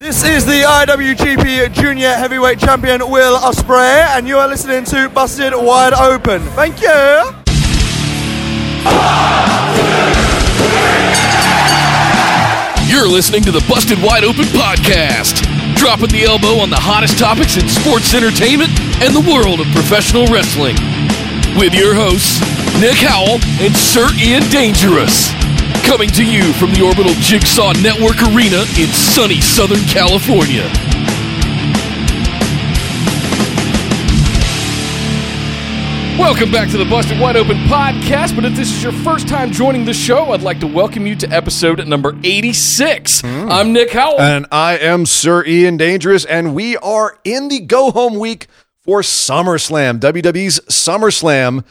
This is the IWGP Junior Heavyweight Champion Will Ospreay, and you are listening to Busted Wide Open. Thank you. You're listening to the Busted Wide Open podcast, dropping the elbow on the hottest topics in sports entertainment and the world of professional wrestling. With your hosts, Nick Howell and Sir Ian Dangerous. Coming to you from the Orbital Jigsaw Network Arena in sunny Southern California. Welcome back to the Busted Wide Open podcast. But if this is your first time joining the show, I'd like to welcome you to episode number 86. Hmm. I'm Nick Howell. And I am Sir Ian Dangerous, and we are in the go home week for SummerSlam. WWE's SummerSlam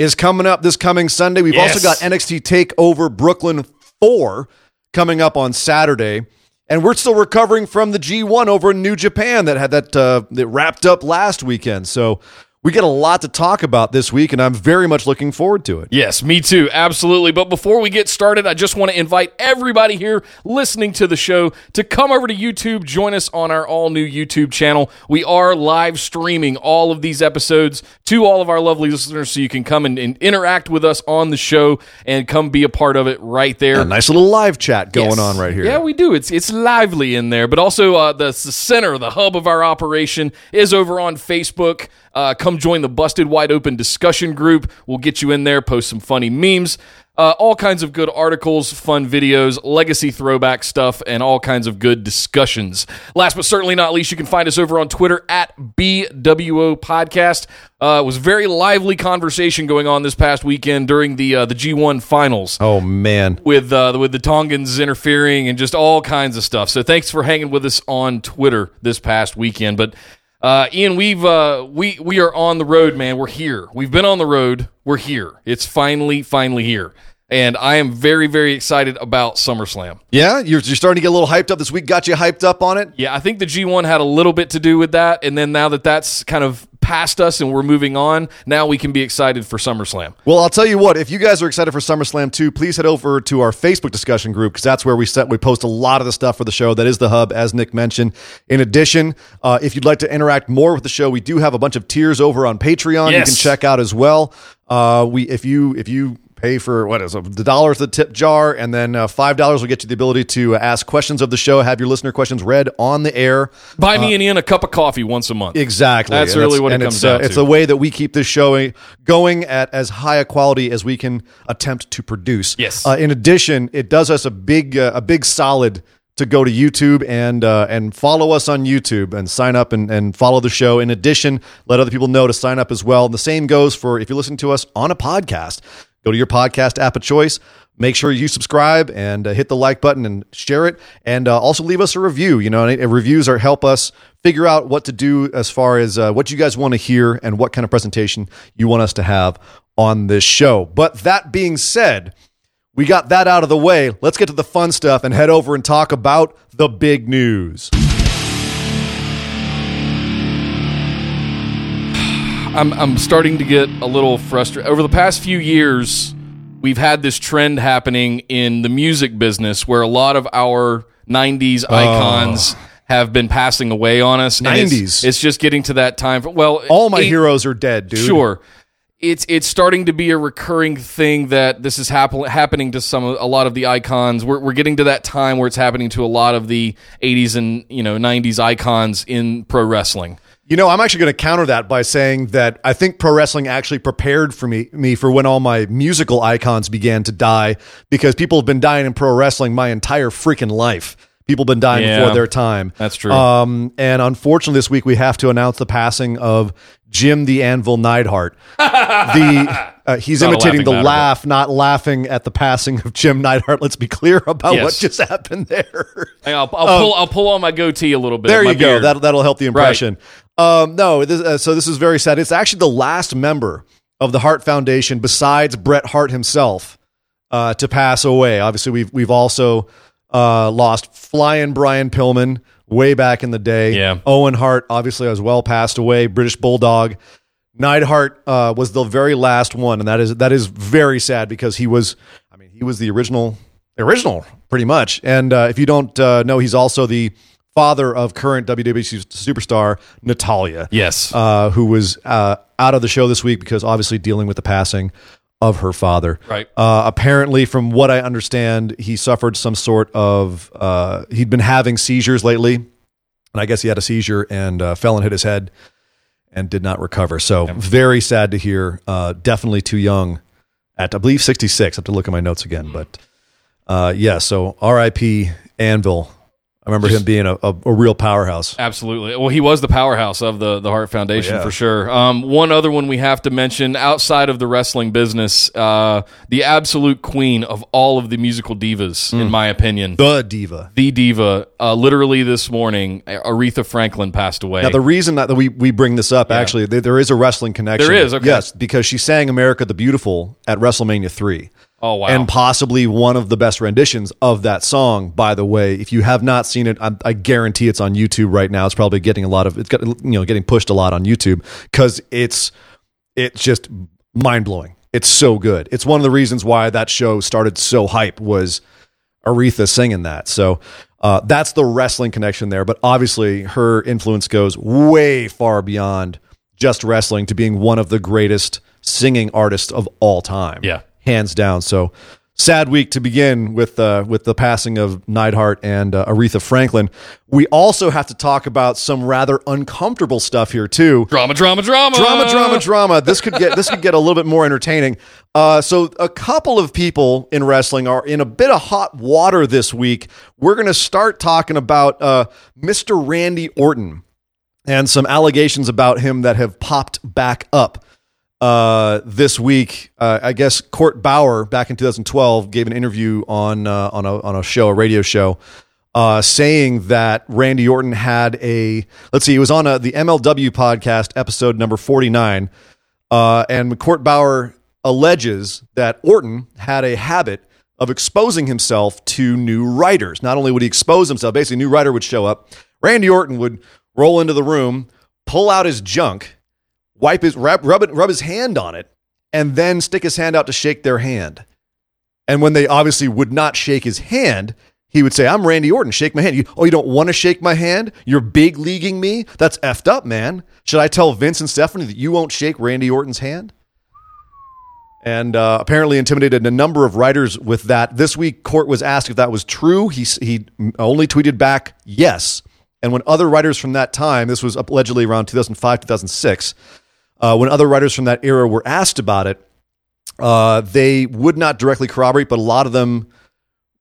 is coming up this coming Sunday. We've Yes. also got NXT TakeOver Brooklyn 4 coming up on Saturday. And we're still recovering from the G1 over in New Japan that had that uh, that wrapped up last weekend. So we get a lot to talk about this week, and I'm very much looking forward to it. Yes, me too. Absolutely. But before we get started, I just want to invite everybody here listening to the show to come over to YouTube, join us on our all new YouTube channel. We are live streaming all of these episodes to all of our lovely listeners so you can come and, and interact with us on the show and come be a part of it right there. A nice little live chat going Yes. on right here. Yeah, we do. It's it's lively in there, but also uh, the, the center, the hub of our operation is over on Facebook. Uh, come join the Busted Wide Open discussion group. We'll get you in there. Post some funny memes. Uh, all kinds of good articles, fun videos, legacy throwback stuff, and all kinds of good discussions. Last but certainly not least, you can find us over on Twitter at BWO Podcast. Uh, it was very lively conversation going on this past weekend during the uh, the G1 finals Oh man. with uh, with the Tongans interfering and just all kinds of stuff. So thanks for hanging with us on Twitter this past weekend. But uh, Ian, we've uh, we we are on the road, man. We're here. We've been on the road. We're here. It's finally finally here, and I am very very excited about SummerSlam. Yeah, you're, you're starting to get a little hyped up this week. Got you hyped up on it? Yeah, I think the G1 had a little bit to do with that, and then now that that's kind of past us and we're moving on, now we can be excited for SummerSlam. Well, I'll tell you what. If you guys are excited for SummerSlam too, please head over to our Facebook discussion group because that's where we set we post a lot of the stuff for the show. That is the hub, as Nick mentioned. In addition, uh, if you'd like to interact more with the show, we do have a bunch of tiers over on Patreon. Yes. You can check out as well. Uh, we if you if you pay for what is it, the dollars the tip jar, and then uh, five dollars will get you the ability to ask questions of the show, have your listener questions read on the air. Buy me and Ian a cup of coffee once a month. Exactly. That's And really what it comes it's, uh, down It's to. a way that we keep this show going at as high a quality as we can attempt to produce. Yes. Uh, in addition, it does us a big uh, a big solid to go to YouTube and uh, and follow us on YouTube and sign up and, and follow the show. In addition, let other people know to sign up as well. And the same goes for if you're listening to us on a podcast. Go to your podcast app of choice. Make sure you subscribe and uh, hit the like button and share it, and uh, also leave us a review. You know, and, reviews are help us figure out what to do as far as uh, what you guys want to hear and what kind of presentation you want us to have on this show. But that being said, we got that out of the way. Let's get to the fun stuff and head over and talk about the big news. I'm I'm starting to get a little frustrated. Over the past few years, we've had this trend happening in the music business where a lot of our 90s icons have been passing away on us. and it's- 90s. It's, just getting to that time. For, well, All my eight- heroes are dead, dude. Sure. It's it's starting to be a recurring thing that this is happen, happening to some a lot of the icons. We're we're getting to that time where it's happening to a lot of the 80s and you know 90s icons in pro wrestling. You know, I'm actually going to counter that by saying that I think pro wrestling actually prepared for me me for when all my musical icons began to die because people have been dying in pro wrestling my entire freaking life. People have been dying Yeah. before their time. That's true. Um, and unfortunately, this week we have to announce the passing of Jim the Anvil Neidhart. the uh, he's Not imitating the laughing matter, but- laugh, not laughing at the passing of Jim Neidhart. Let's be clear about Yes. what just happened there. Hang on, I'll, I'll pull. I'll pull on my goatee a little bit. Um, There you go. That'll that'll help the impression. Um, no, this, uh, so this is very sad. It's actually the last member of the Hart Foundation, besides Bret Hart himself, uh, to pass away. Obviously, we've we've also uh, lost Flying Brian Pillman way back in the day. Yeah. Owen Hart obviously as well passed away. British Bulldog. Neidhart uh, was the very last one, and that is that is very sad because he was. I mean, he was the original original pretty much. And uh, if you don't uh, know, he's also the father of current WWE superstar Natalya. Yes. Uh, who was uh, out of the show this week because obviously dealing with the passing of her father. Right. Uh, apparently, from what I understand, he suffered some sort of. Uh, he'd been having seizures lately, and I guess he had a seizure and uh, fell and hit his head and did not recover. So very sad to hear. Uh, definitely too young. At I believe sixty six. I have to look at my notes again, but uh, yeah. So R.I.P. Anvil. Remember him being a, a, a real powerhouse. Absolutely. Well, he was the powerhouse of the the Hart Foundation Oh, yeah. for sure. Um, one other one we have to mention outside of the wrestling business, uh, the absolute queen of all of the musical divas, Hmm. in my opinion, The diva. the diva. Uh, literally this morning, Aretha Franklin passed away. Now, the reason that we, we bring this up, actually, there, there is a wrestling connection. There is, okay. Yes, because she sang America the Beautiful at WrestleMania 3. Oh wow! And possibly one of the best renditions of that song, by the way. If you have not seen it, I, I guarantee it's on YouTube right now. It's probably getting a lot of, it's got, you know, getting pushed a lot on YouTube because it's, it's just mind blowing. It's so good. It's one of the reasons why that show started so hype was Aretha singing that. So uh, that's the wrestling connection there. But obviously, her influence goes way far beyond just wrestling to being one of the greatest singing artists of all time. Yeah. Hands down. So sad week to begin with uh, with the passing of Neidhart and uh, Aretha Franklin. We also have to talk about some rather uncomfortable stuff here too drama, drama, drama, drama, drama, drama. This could get this could get a little bit more entertaining. Uh, so, a couple of people in wrestling are in a bit of hot water this week. We're going to start talking about uh, Mr. Randy Orton and some allegations about him that have popped back up uh, this week. Uh, I guess Court Bauer back in 2012 gave an interview on uh, on a on a show, a radio show, uh, saying that Randy Orton had a let's see, it was on a, the MLW podcast episode number 49, uh, and Court Bauer alleges that Orton had a habit of exposing himself to new writers. Not only would he expose himself, basically, a new writer would show up. Randy Orton would roll into the room, pull out his junk, wipe his rub, rub it, rub his hand on it, and then stick his hand out to shake their hand. And when they obviously would not shake his hand, he would say, "I'm Randy Orton. Shake my hand." You, oh, you don't want to shake my hand? You're big leaguing me. That's effed up, man. Should I tell Vince and Stephanie that you won't shake Randy Orton's hand? And uh, apparently intimidated a number of writers with that. This week, Court was asked if that was true. He he only tweeted back yes. And when other writers from that time, this was allegedly around 2005, 2006, uh, when other writers from that era were asked about it, uh, they would not directly corroborate, but a lot of them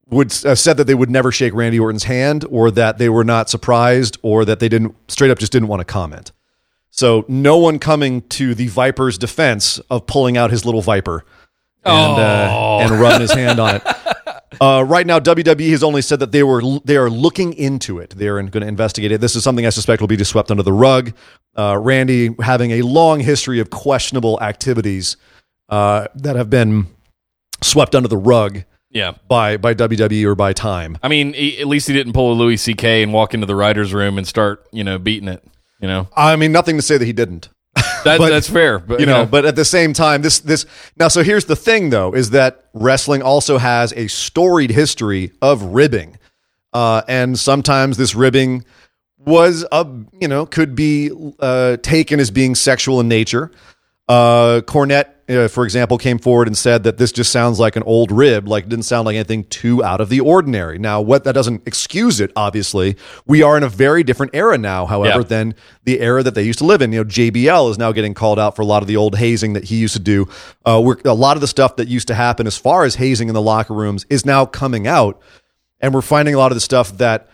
would uh, said that they would never shake Randy Orton's hand, or that they were not surprised, or that they didn't straight up just didn't want to comment. So no one coming to the Viper's defense of pulling out his little Viper and uh, and rubbing his hand on it. Uh, right now, WWE has only said that they were they are looking into it. They are going to investigate it. This is something I suspect will be just swept under the rug. Uh, Randy having a long history of questionable activities uh, that have been swept under the rug Yeah. by by WWE or by Time. I mean, he, at least he didn't pull a Louis C.K. and walk into the writers' room and start, you know, beating it. You know, I mean, nothing to say that he didn't. that, But- that's fair. But you know, but at the same time, this this now. So here's the thing, though, is that wrestling also has a storied history of ribbing, uh, and sometimes this ribbing was a you know could be uh, taken as being sexual in nature. Uh, Cornette uh, for example, came forward and said that this just sounds like an old rib, like it didn't sound like anything too out of the ordinary. Now, what that doesn't excuse it, obviously. We are in a very different era now, however, Yeah. than the era that they used to live in. You know, JBL is now getting called out for a lot of the old hazing that he used to do. Uh, we're, a lot of the stuff that used to happen as far as hazing in the locker rooms is now coming out, and we're finding a lot of the stuff that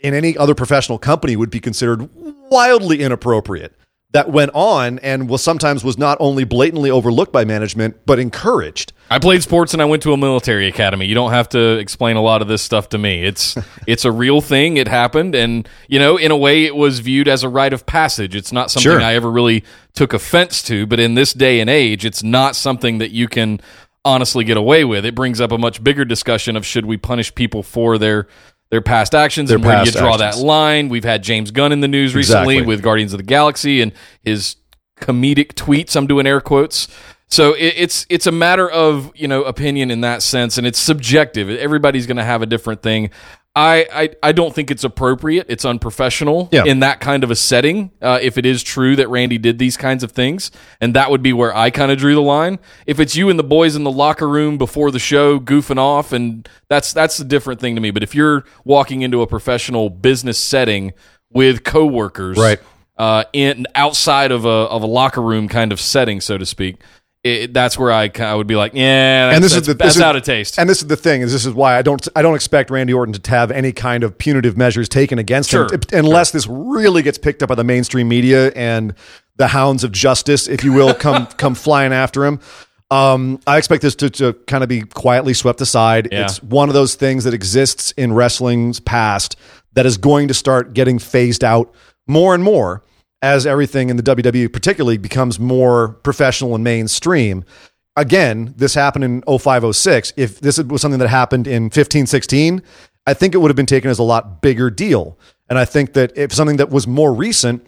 in any other professional company would be considered wildly inappropriate that went on and was sometimes was not only blatantly overlooked by management but encouraged. I played sports and I went to a military academy. You don't have to explain a lot of this stuff to me. It's it's a real thing. It happened, and you know, in a way, it was viewed as a rite of passage. It's not something Sure. I ever really took offense to. But in this day and age, it's not something that you can honestly get away with. It brings up a much bigger discussion of should we punish people for their their past actions Their and where do you draw actions. that line. We've had James Gunn in the news recently Exactly. with Guardians of the Galaxy and his comedic tweets. I'm doing air quotes. So it, it's it's a matter of you know opinion in that sense, and it's subjective. Everybody's going to have a different thing. I, I I don't think it's appropriate. It's unprofessional Yeah. in that kind of a setting. Uh, if it is true that Randy did these kinds of things, and that would be where I kind of drew the line. If it's you and the boys in the locker room before the show goofing off, and that's that's a different thing to me. But if you're walking into a professional business setting with coworkers, Right. uh, in outside of a of a locker room kind of setting, so to speak. It, that's where I, I would be like, yeah, that's, and this that's, is the that's is- out of taste. And this is the thing is this is why I don't I don't expect Randy Orton to have any kind of punitive measures taken against Sure. him unless this really gets picked up by the mainstream media and the hounds of justice, if you will, come come flying after him. Um, I expect this to, to kind of be quietly swept aside. Yeah. It's one of those things that exists in wrestling's past that is going to start getting phased out more and more as everything in the WWE particularly becomes more professional and mainstream. Again, this happened in 0506. If this was something that happened in 1516, I think it would have been taken as a lot bigger deal. And I think that if something that was more recent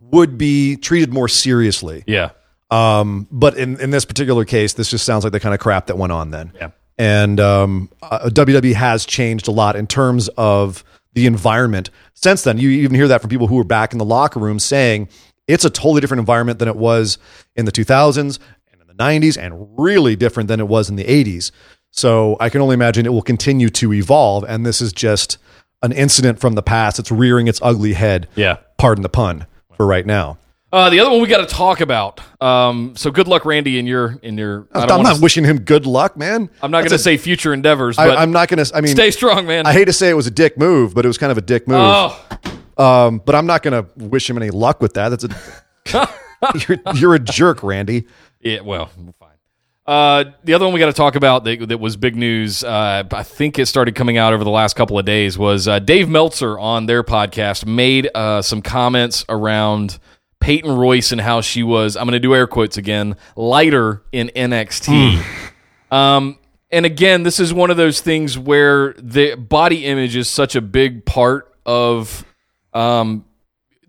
would be treated more seriously. yeah, Um, but in, in this particular case, this just sounds like the kind of crap that went on then. Yeah. And um, uh, WWE has changed a lot in terms of the environment since then. You even hear that from people who were back in the locker room saying it's a totally different environment than it was in the 2000s and in the 90s, and really different than it was in the 80s. So I can only imagine it will continue to evolve. And this is just an incident from the past. It's rearing its ugly head. yeah. Pardon the pun for right now. Uh, the other one we got to talk about. Um, so good luck, Randy, in your in your. I I'm don't not wishing him good luck, man. I'm not going to say future endeavors, I, but I'm not going to. I mean, stay strong, man. I hate to say it was a dick move, but it was kind of a dick move. oh, Um, but I'm not going to wish him any luck with that. That's a you're, you're a jerk, Randy. yeah. Well, fine. Uh, the other one we got to talk about that, that was big news. Uh, I think it started coming out over the last couple of days. Was uh, Dave Meltzer on their podcast made uh, some comments around Peyton Royce and how she was. I'm going to do air quotes again. Lighter in NXT. Um, and again, this is one of those things where the body image is such a big part of um,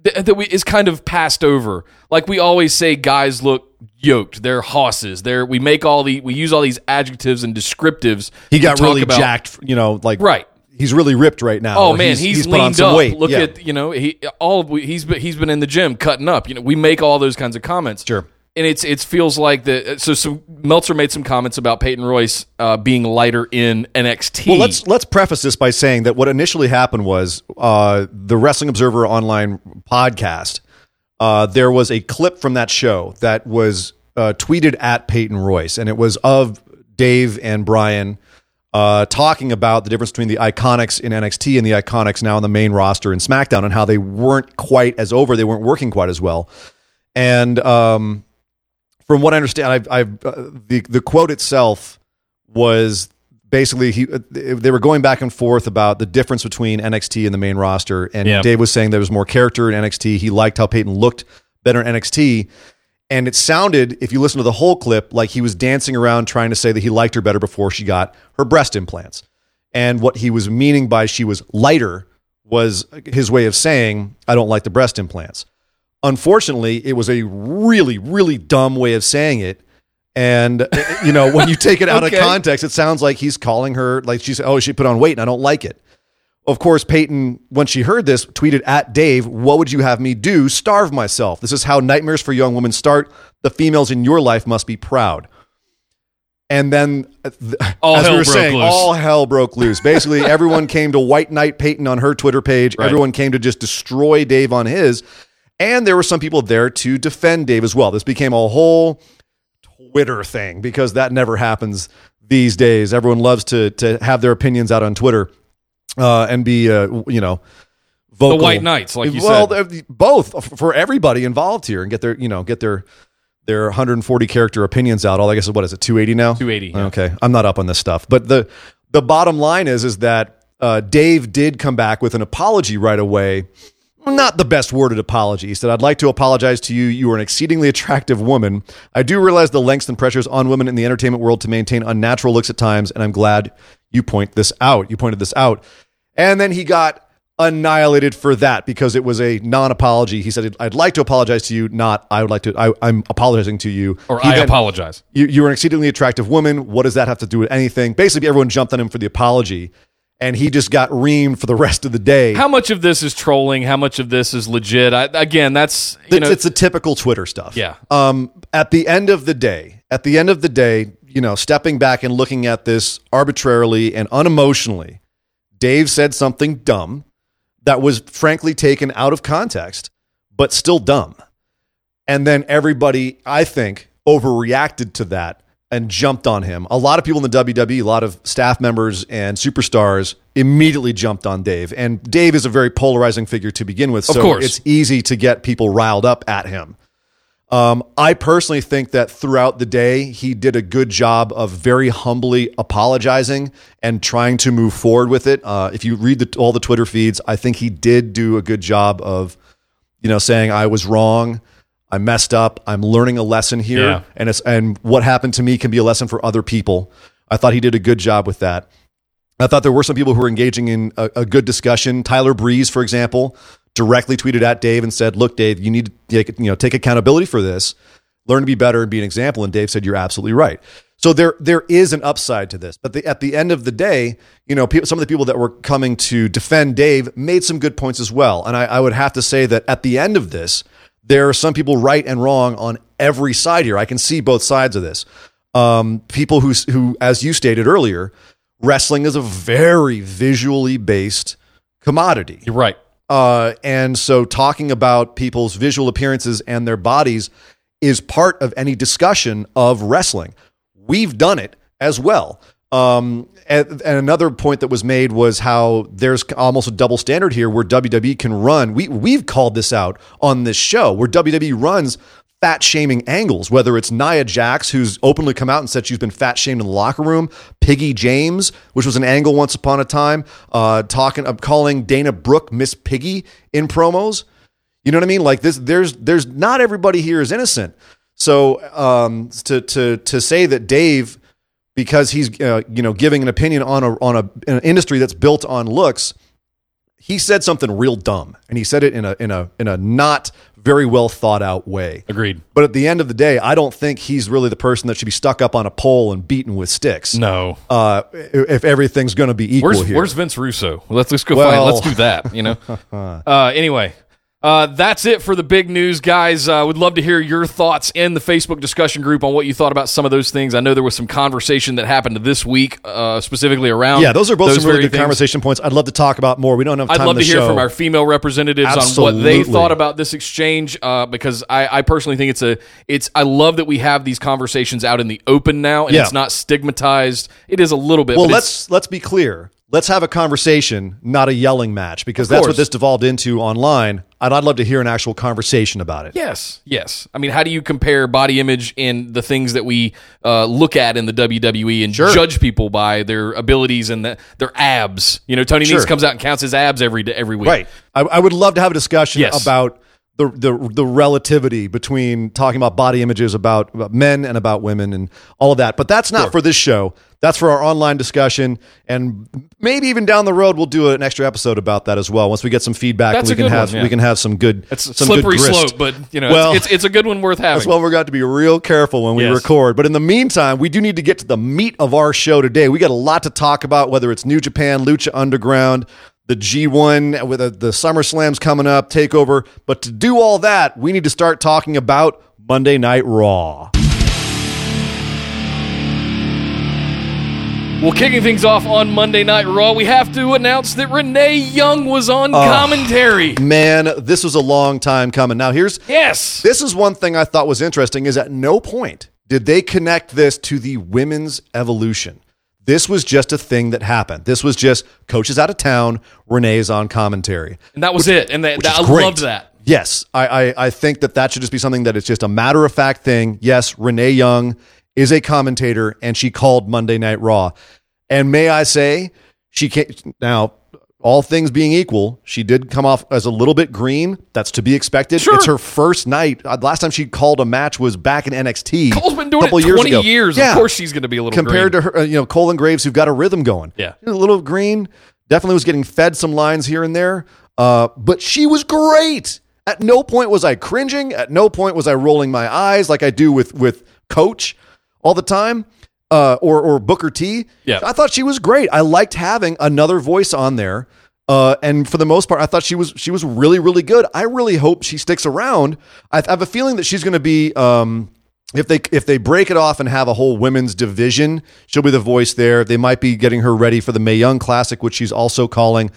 th- that we is kind of passed over. Like we always say, guys look yoked. They're hosses. They're we make all the we use all these adjectives and descriptives. He got really about- jacked, you know, like Right. He's really ripped right now. Oh man, he's, put on leaned some up. weight. Look Yeah. at you know he all of, he's been, he's been in the gym cutting up. You know we make all those kinds of comments. Sure. And it's it feels like the so so Meltzer made some comments about Peyton Royce uh, being lighter in NXT. Well, let's let's preface this by saying that what initially happened was uh, the Wrestling Observer online podcast. Uh, there was a clip from that show that was uh, tweeted at Peyton Royce, and it was of Dave and Brian uh, talking about the difference between the Iconics in NXT and the Iconics now in the main roster in SmackDown, and how they weren't quite as over, they weren't working quite as well, and um, from what I understand, I've, I've uh, the the quote itself was basically he uh, they were going back and forth about the difference between NXT and the main roster, and Yeah. Dave was saying there was more character in NXT. He liked how Peyton looked better in NXT. And it sounded, if you listen to the whole clip, like he was dancing around trying to say that he liked her better before she got her breast implants. And what he was meaning by she was lighter was his way of saying, I don't like the breast implants. Unfortunately, it was a really, really dumb way of saying it. And, you know, when you take it out Okay. of context, it sounds like he's calling her, like she said, oh, she put on weight and I don't like it. Of course, Peyton, when she heard this, tweeted at Dave, What would you have me do? Starve myself. This is how nightmares for young women start. The females in your life must be proud. And then, uh, All as hell we were broke saying, loose. all hell broke loose. Basically, everyone came to White Knight Peyton on her Twitter page. Right. Everyone came to just destroy Dave on his. And there were some people there to defend Dave as well. This became a whole Twitter thing because that never happens these days. Everyone loves to to have their opinions out on Twitter uh, and be uh, you know vocal. White Knights, like you well, said. both for everybody involved here and get their you know get their their 140 character opinions out. All I guess is what is it 280 now? 280, yeah. Okay, I'm not up on this stuff, but the the bottom line is is that uh, Dave did come back with an apology right away. Not the best worded apology. He said, I'd like to apologize to you. You are an exceedingly attractive woman. I do realize the lengths and pressures on women in the entertainment world to maintain unnatural looks at times, and I'm glad you point this out. You pointed this out. And then he got annihilated for that because it was a non-apology. He said, "I'd like to apologize to you, not I would like to. I, I'm apologizing to you." or He I then- apologize. you, you're an exceedingly attractive woman. What does that have to do with anything? Basically, everyone jumped on him for the apology, and he just got reamed for the rest of the day. How much of this is trolling? How much of this is legit? I, again, that's you it's, know, it's a typical Twitter stuff. Yeah. Um, at the end of the day, at the end of the day, you know, stepping back and looking at this arbitrarily and unemotionally, Dave said something dumb that was frankly taken out of context, but still dumb. And then everybody, I think, overreacted to that and jumped on him. A lot of people in the WWE, a lot of staff members and superstars immediately jumped on Dave. And Dave is a very polarizing figure to begin with. So course. it's easy to get people riled up at him. Um, I personally think that throughout the day, he did a good job of very humbly apologizing and trying to move forward with it. Uh, if you read the, all the Twitter feeds, I think he did do a good job of, you know, saying I was wrong, I messed up, I'm learning a lesson here, Yeah. and it's and what happened to me can be a lesson for other people. I thought he did a good job with that. I thought there were some people who were engaging in a, a good discussion. Tyler Breeze, for example, directly tweeted at Dave and said, "Look, Dave, you need to take, you know take accountability for this. Learn to be better and be an example." And Dave said, "You're absolutely right." So there there is an upside to this, but the, at the end of the day, you know, people, some of the people that were coming to defend Dave made some good points as well. And I, I would have to say that at the end of this, there are some people right and wrong on every side here. I can see both sides of this. Um, people who who, as you stated earlier, wrestling is a very visually based commodity. you're right. Uh, and so talking about people's visual appearances and their bodies is part of any discussion of wrestling. We've done it as well. Um, and, and another point that was made was how there's almost a double standard here where WWE can run. We, we've called this out on this show where WWE runs fat shaming angles, whether it's Nia Jax, who's openly come out and said she's been fat shamed in the locker room, Piggy James, which was an angle once upon a time, uh, talking, uh, calling Dana Brooke Miss Piggy in promos. You know what I mean? Like this, there's, there's not everybody here is innocent. So um, to to to say that Dave, because he's uh, you know giving an opinion on a on a an industry that's built on looks, he said something real dumb, and he said it in a in a in a not very well thought out way. Agreed. But at the end of the day, I don't think he's really the person that should be stuck up on a pole and beaten with sticks. No. Uh, if everything's going to be equal Where's here. Where's Vince Russo? Let's let's go Well- find. Let's do that. You know. uh, anyway, uh, that's it for the big news, guys. Uh, would love to hear your thoughts in the Facebook discussion group on what you thought about some of those things. I know there was some conversation that happened this week, uh, specifically around. yeah, those are both some really good things. conversation points. I'd love to talk about more. We don't have time I'd love to hear show. from our female representatives on what they thought about this exchange, uh, because I, I personally think it's a it's. I love that we have these conversations out in the open now, and Yeah. it's not stigmatized. It is a little bit. Well, let's let's be clear. Let's have a conversation, not a yelling match, because that's what this devolved into online. And I'd love to hear an actual conversation about it. Yes, yes. I mean, how do you compare body image and the things that we uh, look at in the WWE and Sure. judge people by their abilities and the, their abs? You know, Tony Sure. Nese comes out and counts his abs every every week. Right. I, I would love to have a discussion Yes. about the, the the relativity between talking about body images about, about men and about women and all of that. But that's not for this show. That's for our online discussion, and maybe even down the road we'll do an extra episode about that as well. Once we get some feedback, That's we can have one, yeah. we can have some good It's some slippery good slope, but you know, Well- it's, it's it's a good one worth having. That's why we're got to be real careful when we Yes. record. But in the meantime, we do need to get to the meat of our show today. We got a lot to talk about, whether it's New Japan, Lucha Underground, the G1 with the, the SummerSlam's coming up, Takeover. But to do all that, we need to start talking about Monday Night Raw. Well, kicking things off on Monday Night Raw, we have to announce that Renee Young was on commentary. Man, this was a long time coming. Now, here's Yes. this is one thing I thought was interesting is at no point did they connect this to the women's evolution. This was just a thing that happened. This was just coaches out of town, Renee's on commentary. And that was it. And that, I loved that. Yes, I, I, I think that that should just be something that it's just a matter of fact thing. Yes, Renee Young is a commentator, and she called Monday Night Raw. And may I say, she can't now. All things being equal, she did come off as a little bit green. That's to be expected. Sure. It's her first night. Uh, Last time she called a match was back in NXT. Cole's been a doing couple it years 20 ago. years. Yeah Of course she's going to be a little compared green. to her, uh, you know, Cole and Graves, who've got a rhythm going. Yeah. a little green. Definitely was getting fed some lines here and there, uh, but she was great. At no point was I cringing. At no point was I rolling my eyes like I do with with Coach all the time, uh, or or Booker T. Yeah. I thought she was great. I liked having another voice on there. Uh, and for the most part, I thought she was she was really really good. I really hope she sticks around. I have a feeling that she's going to be um, if they if they break it off and have a whole women's division, she'll be the voice there. They might be getting her ready for the Mae Young Classic, which she's also calling.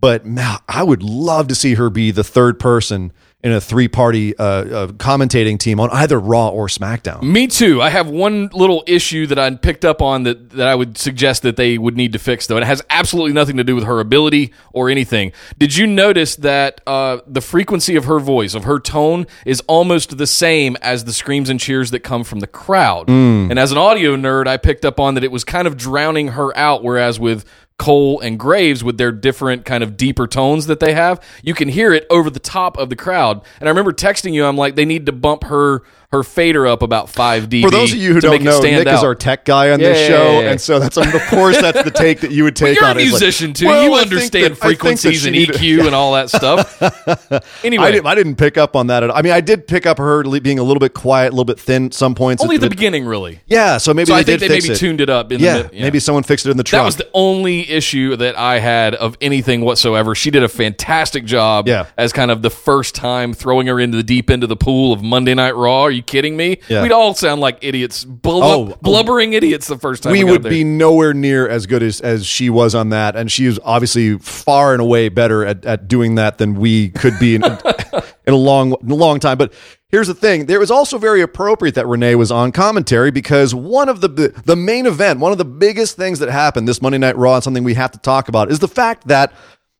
But man, I would love to see her be the third person in a three party uh, uh, commentating team on either Raw or SmackDown. Me too. I have one little issue that I picked up on that, that I would suggest that they would need to fix, though. And it has absolutely nothing to do with her ability or anything. Did you notice that uh, the frequency of her voice, of her tone, is almost the same as the screams and cheers that come from the crowd? And as an audio nerd, I picked up on that it was kind of drowning her out, whereas with Cole and Graves with their different kind of deeper tones that they have, you can hear it over the top of the crowd. And I remember texting you, I'm like, they need to bump her her fader up about five dB. For those of you who don't know, Nick is our tech guy on this Yeah, yeah, show, yeah, yeah. and so that's of course that's the take that you would take You're a on it. It's like, musician too. well, you I understand that- I frequencies and EQ and all that stuff. anyway, I didn't, I didn't pick up on that at. I mean, I did pick up her being a little bit quiet, a little bit thin at some points. only at the But- beginning, really. Yeah, so maybe So they I think they maybe it. tuned it up. In yeah, the, maybe someone fixed it in the truck. That was the only issue that I had of anything whatsoever. She did a fantastic job Yeah. as kind of the first time throwing her into the deep end of the pool of Monday Night Raw. You kidding me? Yeah. We'd all sound like idiots, blub- Oh, oh. blubbering idiots the first time we, we would be nowhere near as good as, as she was on that, and she is obviously far and away better at, at doing that than we could be in, in a long long time. But here's the thing: there was also very appropriate that Renee was on commentary because one of the the main event, one of the biggest things that happened this Monday Night Raw, and something we have to talk about, is the fact that.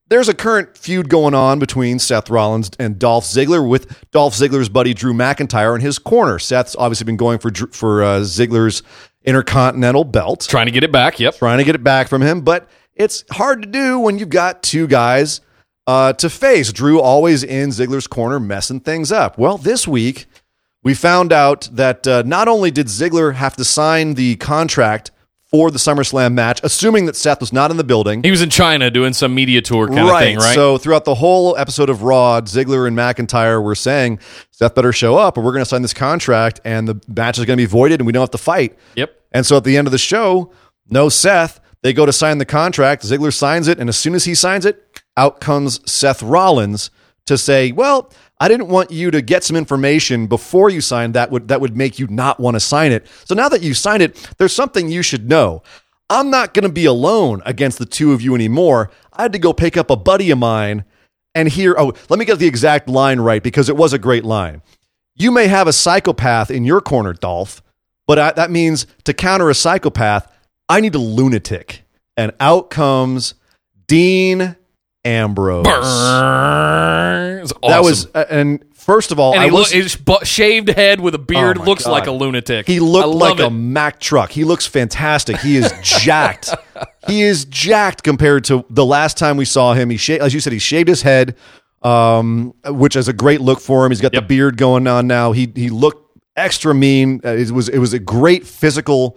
There's a current feud going on between Seth Rollins and Dolph Ziggler with Dolph Ziggler's buddy Drew McIntyre in his corner. Seth's obviously been going for for uh, Ziggler's Intercontinental belt trying to get it back. Yep. trying to get it back from him, but it's hard to do when you've got two guys uh, to face. Drew always in Ziggler's corner, messing things up. Well, this week we found out that uh, not only did Ziggler have to sign the contract for the SummerSlam match, assuming that Seth was not in the building. He was in China doing some media tour kind of thing, right? So throughout the whole episode of Raw, Ziggler and McIntyre were saying Seth better show up, or we're going to sign this contract, and the match is going to be voided, and we don't have to fight. yep. And so at the end of the show, no Seth. They go to sign the contract. Ziggler signs it, and as soon as he signs it, out comes Seth Rollins to say, "Well, I didn't want you to get some information before you signed that would that would make you not want to sign it. So now that you signed it, there's something you should know. I'm not going to be alone against the two of you anymore. I had to go pick up a buddy of mine and hear. Oh, let me get the exact line right because it was a great line. You may have a psychopath in your corner, Dolph, but I, that means to counter a psychopath, I need a lunatic. And out comes Dean Ambrose. Brrrr. Was That was, uh, and first of all, and I he was, look, his bu- shaved head with a beard Oh looks God. like a lunatic. he looked like it. a Mack truck. He looks fantastic. He is jacked. He is jacked compared to the last time we saw him. He shaved, as you said, he shaved his head, um, which is a great look for him. He's got the beard going on now. He he looked extra mean. Uh, it was it was a great physical,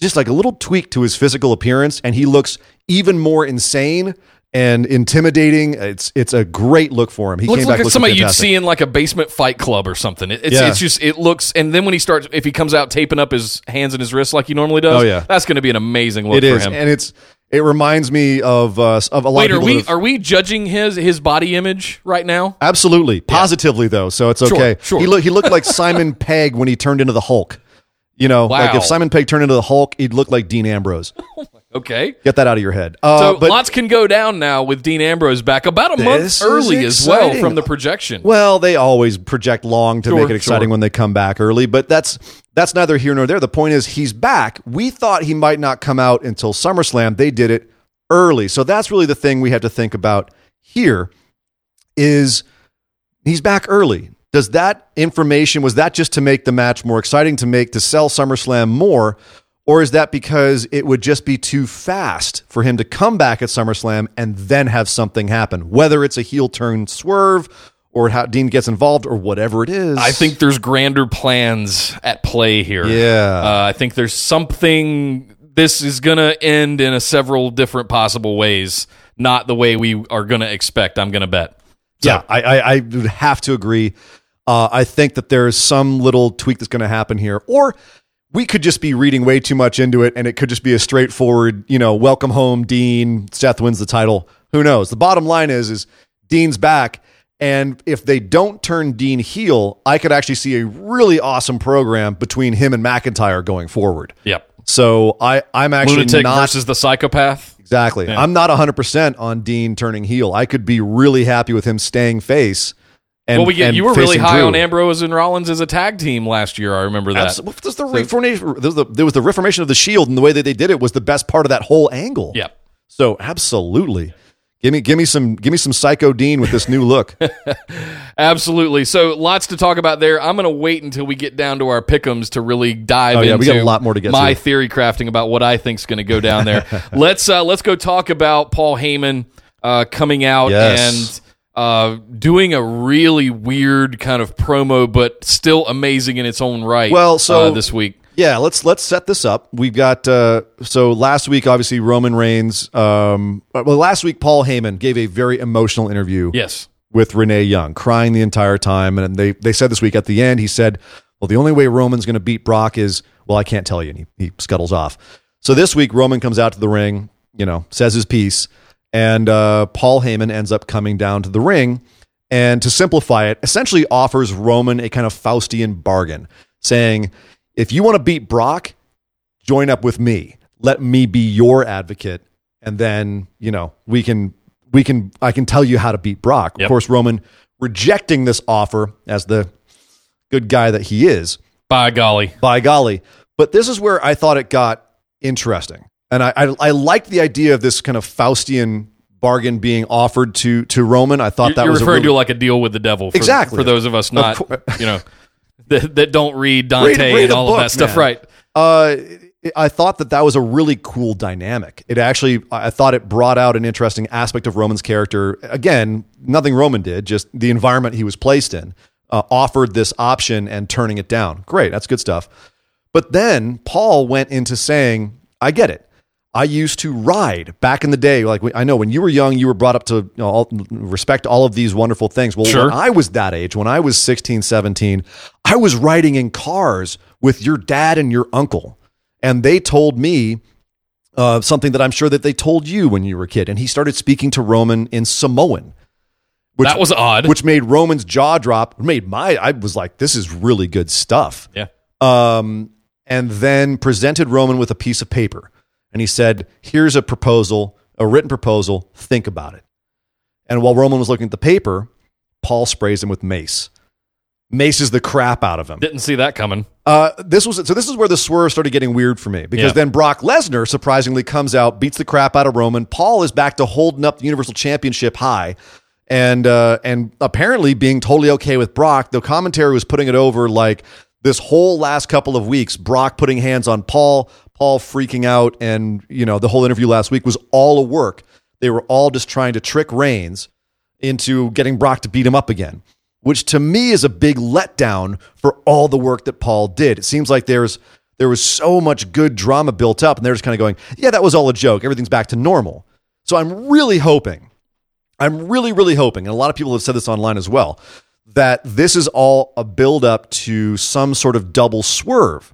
just like a little tweak to his physical appearance, and he looks even more insane and intimidating. It's it's a great look for him. He looks came like back somebody you'd see in like a basement fight club or something. It, it's Yeah. it's just it looks, and then when he starts, if he comes out taping up his hands and his wrists like he normally does, Oh, yeah. that's going to be an amazing look It for is, him. and it's It reminds me of uh, of a lot Wait, of are people. we have- are we judging his his body image right now? Absolutely, positively though, so it's okay. sure. He looked he looked like Simon Pegg when he turned into the Hulk. You know, like if Simon Pegg turned into the Hulk, he'd look like Dean Ambrose. Okay. Get that out of your head. Uh, So but lots can go down now with Dean Ambrose back about a month early as well from the projection. well, they always project long to Sure, make it exciting sure. when they come back early, but that's that's neither here nor there. The point is he's back. We thought he might not come out until SummerSlam. They did it early, so that's really the thing we have to think about here. Is he's back early? Does that information was that just to make the match more exciting to make to sell SummerSlam more, or is that because it would just be too fast for him to come back at SummerSlam and then have something happen, whether it's a heel turn swerve or how Dean gets involved or whatever it is? I think there's grander plans at play here. Yeah. Uh, I think there's something. This is going to end in a several different possible ways, not the way we are going to expect. I'm going to bet. yeah, I, I, I would have to agree. Uh, I think that there's some little tweak that's going to happen here, or we could just be reading way too much into it, and it could just be a straightforward, you know, welcome home, Dean. Seth wins the title. Who knows? The bottom line is, is Dean's back, and if they don't turn Dean heel, I could actually see a really awesome program between him and McIntyre going forward. Yep. So I, I'm actually Lunatic not versus the psychopath. Exactly. I'm not 100% on Dean turning heel. I could be really happy with him staying face. And, well, we get and you were really high Drew. on Ambrose and Rollins as a tag team last year. I remember that. Abs- well, there's the reformation, there's the, there was the reformation of the Shield, and the way that they did it was the best part of that whole angle. Yep. So absolutely, give me give me some give me some Psycho Dean with this new look. Absolutely. So lots to talk about there. I'm going to wait until we get down to our pickums to really dive Oh, yeah, into we got a lot more to get my to. theory crafting about what I think's going to go down there. let's uh, let's go talk about Paul Heyman uh, coming out Yes. and uh, doing a really weird kind of promo, but still amazing in its own right. Well, so- uh, this week. Yeah, let's let's set this up. We've got uh, so last week, obviously Roman Reigns. Um, well, last week Paul Heyman gave a very emotional interview. Yes. with Renee Young, crying the entire time. And they, they said this week at the end, he said, Well, the only way Roman's going to beat Brock is, well, I can't tell you. And he, he scuttles off. So this week, Roman comes out to the ring, you know, says his piece, and uh, Paul Heyman ends up coming down to the ring. And to simplify it, essentially offers Roman a kind of Faustian bargain, saying, If you want to beat Brock, join up with me. Let me be your advocate. And then, you know, we can we can I can tell you how to beat Brock. Yep. Of course, Roman rejecting this offer as the good guy that he is, By golly. by golly. But this is where I thought it got interesting. And I I, I liked the idea of this kind of Faustian bargain being offered to to Roman. I thought that You're was a referring really, to like a deal with the devil. For, Exactly. For those of us not, cour- you know, that, that don't read Dante Read- read and all of that stuff, man. right? Uh, I thought that that was a really cool dynamic. It actually, I thought it brought out an interesting aspect of Roman's character. Again, nothing Roman did, just the environment he was placed in uh, offered this option and turning it down. Great, that's good stuff. But then Paul went into saying, I get it. I used to ride back in the day. Like I know when you were young, you were brought up to you know, all, respect all of these wonderful things. Well, Sure. when I was that age, when I was 16, 17, I was riding in cars with your dad and your uncle. And they told me uh, something that I'm sure that they told you when you were a kid. And he started speaking to Roman in Samoan. Which, that was odd. which made Roman's jaw drop. Made my I was like, this is really good stuff yeah. um, and then presented Roman with a piece of paper. And he said, Here's a proposal, a written proposal. Think about it. And while Roman was looking at the paper, Paul sprays him with mace. Maces the crap out of him. Didn't see that coming. Uh, this was so. This is where the swerve started getting weird for me because Yeah. then Brock Lesnar surprisingly comes out, beats the crap out of Roman. Paul is back to holding up the Universal Championship high, and uh, and apparently being totally okay with Brock. The commentary was putting it over like this whole last couple of weeks. Brock putting hands on Paul, Paul freaking out, and you know the whole interview last week was all a work. They were all just trying to trick Reigns into getting Brock to beat him up again, which to me is a big letdown for all the work that Paul did. It seems like there's there was so much good drama built up, and they're just kind of going, "Yeah, that was all a joke. Everything's back to normal." So I'm really hoping, I'm really really hoping, and a lot of people have said this online as well, that this is all a build up to some sort of double swerve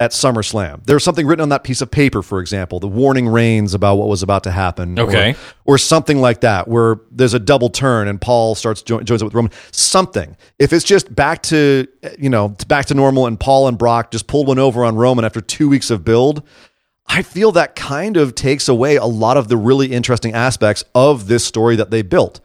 at SummerSlam. There's something written on that piece of paper, for example, the warning reigns about what was about to happen. or- Okay. Or, something like that, where there's a double turn and Paul starts jo- joins up with Roman. Something. If it's just back to you know back to normal and Paul and Brock just pulled one over on Roman after two weeks of build, I feel that kind of takes away a lot of the really interesting aspects of this story that they built.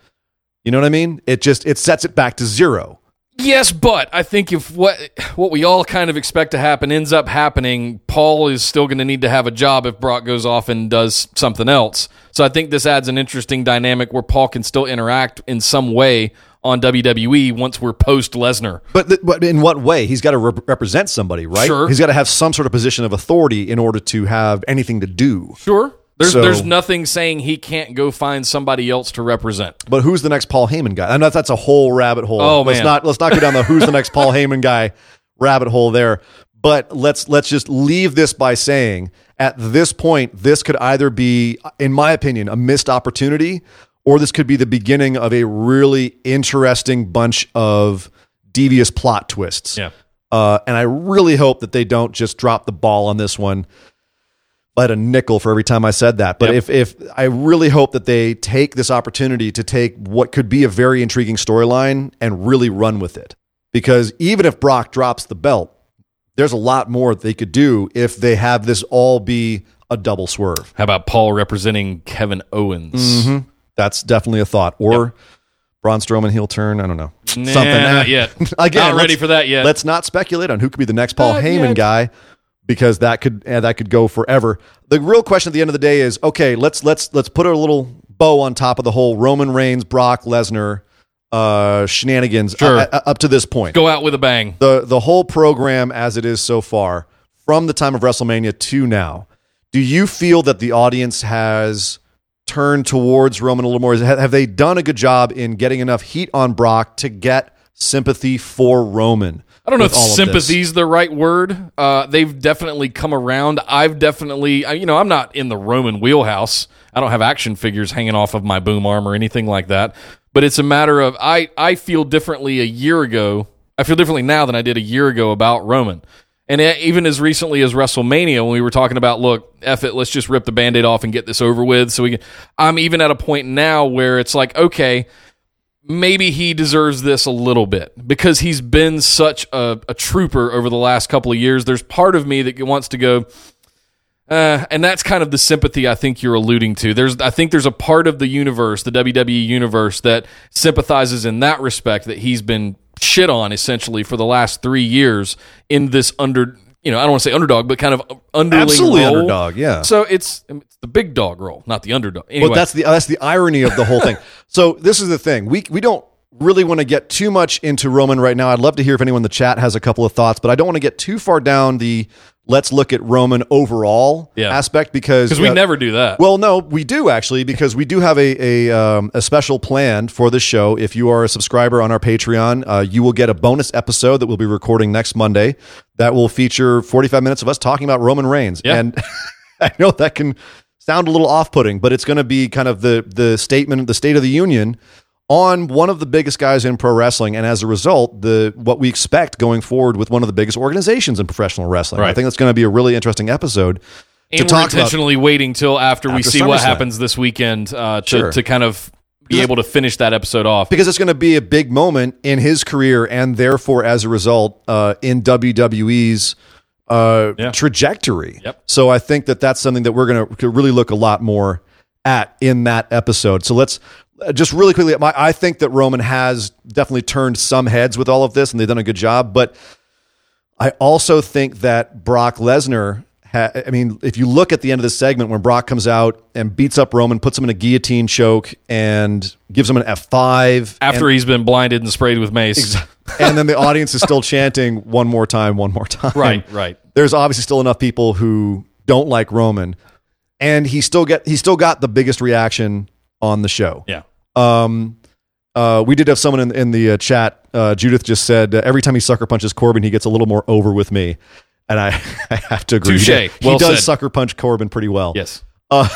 You know what I mean? It just it sets it back to zero. Yes, but I think if what what we all kind of expect to happen ends up happening, Paul is still going to need to have a job if Brock goes off and does something else. So I think this adds an interesting dynamic where Paul can still interact in some way on WWE once we're post Lesnar. But, th- but in what way? He's got to rep- represent somebody, right? Sure. He's got to have some sort of position of authority in order to have anything to do. Sure. There's So- there's nothing saying he can't go find somebody else to represent. But who's the next Paul Heyman guy? I know that's a whole rabbit hole. Oh, let's man. not let's not go down the who's the next Paul Heyman guy rabbit hole there. But let's let's just leave this by saying at this point, this could either be, in my opinion, a missed opportunity, or this could be the beginning of a really interesting bunch of devious plot twists. Yeah. Uh, and I really hope that they don't just drop the ball on this one. I had a nickel for every time I said that. But Yep. if if I really hope that they take this opportunity to take what could be a very intriguing storyline and really run with it. Because even if Brock drops the belt, there's a lot more they could do if they have this all be a double swerve. How about Paul representing Kevin Owens? Mm-hmm. That's definitely a thought. Or Braun Strowman heel turn. I don't know. Nah, Something. not yet. Again, Not ready let's- for that yet. Let's not speculate on who could be the next Paul Not Heyman yet. guy because that could eh, that could go forever. The real question at the end of the day is okay. Let's let's let's put a little bow on top of the whole Roman Reigns, Brock Lesnar uh, shenanigans Sure. uh, uh, up to this point. Go out with a bang. The the whole program as it is so far, from the time of WrestleMania to now, do you feel that the audience has turned towards Roman a little more? Have they done a good job in getting enough heat on Brock to get sympathy for Roman? I don't know if with all of this? sympathy is the right word. Uh, they've definitely come around. I've definitely, you know, I'm not in the Roman wheelhouse. I don't have action figures hanging off of my boom arm or anything like that. But it's a matter of I, I feel differently a year ago. I feel differently now than I did a year ago about Roman. And even as recently as WrestleMania, when we were talking about, look, F it, let's just rip the band aid off and get this over with. So we can, I'm even at a point now where it's like, okay, maybe he deserves this a little bit because he's been such a, a trooper over the last couple of years. There's part of me that wants to go, uh, and that's kind of the sympathy I think you're alluding to. There's, I think there's a part of the universe, the WWE universe, that sympathizes in that respect that he's been shit on essentially for the last three years in this under, you know, I don't want to say underdog, but kind of underling Absolutely role. underdog, yeah. So it's it's the big dog role, not the underdog. Anyway, But that's the that's the irony of the whole thing. So this is the thing. We we don't really want to get too much into Roman right now. I'd love to hear if anyone in the chat has a couple of thoughts, but I don't want to get too far down the let's look at Roman overall Yeah. aspect because because we uh, never do that. Well, no, we do actually because we do have a a, um, a special plan for the show. If you are a subscriber on our Patreon, uh, you will get a bonus episode that we'll be recording next Monday that will feature 45 minutes of us talking about Roman Reigns. Yeah. And I know that can sound a little off-putting, but it's going to be kind of the the statement, the State of the Union on one of the biggest guys in pro wrestling, and as a result, the what we expect going forward with one of the biggest organizations in professional wrestling. I think that's going to be a really interesting episode and to we're talk about. intentionally waiting till after, we After see what happens this weekend uh, to, Sure. to kind of be able to finish that episode off. because it's going to be a big moment in his career and therefore as a result uh, in WWE's uh, Yeah. trajectory. Yep. So I think that that's something that we're going to really look a lot more at in that episode. So let's uh, just really quickly. My, I think that Roman has definitely turned some heads with all of this, and they've done a good job. But I also think that Brock Lesnar. Ha- I mean, if you look at the end of the segment when Brock comes out and beats up Roman, puts him in a guillotine choke, and gives him an F five After he's been blinded and sprayed with mace. and then the audience is still chanting one more time, one more time. Right, right. There's obviously still enough people who don't like Roman, and he still get he still got the biggest reaction on the show. Yeah. Um, uh, we did have someone in, in the uh, chat. Uh, Judith just said uh, every time he sucker punches Corbin, he gets a little more over with me, and I, I have to agree. Touche. He, does- he does said. sucker punch Corbin pretty well. Yes. Uh,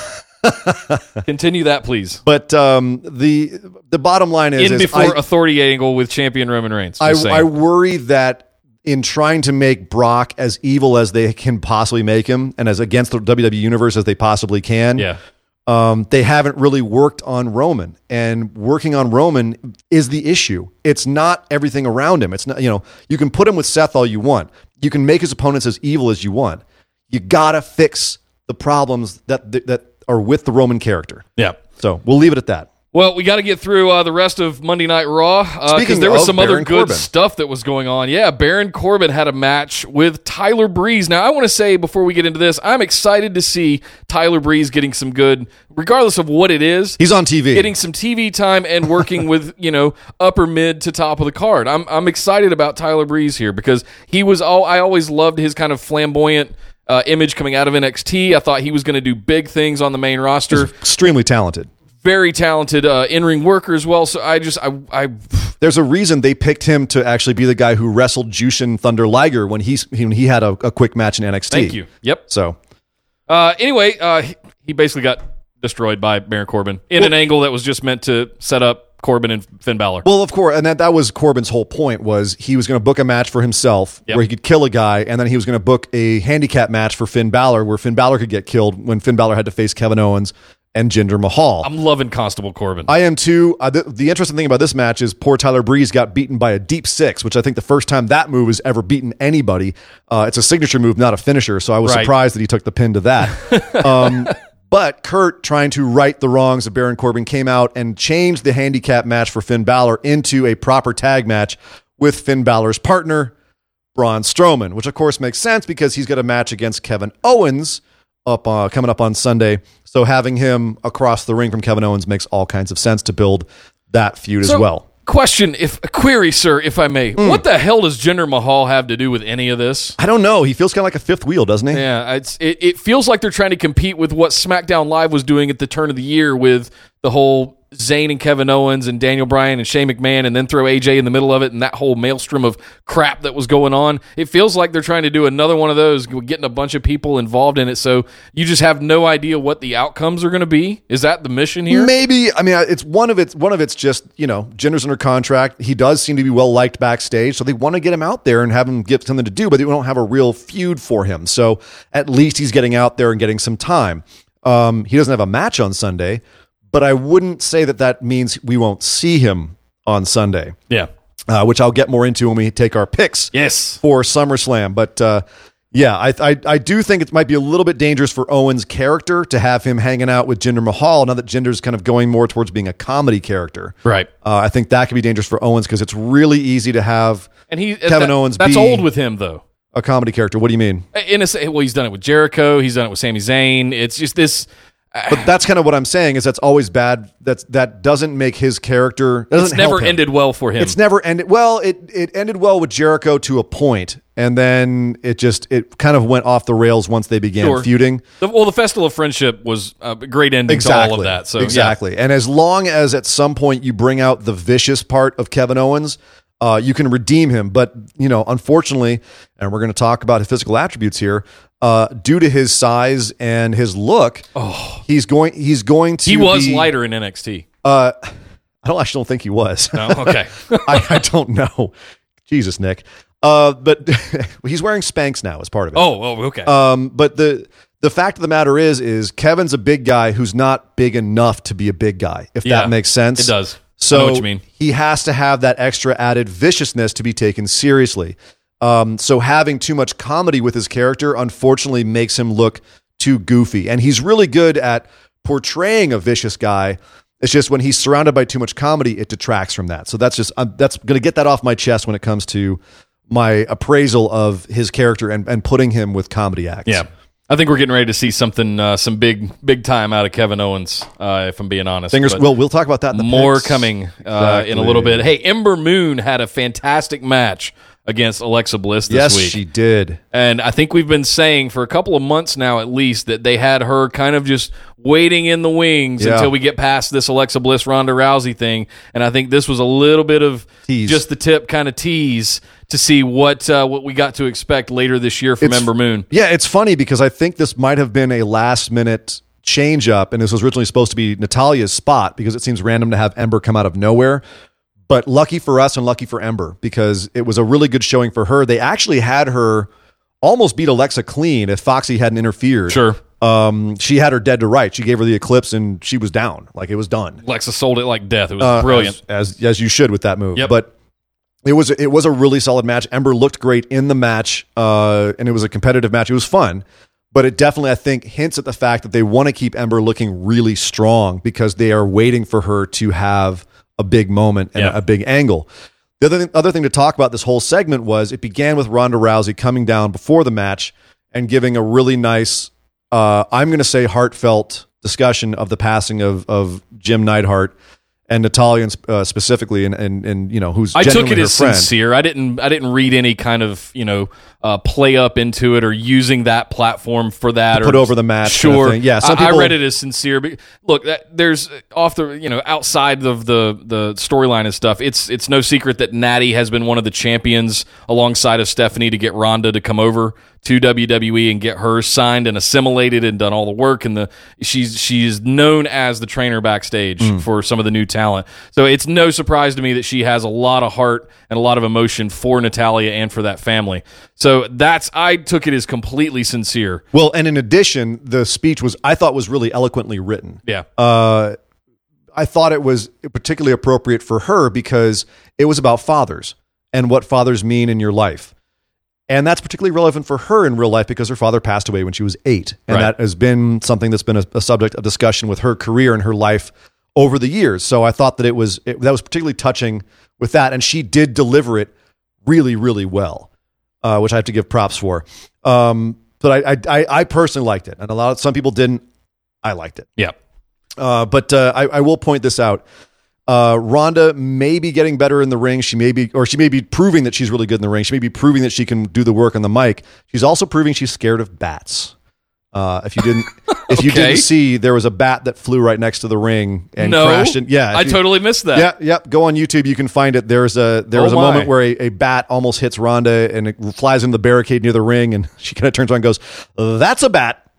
Continue that, please. but um, the the bottom line is, In is before I- authority angle with champion Roman Reigns. I, I worry that in trying to make Brock as evil as they can possibly make him and as against the WWE universe as they possibly can. Yeah. Um, they haven't really worked on Roman, and working on Roman is the issue. It's not everything around him. It's not you know you can put him with Seth all you want. You can make his opponents as evil as you want. You gotta fix the problems that that are with the Roman character. Yeah. So we'll leave it at that. Well, we got to get through uh, the rest of Monday Night Raw because Speaking there was of some other good Corbin. stuff that was going on. Yeah, Baron Corbin had a match with Tyler Breeze. Now, I want to say before we get into this, I'm excited to see Tyler Breeze getting some good, regardless of what it is. He's on TV. Getting some TV time and working with you know upper mid to top of the card. I'm I'm excited about Tyler Breeze here because he was all I always loved his kind of flamboyant uh, image coming out of NXT. I thought he was going to do big things on the main roster. extremely talented. Very talented uh, in ring worker as well. So I just I I There's a reason they picked him to actually be the guy who wrestled Jushin Thunder Liger when he's when he had a, a quick match in NXT. thank you. Yep. So Uh, anyway, uh, he- he basically got destroyed by Baron Corbin in an angle that was just meant to set up Corbin and Finn Balor. Well, of course, and that, that was Corbin's whole point was he was going to book a match for himself Yep. where he could kill a guy, and then he was going to book a handicap match for Finn Balor where Finn Balor could get killed when Finn Balor had to face Kevin Owens and Jinder Mahal. I'm loving Constable Corbin. I am too. Uh, the, the interesting thing about this match is poor Tyler Breeze got beaten by a deep six, which I think the first time that move has ever beaten anybody. Uh, it's a signature move, not a finisher. So I was Right. surprised that he took the pin to that. um, but Kurt, trying to right the wrongs of Baron Corbin, came out and changed the handicap match for Finn Balor into a proper tag match with Finn Balor's partner, Braun Strowman, which of course makes sense because he's got a match against Kevin Owens up uh, coming up on Sunday. So having him across the ring from Kevin Owens makes all kinds of sense to build that feud So, as well. Question, if a query, sir, if I may, Hmm. what the hell does Jinder Mahal have to do with any of this? I don't know. He feels kind of like a fifth wheel, doesn't he? Yeah, it's it, it feels like they're trying to compete with what SmackDown Live was doing at the turn of the year with the whole Zayn and Kevin Owens and Daniel Bryan and Shane McMahon, and then throw AJ in the middle of it, and that whole maelstrom of crap that was going on. It feels like they're trying to do another one of those, getting a bunch of people involved in it, so you just have no idea what the outcomes are going to be. Is that the mission here? Maybe I mean it's one of its one of it's just you know Jinder's under contract. He does seem to be well liked backstage, so they want to get him out there and have him get something to do, but they don't have a real feud for him. So at least he's getting out there and getting some time. Um, he doesn't have a match on Sunday, but I wouldn't say that that means we won't see him on Sunday, Yeah. uh, which I'll get more into when we take our picks Yes. for SummerSlam. But uh, yeah, I, I I do think it might be a little bit dangerous for Owens' character to have him hanging out with Jinder Mahal now that Jinder's kind of going more towards being a comedy character. Right. Uh, I think that could be dangerous for Owens because it's really easy to have And he Kevin that- Owens That's be- old with him though. a comedy character. What do you mean? In a, well, he's done it with Jericho. He's done it with Sami Zayn. It's just this. But that's kind of what I'm saying is that's always bad. That's that doesn't make his character. It's never ended well for him. It's never ended well. It it ended well with Jericho to a point, and then it just it kind of went off the rails once they began Sure. feuding. The- well, the Festival of Friendship was a great ending to all of that. So yeah. exactly. And as long as at some point you bring out the vicious part of Kevin Owens, uh, you can redeem him. But you know, unfortunately, and we're going to talk about his physical attributes here. Uh, due to his size and his look, he's going. He's going to. Oh. he was be- lighter in NXT. Uh, I don't actually don't think he was. No, okay. I, I don't know. Jesus, Nick. Uh, but he's wearing Spanx now as part of it. oh, oh, okay. Um, but the the fact of the matter is, is Kevin's a big guy who's not big enough to be a big guy. If Yeah, that makes sense, it does. So what you mean. he has to have that extra added viciousness to be taken seriously. Um, so having too much comedy with his character, unfortunately, makes him look too goofy. And he's really good at portraying a vicious guy. It's just when he's surrounded by too much comedy, it detracts from that. So that's just um, that's going to get that off my chest when it comes to my appraisal of his character and, and putting him with comedy acts. yeah. I think we're getting ready to see something, uh, some big, big time out of Kevin Owens. Uh, if I'm being honest, Fingers. But Well, we'll talk about that in the more picks. coming uh, in a little bit. Hey, Ember Moon had a fantastic match against Alexa Bliss this Yes, week. she did. And I think we've been saying for a couple of months now, at least, that they had her kind of just waiting in the wings Yeah. until we get past this Alexa Bliss Ronda Rousey thing. And I think this was a little bit of Tease. just the tip kind of tease to see what uh, what we got to expect later this year from It's- Ember Moon. Yeah, it's funny because I think this might have been a last minute change up, and this was originally supposed to be Natalya's spot because it seems random to have Ember come out of nowhere. But lucky for us and lucky for Ember because it was a really good showing for her. They actually had her almost beat Alexa clean if Foxy hadn't interfered. Sure. Um, she had her dead to right. She gave her the eclipse and she was down. Like it was done. Lexa sold it like death. It was Uh, brilliant. as, as as you should with that move. Yep. But it was it was a really solid match. Ember looked great in the match, uh, and it was a competitive match. It was fun, but it definitely I think hints at the fact that they want to keep Ember looking really strong because they are waiting for her to have a big moment and Yeah. a big angle. The other thing, other thing to talk about this whole segment was it began with Ronda Rousey coming down before the match and giving a really nice, uh, I'm going to say heartfelt discussion of the passing of of Jim Neidhart and Natalya uh, specifically, and, and and you know who's I took it as friend. sincere. I didn't. I didn't read any kind of you know uh, play up into it or using that platform for that or put over the match kind of Sure. Yeah, some I, I read it as sincere. But look, that, there's off the you know outside of the the storyline and stuff. It's it's no secret that Natty has been one of the champions alongside of Stephanie to get Ronda to come over to WWE and get her signed and assimilated and done all the work. And the she's she's known as the trainer backstage Mm. for some of the new talent. So it's no surprise to me that she has a lot of heart and a lot of emotion for Natalya and for that family. So that's I took it as completely sincere. Well, and in addition, the speech was I thought was really eloquently written. Yeah. Uh, I thought it was particularly appropriate for her because it was about fathers and what fathers mean in your life. And that's particularly relevant for her in real life because her father passed away when she was eight. And Right. that has been something that's been a, a subject of discussion with her career and her life over the years. So I thought that it was it, that was particularly touching with that. And she did deliver it really, really well, uh, which I have to give props for. Um, but I, I, I, personally liked it. And a lot of some people didn't. I liked it. Yeah. Uh, but uh, I, I will point this out. Uh, Ronda may be getting better in the ring. She may be, or she may be proving that she's really good in the ring. She may be proving that she can do the work on the mic. She's also proving she's scared of bats. Uh, if you didn't, if you didn't see, there was a bat that flew right next to the ring and no, crashed. In, yeah, I you- totally missed that. yeah, yep. Go on YouTube. You can find it. There's a there Oh was a my. moment where a, a bat almost hits Ronda and it flies into the barricade near the ring, and she kind of turns around and goes, "That's a bat.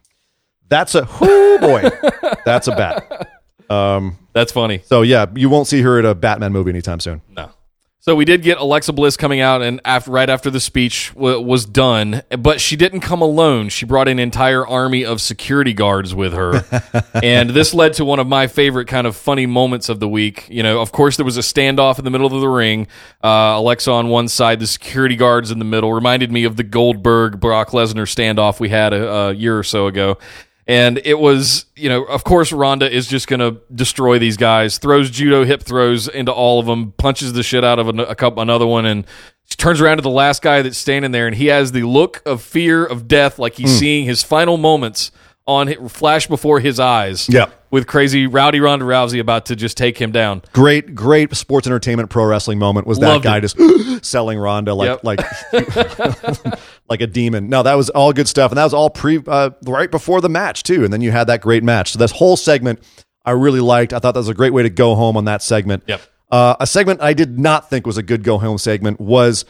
That's a whoo boy. That's a bat." Um. That's funny. So yeah, you won't see her at a Batman movie anytime soon. No. So we did get Alexa Bliss coming out, and after, right after the speech w- was done, but she didn't come alone. She brought an entire army of security guards with her, and this led to one of my favorite kind of funny moments of the week. You know, of course, there was a standoff in the middle of the ring. Uh, Alexa on one side, the security guards in the middle. Reminded me of the Goldberg Brock Lesnar standoff we had a, a year or so ago. And it was, you know, of course, Ronda is just going to destroy these guys. Throws judo hip throws into all of them, punches the shit out of an- a couple, another one, and she turns around to the last guy that's standing there, and he has the look of fear of death, like he's hmm. seeing his final moments on flash before his eyes. Yeah. with crazy rowdy Ronda Rousey about to just take him down. Great, great sports entertainment pro wrestling moment was that Loved guy it. just selling Ronda like Yep. like like a demon. No, that was all good stuff, and that was all pre uh, right before the match too. And then you had that great match. So this whole segment I really liked. I thought that was a great way to go home on that segment. Yep. Uh, a segment I did not think was a good go home segment was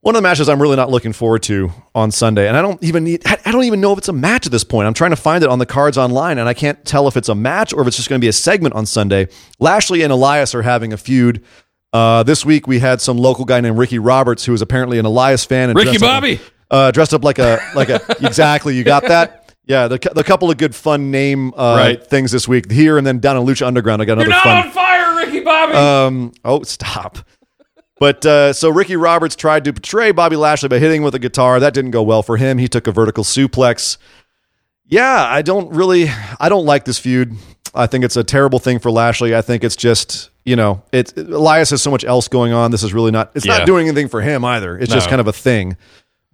one of the matches I'm really not looking forward to on Sunday, and I don't even need. I I don't even know if it's a match at this point. I'm trying to find it on the cards online, and I can't tell if it's a match or if it's just going to be a segment on Sunday. Lashley and Elias are having a feud. Uh, this week we had some local guy named Ricky Roberts who is apparently an Elias fan. And Ricky dressed up- Bobby. uh, dressed up like a like a exactly. You got that? Yeah, the, the couple of good fun name uh, Right. things this week here and then down in Lucha Underground. I got another You're fun. on fire, Ricky Bobby. Um, oh, stop. But uh, so Ricky Roberts tried to betray Bobby Lashley by hitting him with a guitar. That didn't go well for him. He took a vertical suplex. Yeah, I don't really, I don't like this feud. I think it's a terrible thing for Lashley. I think it's just, you know, it's Elias has so much else going on. This is really not. It's Yeah. not doing anything for him either. It's just kind of a thing.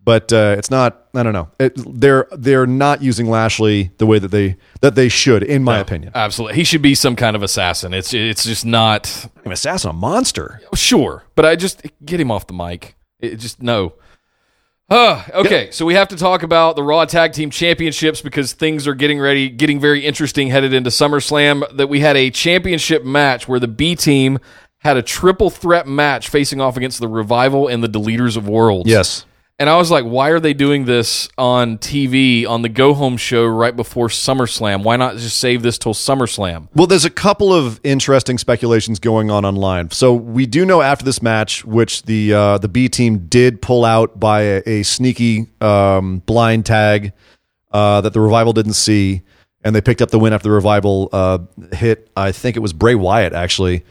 But uh, it's not. I don't know. It, they're they're not using Lashley the way that they that they should, in my opinion. Absolutely, he should be some kind of assassin. It's it's just not An assassin, a monster. Sure, but I just get him off the mic. It just no. Okay, so we have to talk about the Raw Tag Team Championships because things are getting ready, getting very interesting headed into SummerSlam. That we had a championship match where the B team had a triple threat match facing off against the Revival and the Deleters of Worlds. Yes. And I was like, why are they doing this on TV on the Go Home show right before SummerSlam? Why not just save this till SummerSlam? Well, there's a couple of interesting speculations going on online. So we do know after this match, which the uh, the B team did pull out by a, a sneaky um, blind tag uh, that the revival didn't see, and they picked up the win after the revival uh, hit. I think it was Bray Wyatt actually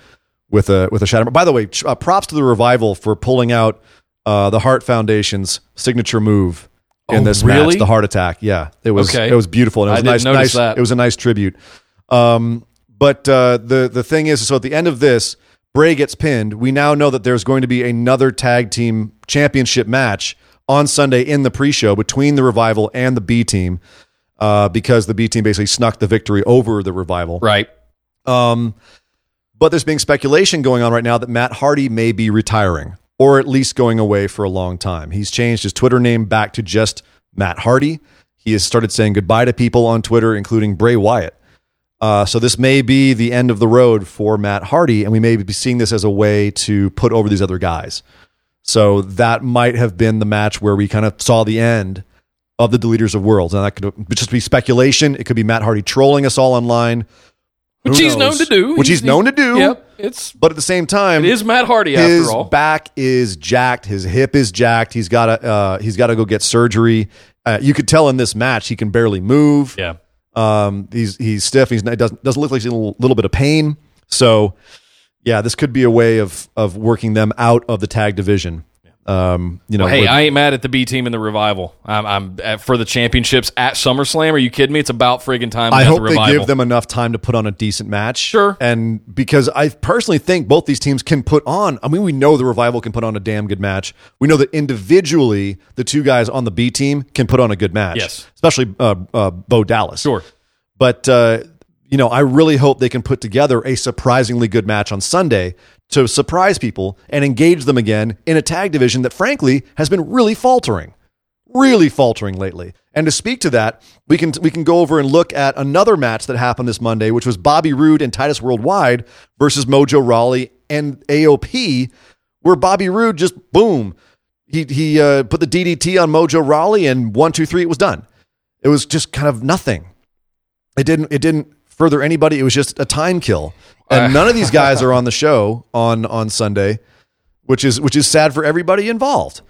with a with a shadow. By the way, uh, props to the revival for pulling out uh, the Heart Foundation's signature move in Oh, this really? match, the heart attack. Yeah, it was Okay. it was beautiful. And it I was didn't nice, nice. that. It was a nice tribute. Um, but uh, the the thing is, so at the end of this, Bray gets pinned. We now know that there's going to be another tag team championship match on Sunday in the pre-show between the Revival and the B team, uh, because the B team basically snuck the victory over the Revival. Right. Um, but there's being speculation going on right now that Matt Hardy may be retiring or at least going away for a long time. He's changed his Twitter name back to just Matt Hardy. He has started saying goodbye to people on Twitter, including Bray Wyatt. Uh, so this may be the end of the road for Matt Hardy, and we may be seeing this as a way to put over these other guys. So that might have been the match where we kind of saw the end of the Deleters of Worlds, and that could just be speculation. It could be Matt Hardy trolling us all online, Which Who he's known to do. Which he's known to do. Yep. It's but at the same time, it is Matt Hardy his after all. back is jacked. His hip is jacked. He's got to uh, he's got to go get surgery. Uh, you could tell in this match he can barely move. yeah. Um, he's he's stiff. He's not, doesn't doesn't look like he's in a little, little bit of pain. So, yeah, this could be a way of of working them out of the tag division. Um, you know, Hey, with- I ain't mad at the B team in the revival. I'm, I'm at, for the championships at SummerSlam. Are you kidding me? It's about friggin' time. I hope the they give them enough time to put on a decent match. Sure. And because I personally think both these teams can put on, I mean, we know the Revival can put on a damn good match. We know that individually, the two guys on the B team can put on a good match. Yes. Especially uh, uh, Bo Dallas. Sure. But, uh, you know, I really hope they can put together a surprisingly good match on Sunday to surprise people and engage them again in a tag division that, frankly, has been really faltering really faltering lately. And to speak to that, we can we can go over and look at another match that happened this Monday, which was Bobby Roode and Titus Worldwide versus Mojo Rawley and AOP, where Bobby Roode just boom, he he uh, put the DDT on Mojo Rawley and one two three, it was done. It was just kind of nothing. It didn't it didn't further anybody. It was just a time kill. And none of these guys are on the show on on Sunday, which is which is sad for everybody involved.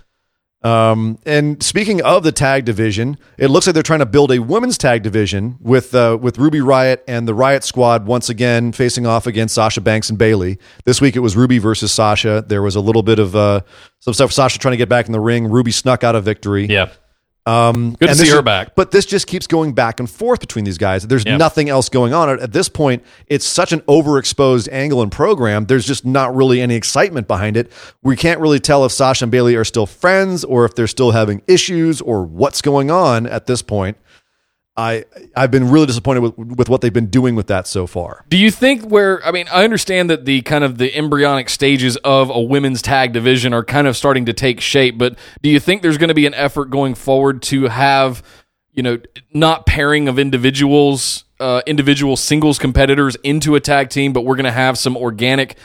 Um, and speaking of the tag division, it looks like they're trying to build a women's tag division with uh, with Ruby Riot and the Riot Squad once again facing off against Sasha Banks and Bayley. This week it was Ruby versus Sasha. There was a little bit of uh, some stuff. Sasha trying to get back in the ring. Ruby snuck out a victory. Yeah. Um, Good to see her is- back. But this just keeps going back and forth between these guys. There's Yeah. nothing else going on at, at this point. It's such an overexposed angle and program. There's just not really any excitement behind it. We can't really tell if Sasha and Bayley are still friends or if they're still having issues or what's going on at this point. I I've been really disappointed with with what they've been doing with that so far. Do you think where I mean I understand that the kind of the embryonic stages of a women's tag division are kind of starting to take shape, but do you think there's going to be an effort going forward to have you know not pairing of individuals uh, individual singles competitors into a tag team, but we're going to have some organic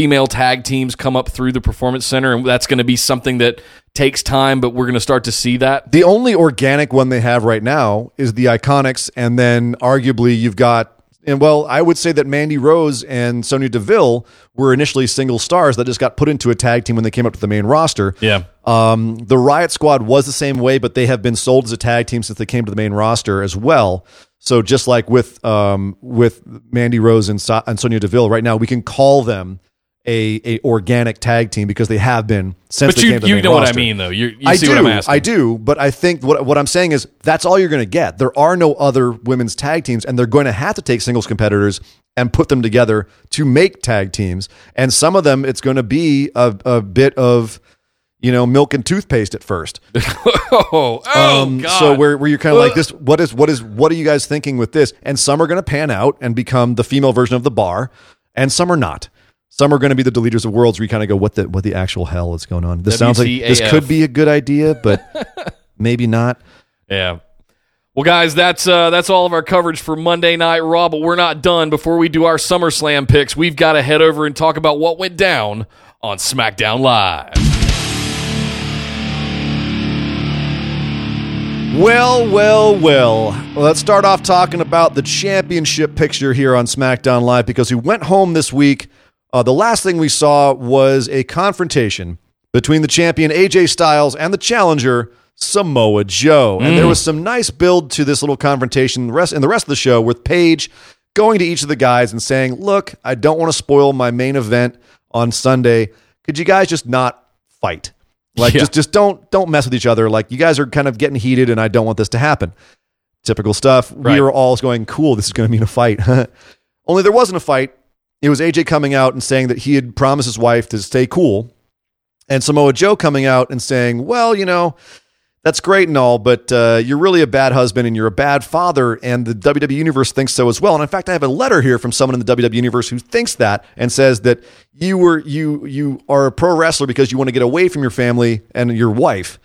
female tag teams come up through the performance center and that's going to be something that takes time but we're going to start to see that The only organic one they have right now is the Iconics, and then arguably you've got. And well, I would say that Mandy Rose and Sonya Deville were initially single stars that just got put into a tag team when they came up to the main roster. Yeah. Um, the Riot Squad was the same way, but they have been sold as a tag team since they came to the main roster as well. So just like with um, with Mandy Rose and, so- and Sonya Deville, right now we can call them a, a organic tag team because they have been since but they you came to the you know what I mean though you, you I see do. what I'm asking I do, but I think what what I'm saying is that's all you're going to get. There are no other women's tag teams, and they're going to have to take singles competitors and put them together to make tag teams. And some of them, it's going to be a, a bit of you know milk and toothpaste at first. oh, oh Um, God. so where, where you're kind of like this, what is, what is, what are you guys thinking with this? And some are going to pan out and become the female version of the bar and some are not. Some are going to be the deleters of worlds where you kind of go, what the, what the actual hell is going on? This sounds like this could be a good idea, but maybe not. Yeah. Well, guys, that's uh, that's all of our coverage for Monday Night Raw, but we're not done. Before we do our SummerSlam picks, we've got to head over and talk about what went down on SmackDown Live. Well, well, well. Well, let's start off talking about the championship picture here on SmackDown Live because we went home this week. Uh, the last thing we saw was a confrontation between the champion AJ Styles and the challenger Samoa Joe, and there was some nice build to this little confrontation. The rest in the rest of the show with Paige going to each of the guys and saying, "Look, I don't want to spoil my main event on Sunday. Could you guys just not fight?" Like Yeah. just just don't don't mess with each other. Like you guys are kind of getting heated, and I don't want this to happen. Typical stuff. Right. We were all going, "Cool, this is going to mean a fight." Only there wasn't a fight. It was AJ coming out and saying that he had promised his wife to stay cool, and Samoa Joe coming out and saying, "Well, you know." That's great and all, but uh, you're really a bad husband and you're a bad father, and the WWE Universe thinks so as well. And in fact, I have a letter here from someone in the WWE Universe who thinks that and says that you were you you are a pro wrestler because you want to get away from your family and your wife.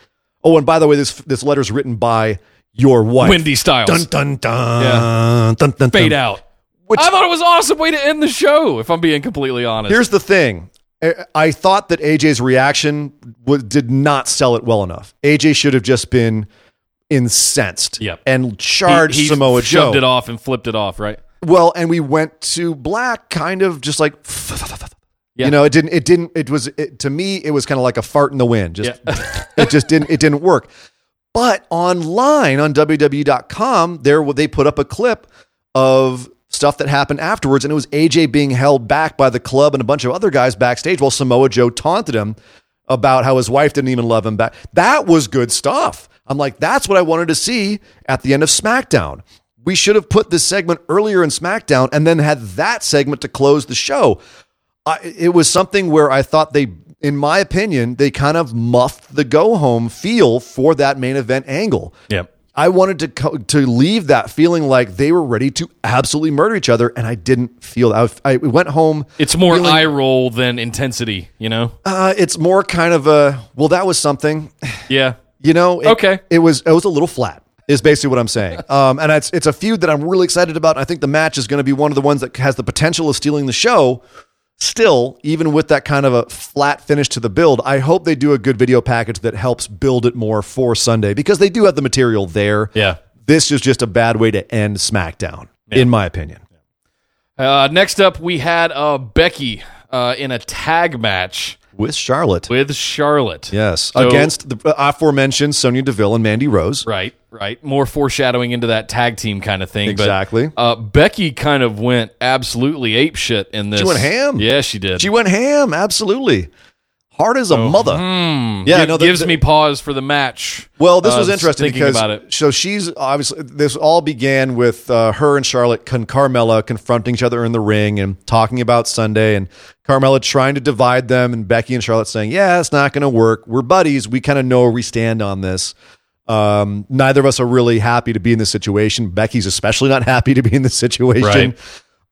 Oh, and by the way, this this letter is written by your wife, Wendy Styles. Dun dun dun. Yeah. dun dun Fade dun. out. Which- I thought it was an awesome way to end the show, if I'm being completely honest. Here's the thing. I- thought that AJ's reaction w- did not sell it well enough. AJ should have just been incensed Yep. and charged he Samoa Joe. shoved it off and flipped it off, right? Well, and we went to black, kind of just like, Yeah. you know, it didn't, it didn't, it was, it, to me, it was kind of like a fart in the wind. Just, it just didn't, it didn't work. But online on WWE.com, there they put up a clip of stuff that happened afterwards, and it was AJ being held back by the club and a bunch of other guys backstage while Samoa Joe taunted him about how his wife didn't even love him back. That was good stuff. I'm like, that's what I wanted to see at the end of SmackDown. We should have put this segment earlier in SmackDown and then had that segment to close the show. I, it was something where I thought they, in my opinion, they kind of muffed the go home feel for that main event angle. Yep. I wanted to co- to leave that feeling like they were ready to absolutely murder each other, and I didn't feel that. I, I went home. It's more feeling- eye roll than intensity, you know? Uh, it's more kind of a well, that was something. Yeah. You know, it, Okay. It was it was a little flat. Is basically what I'm saying. Um, and it's it's a feud that I'm really excited about. I think the match is going to be one of the ones that has the potential of stealing the show. Still, even with that kind of a flat finish to the build, I hope they do a good video package that helps build it more for Sunday because they do have the material there. Yeah. This is just a bad way to end SmackDown, in my opinion. Uh, next up, we had uh, Becky uh, in a tag match With Charlotte, with Charlotte. yes, So- against the aforementioned Sonya Deville and Mandy Rose. Right, right. More foreshadowing into that tag team kind of thing. Exactly. But, uh, Becky kind of went absolutely ape shit in this. She went ham. Yeah, she did. She went ham, absolutely. Hard as a mother. Hmm. Yeah, Gi- no, the- gives the- me pause for the match. Well, this Uh, was interesting because about it. so she's obviously this all began with uh, her and Charlotte and Carmella confronting each other in the ring and talking about Sunday and Carmella trying to divide them and Becky and Charlotte saying, "Yeah, it's not going to work. We're buddies. We kind of know where we stand on this." Um, neither of us are really happy to be in this situation. Becky's especially not happy to be in this situation Right.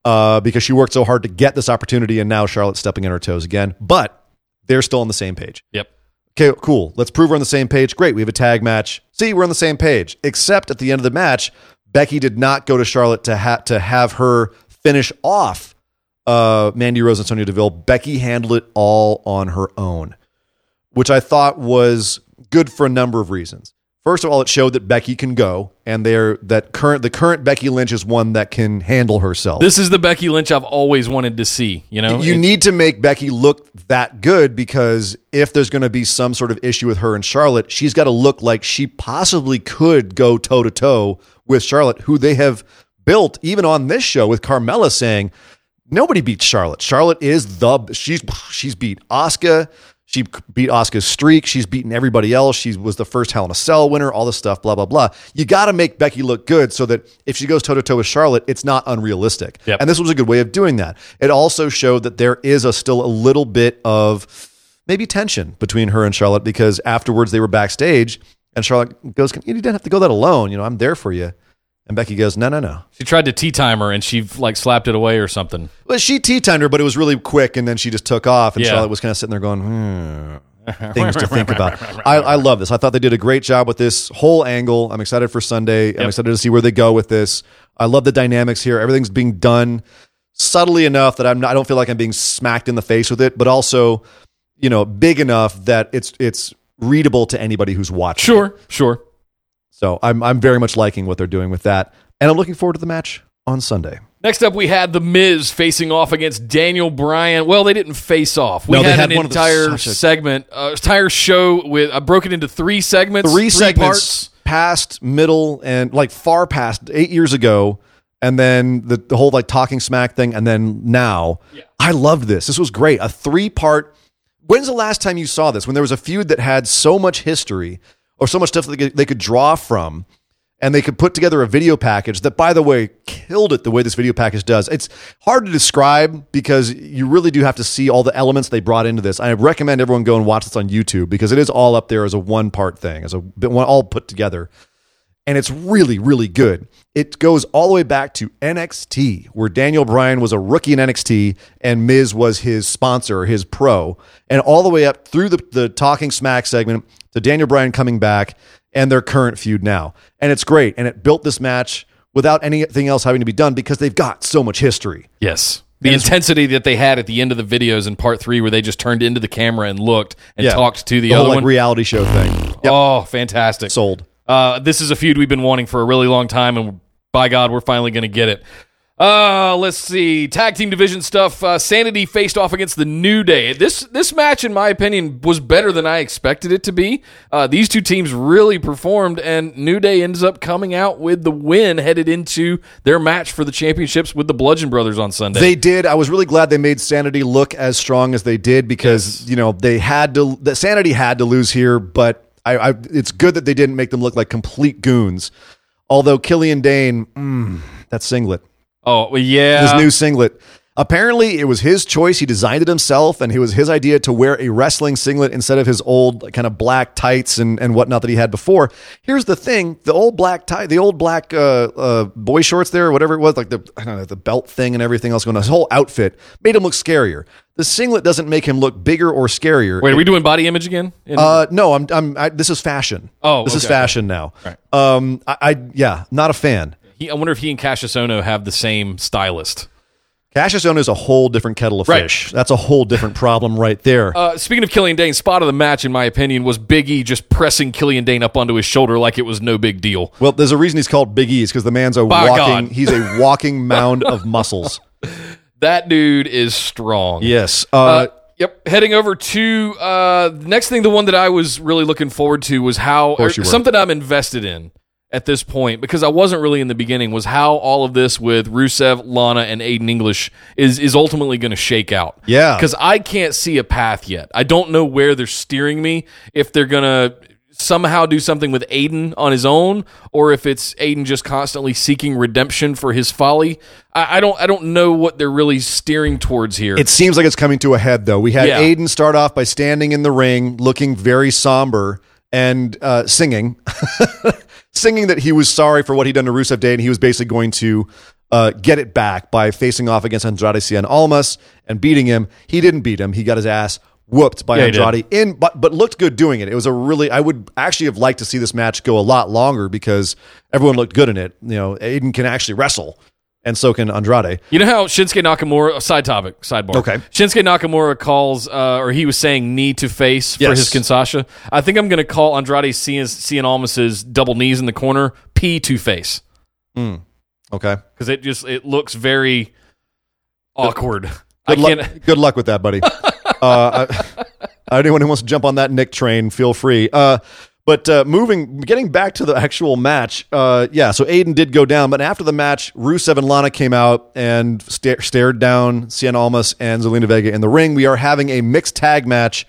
uh, because she worked so hard to get this opportunity, and now Charlotte's stepping on her toes again. But they're still on the same page. Yep. Okay, cool. Let's prove we're on the same page. Great. We have a tag match. See, we're on the same page. Except at the end of the match, Becky did not go to Charlotte to ha- to have her finish off uh, Mandy Rose and Sonya Deville. Becky handled it all on her own, which I thought was good for a number of reasons. First of all, it showed that Becky can go, and they're that current the current Becky Lynch is one that can handle herself. This is the Becky Lynch I've always wanted to see. You know, You It- need to make Becky look that good because if there's going to be some sort of issue with her and Charlotte, she's got to look like she possibly could go toe to toe with Charlotte, who they have built even on this show with Carmella saying nobody beats Charlotte. Charlotte is the she's she's beat Asuka. She beat Asuka's streak. She's beaten everybody else. She was the first Hell in a Cell winner. All this stuff, blah blah blah. You got to make Becky look good so that if she goes toe to toe with Charlotte, it's not unrealistic. Yep. And this was a good way of doing that. It also showed that there is a still a little bit of maybe tension between her and Charlotte because afterwards they were backstage and Charlotte goes, "You didn't have to go that alone. You know, I'm there for you." And Becky goes, "No, no, no." she tried to tea time her and she like slapped it away or something. Well, she tea timed her, but it was really quick, and then she just took off. And Yeah. Charlotte was kind of sitting there going, hmm, things to think about. I, I love this. I thought they did a great job with this whole angle. I'm excited for Sunday. I'm excited to see where they go with this. I love the dynamics here. Everything's being done subtly enough that I'm not, I don't feel like I'm being smacked in the face with it, but also, you know, big enough that it's it's readable to anybody who's watching. Sure, sure. So I'm I'm very much liking what they're doing with that, and I'm looking forward to the match on Sunday. Next up, we had The Miz facing off against Daniel Bryan. Well, they didn't face off. We No, they had, had an one of the- entire a- segment, uh, entire show with. I broke it into three segments, Three, segments parts. past, middle, and like far past eight years ago, and then the, the whole like talking smack thing, and then now. I loved this. This was great. A three part. When's the last time you saw this? When there was a feud that had so much history or so much stuff that they could, they could draw from, and they could put together a video package that, by the way, killed it the way this video package does. It's hard to describe because you really do have to see all the elements they brought into this. I recommend everyone go and watch this on YouTube because it is all up there as a one part thing, as a all put together and it's really, really good. It goes all the way back to NXT, where Daniel Bryan was a rookie in NXT and Miz was his sponsor, his pro, and all the way up through the, the Talking Smack segment to Daniel Bryan coming back and their current feud now. And it's great. And it built this match without anything else having to be done because they've got so much history. Yes. The intensity that they had at the end of the videos in part three, where they just turned into the camera and looked and talked to the, whole other like one. reality show thing. Yep. Oh, fantastic. Sold. Uh, this is a feud we've been wanting for a really long time, and by God, we're finally going to get it. Uh, let's see. Tag team division stuff. Uh, Sanity faced off against the New Day. This this match, in my opinion, was better than I expected it to be. Uh, these two teams really performed, and New Day ends up coming out with the win, headed into their match for the championships with the Bludgeon Brothers on Sunday. They did. I was really glad they made Sanity look as strong as they did because Yes. you know they had to. The Sanity had to lose here, but I, I it's good that they didn't make them look like complete goons. Although Killian Dain, mm, that singlet, oh well, yeah. his new singlet. Apparently, it was his choice. He designed it himself, and it was his idea to wear a wrestling singlet instead of his old kind of black tights and, and whatnot that he had before. Here's the thing: the old black tie, the old black uh, uh, boy shorts there, or whatever it was, like the I don't know, the belt thing and everything else going on. His whole outfit made him look scarier. The singlet doesn't make him look bigger or scarier. Wait, are we doing body image again? In- Uh, no, I'm. I'm. I, this is fashion. Oh, this is fashion now. Right. Um, I, I. Yeah, not a fan. He, I wonder if he and Cassius Ohno have the same stylist. Cassius Ohno is a whole different kettle of Right. fish. That's a whole different problem right there. Uh, speaking of Killian Dain, spot of the match, in my opinion, was Big E just pressing Killian Dain up onto his shoulder like it was no big deal. well, there's a reason he's called Big E. Is because the man's a By walking. God. He's a walking mound of muscles. That dude is strong. Yes. Uh, Uh, yep. Heading over to uh, the next thing, the one that I was really looking forward to was how course or you were. something I'm invested in at this point because I wasn't really in the beginning was how all of this with Rusev, Lana, and Aiden English is is ultimately going to shake out. Yeah. because I can't see a path yet. I don't know where they're steering me. If they're gonna somehow do something with Aiden on his own, or if it's Aiden just constantly seeking redemption for his folly. I, I don't. I don't know what they're really steering towards here. it seems like it's coming to a head, though. We had Yeah. Aiden start off by standing in the ring, looking very somber and uh, singing, singing that he was sorry for what he'd done to Rusev Day, and he was basically going to uh, get it back by facing off against Andrade Cien Almas and beating him. He didn't beat him; he got his ass whooped by Yeah. Andrade in, but but looked good doing it. It was a really. I would actually have liked to see this match go a lot longer because everyone looked good in it. You know, Aiden can actually wrestle, and so can Andrade. You know how Shinsuke Nakamura, side topic, sidebar. Okay. Shinsuke Nakamura calls, uh, or he was saying knee to face for Yes. his Kinshasa. I think I'm going to call Andrade seeing Cien Almas's double knees in the corner P to face Okay. because it just it looks very awkward. Good I luck. Good luck with that, buddy. uh, I, anyone who wants to jump on that Nick train, feel free. Uh, but uh, moving, getting back to the actual match, uh, yeah. So Aiden did go down, but after the match, Rusev and Lana came out and sta- stared down Cien Almas and Zelina Vega in the ring. We are having a mixed tag match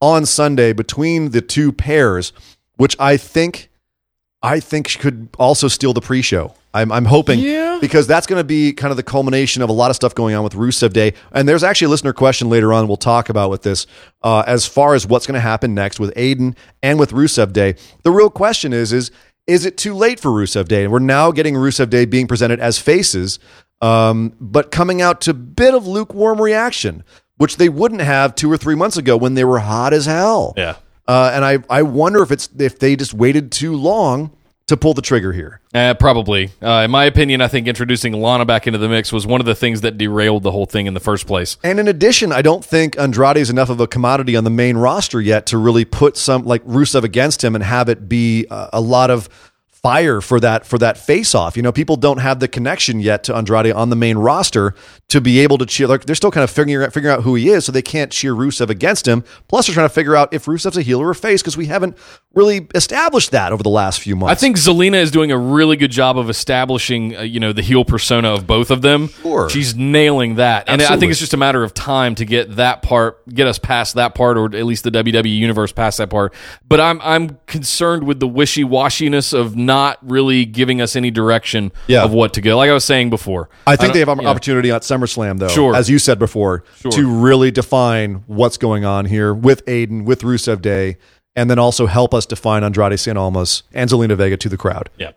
on Sunday between the two pairs, which I think, I think she could also steal the pre-show. I'm, I'm hoping Yeah. because that's going to be kind of the culmination of a lot of stuff going on with Rusev Day. And there's actually a listener question later on we'll talk about with this uh, as far as what's going to happen next with Aiden and with Rusev Day. The real question is is is it too late for Rusev Day? And we're now getting Rusev Day being presented as faces, um, but coming out to a bit of lukewarm reaction, which they wouldn't have two or three months ago when they were hot as hell. Yeah. Uh, and I, I wonder if it's if they just waited too long to pull the trigger here. Uh, probably. Uh, in my opinion, I think introducing Lana back into the mix was one of the things that derailed the whole thing in the first place. And in addition, I don't think Andrade is enough of a commodity on the main roster yet to really put some like Rusev against him and have it be uh, a lot of fire for that for that face off. You know, people don't have the connection yet to Andrade on the main roster to be able to cheer. Like they're still kind of figuring out figuring out who he is, so they can't cheer Rusev against him. Plus, they're trying to figure out if Rusev's a heel or a face because we haven't really established that over the last few months. I think Zelina is doing a really good job of establishing, uh, you know, the heel persona of both of them. Sure. She's nailing that, and I think it's just a matter of time to get that part, get us past that part, or at least the WWE universe past that part. But I'm I'm concerned with the wishy washiness of not really giving us any direction Yeah. of what to go. Like I was saying before, I think they have an yeah. opportunity at SummerSlam, though, Sure. as you said before, Sure. to really define what's going on here with Aiden, with Rusev Day, and then also help us define Andrade Cien Almas and Zelina Vega to the crowd. Yeah.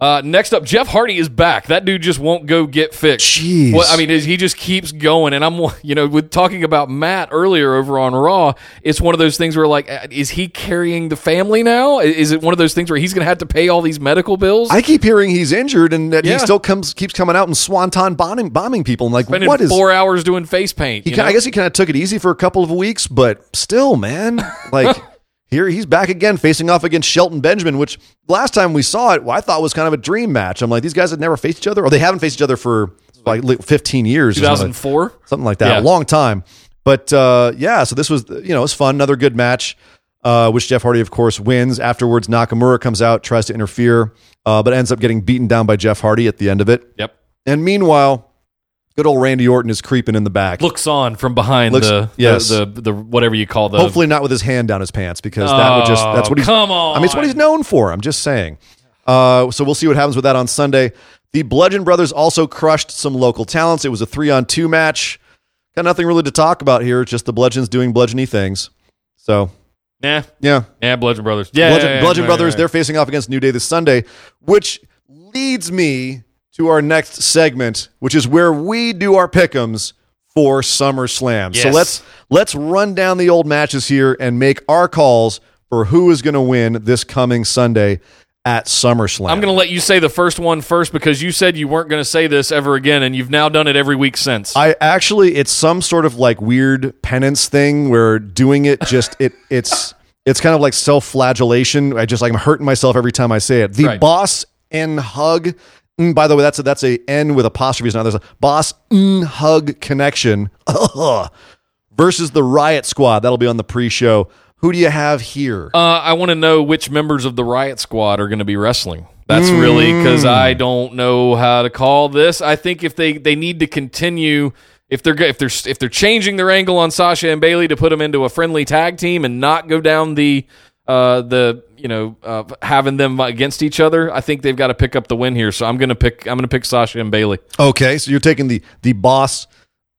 Uh, next up, Jeff Hardy is back. That dude just won't go get fixed. Jeez. Well, I mean, he just keeps going. And I'm, you know, with talking about Matt earlier over on Raw, it's one of those things where, like, uh, is he carrying the family now? Is it one of those things where he's going to have to pay all these medical bills? I keep hearing he's injured and that Yeah. he still comes keeps coming out and swanton bombing bombing people. And like, Spending what is? four hours doing face paint. He you kind, I guess he kind of took it easy for a couple of weeks, but still, man, like. Here he's back again, facing off against Shelton Benjamin, which last time we saw it, I thought was kind of a dream match. I'm like, these guys had never faced each other, or they haven't faced each other for like 15 years, or something. 2004. something like that, Yeah. a long time. But uh, yeah, so this was you know it was fun, another good match, uh, which Jeff Hardy of course wins. Afterwards, Nakamura comes out, tries to interfere, uh, but ends up getting beaten down by Jeff Hardy at the end of it. Yep. And meanwhile, good old Randy Orton is creeping in the back. Looks on from behind Looks- the, yes. the, the, the, whatever you call the. Hopefully not with his hand down his pants because that would just that's Oh, what he's come on. I mean it's what he's known for. I'm just saying. Uh, so we'll see what happens with that on Sunday. The Bludgeon Brothers also crushed some local talents. It was a three on two match. Got nothing really to talk about here. Just the Bludgeons doing bludgeony things. So Nah. yeah, Yeah, Bludgeon Brothers. Yeah. Bludgeon, yeah, yeah, Bludgeon Brothers. They're facing off against New Day this Sunday, which leads me to our next segment, which is where we do our pickums for SummerSlam. So let's let's run down the old matches here and make our calls for who is going to win this coming Sunday at SummerSlam. I'm going to let you say the first one first because you said you weren't going to say this ever again, and you've now done it every week since. I actually, it's some sort of like weird penance thing where doing it just it it's it's kind of like self flagellation. I just like I'm hurting myself every time I say it. The Right. boss and hug. Mm, by the way, that's a, that's a N with apostrophes now. There's a boss mm, hug connection versus the Riot Squad. That'll be on the pre-show. Who do you have here? uh, I want to know which members of the Riot Squad are going to be wrestling. That's really because I don't know how to call this. I think if they, they need to continue, if they're if they're if they're changing their angle on Sasha and Bayley to put them into a friendly tag team and not go down the uh, the you know uh, having them against each other, I think they've got to pick up the win here. So I'm gonna pick I'm gonna pick Sasha and Bayley. Okay, so you're taking the the boss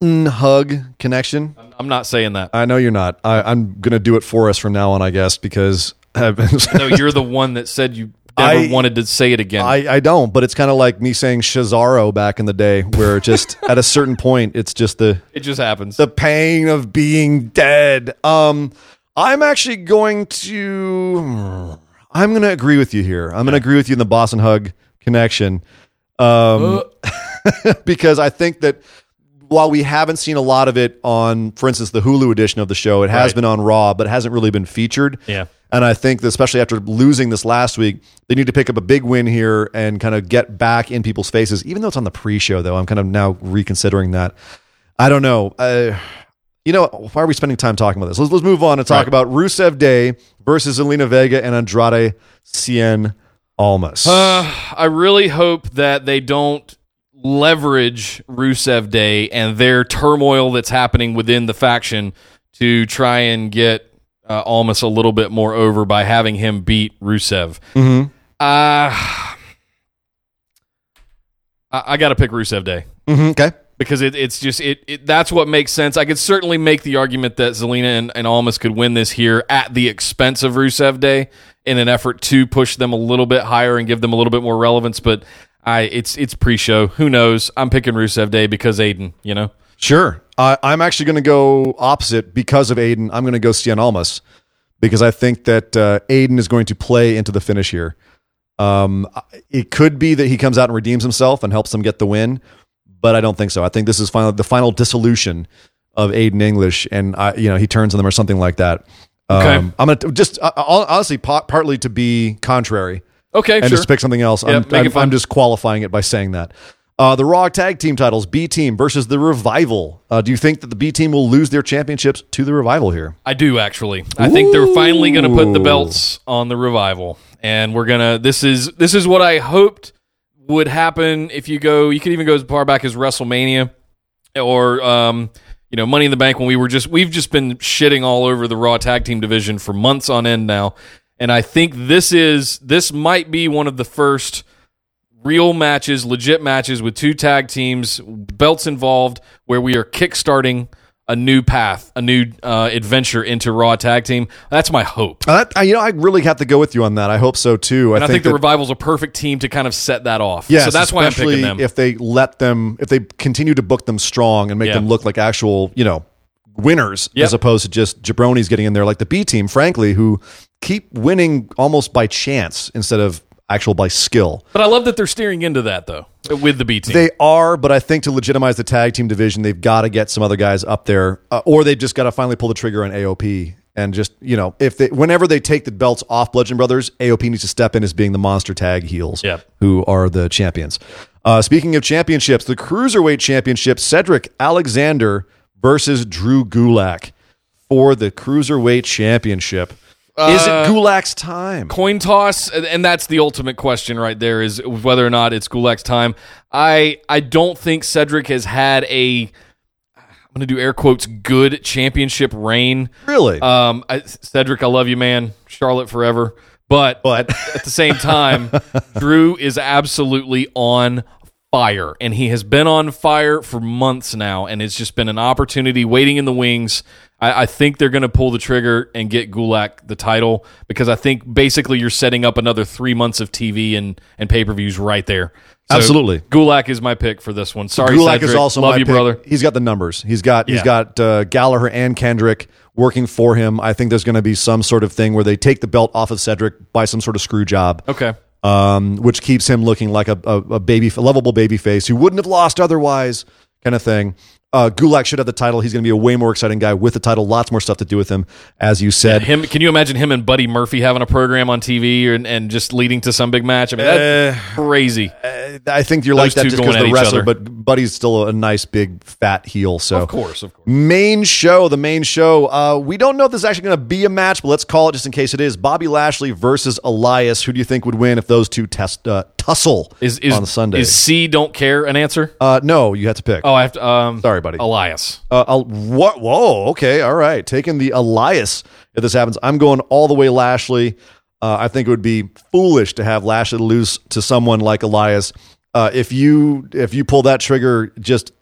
hug connection. I'm not saying that. I know you're not. I, I'm going to do it for us from now on, I guess, because I've been, No, you're the one that said you never I- wanted to say it again. I, I don't. But it's kind of like me saying Shazaro back in the day, where just at a certain point, it's just the it just happens. the pain of being dead. Um, I'm actually going to. I'm going to agree with you here. I'm going to agree with you in the Boss 'n' Hug connection, um, because I think that while we haven't seen a lot of it on, for instance, the Hulu edition of the show, it has Right. been on Raw, but it hasn't really been featured. Yeah. And I think that especially after losing this last week, they need to pick up a big win here and kind of get back in people's faces. Even though it's on the pre-show, though, I'm kind of now reconsidering that. I don't know. Uh, you know, why are we spending time talking about this? Let's, let's move on and talk Right. about Rusev Day versus Zelina Vega and Andrade Cien Almas. Uh, I really hope that they don't leverage Rusev Day and their turmoil that's happening within the faction to try and get uh, Almas a little bit more over by having him beat Rusev. Mhm. Uh, I, I got to pick Rusev Day. Mhm, Okay. Because it, it's just it, it that's what makes sense. I could certainly make the argument that Zelina and, and Almas could win this here at the expense of Rusev Day in an effort to push them a little bit higher and give them a little bit more relevance. But I it's it's pre-show. Who knows? I'm picking Rusev Day because Aiden. You know. Sure. I I'm actually going to go opposite because of Aiden. I'm going to go Cien Almas because I think that uh, Aiden is going to play into the finish here. Um, it could be that he comes out and redeems himself and helps them get the win, but I don't think so. I think this is final, the final dissolution of Aiden English, and I, you know, he turns on them or something like that. Okay. Um, I'm gonna just uh, honestly, pa- partly to be contrary, Okay, and sure. just pick something else. Yeah, I'm, I'm. I'm just qualifying it by saying that. Uh, the Raw Tag Team titles: B Team versus the Revival. Uh, do you think that the B Team will lose their championships to the Revival here? I do actually. I think they're finally going to put the belts on the revival, and we're gonna. This is this is what I hoped would happen. If you go, you could even go as far back as WrestleMania, or um, you know, Money in the Bank when we were just we've just been shitting all over the Raw Tag Team division for months on end now, and I think this is this might be one of the first real matches, legit matches with two tag teams, belts involved, where we are kickstarting a new path, a new uh, adventure into Raw Tag Team. That's my hope. Uh, that- I- you know, I really have to go with you on that. I hope so too. And I think, the that- Revival's a perfect team to kind of set that off. Yeah, so that's why I'm picking them. if they let them, if they continue to book them strong and make Yeah. them look like actual, you know, winners Yep. as opposed to just jabronis getting in there like the B team, frankly, who keep winning almost by chance instead of actual by skill. but I love that they're steering into that though with the B team. They are, but I think to legitimize the tag team division, they've got to get some other guys up there, uh, or they've just got to finally pull the trigger on AOP. And just you know, if they whenever they take the belts off Bludgeon Brothers, AOP needs to step in as being the monster tag heels, Yep. who are the champions. Uh, speaking of championships, the cruiserweight championship: Cedric Alexander versus Drew Gulak for the cruiserweight championship. Is Uh, it Gulak's time? coin toss and- and that's the ultimate question right there is whether or not it's Gulak's time. I I don't think Cedric has had a I'm going to do air quotes good championship reign. Really? Um I, Cedric, I love you man. Charlotte forever. But but at the same time, Drew is absolutely on fire, and he has been on fire for months now, and it's just been an opportunity waiting in the wings. I, I think they're going to pull the trigger and get Gulak the title because I think basically you're setting up another three months of TV and, and pay per views right there. So Absolutely. Gulak is my pick for this one. Sorry, Gulak Cedric. is also love my you, pick. brother. He's got the numbers. He's got he's Yeah. got uh, Gallagher and Kendrick working for him. I think there's going to be some sort of thing where they take the belt off of Cedric by some sort of screw job, Okay. Um, which keeps him looking like a, a, a baby, a lovable baby face who wouldn't have lost otherwise, kind of thing. Uh, Gulak should have the title. He's going to be a way more exciting guy with the title. Lots more stuff to do with him, as you said. Him? Can you imagine him and Buddy Murphy having a program on TV and, and just leading to some big match? I mean, that's Uh, crazy. I think you're like that just because the wrestler, but Buddy's still a nice big fat heel. So Of course, of course. Main show, the main show. Uh, we don't know if this is actually going to be a match, but let's call it just in case it is. Bobby Lashley versus Elias. Who do you think would win if those two test uh, tussle Is is on Sunday? Is C don't care an answer? uh, no, you have to pick. Oh, I have to. Um, Sorry, buddy. Elias. Uh, what? Whoa. Okay. All right. Taking the Elias. If this happens, I'm going all the way Lashley. Uh, I think it would be foolish to have Lashley lose to someone like Elias. Uh, if you if you pull that trigger, just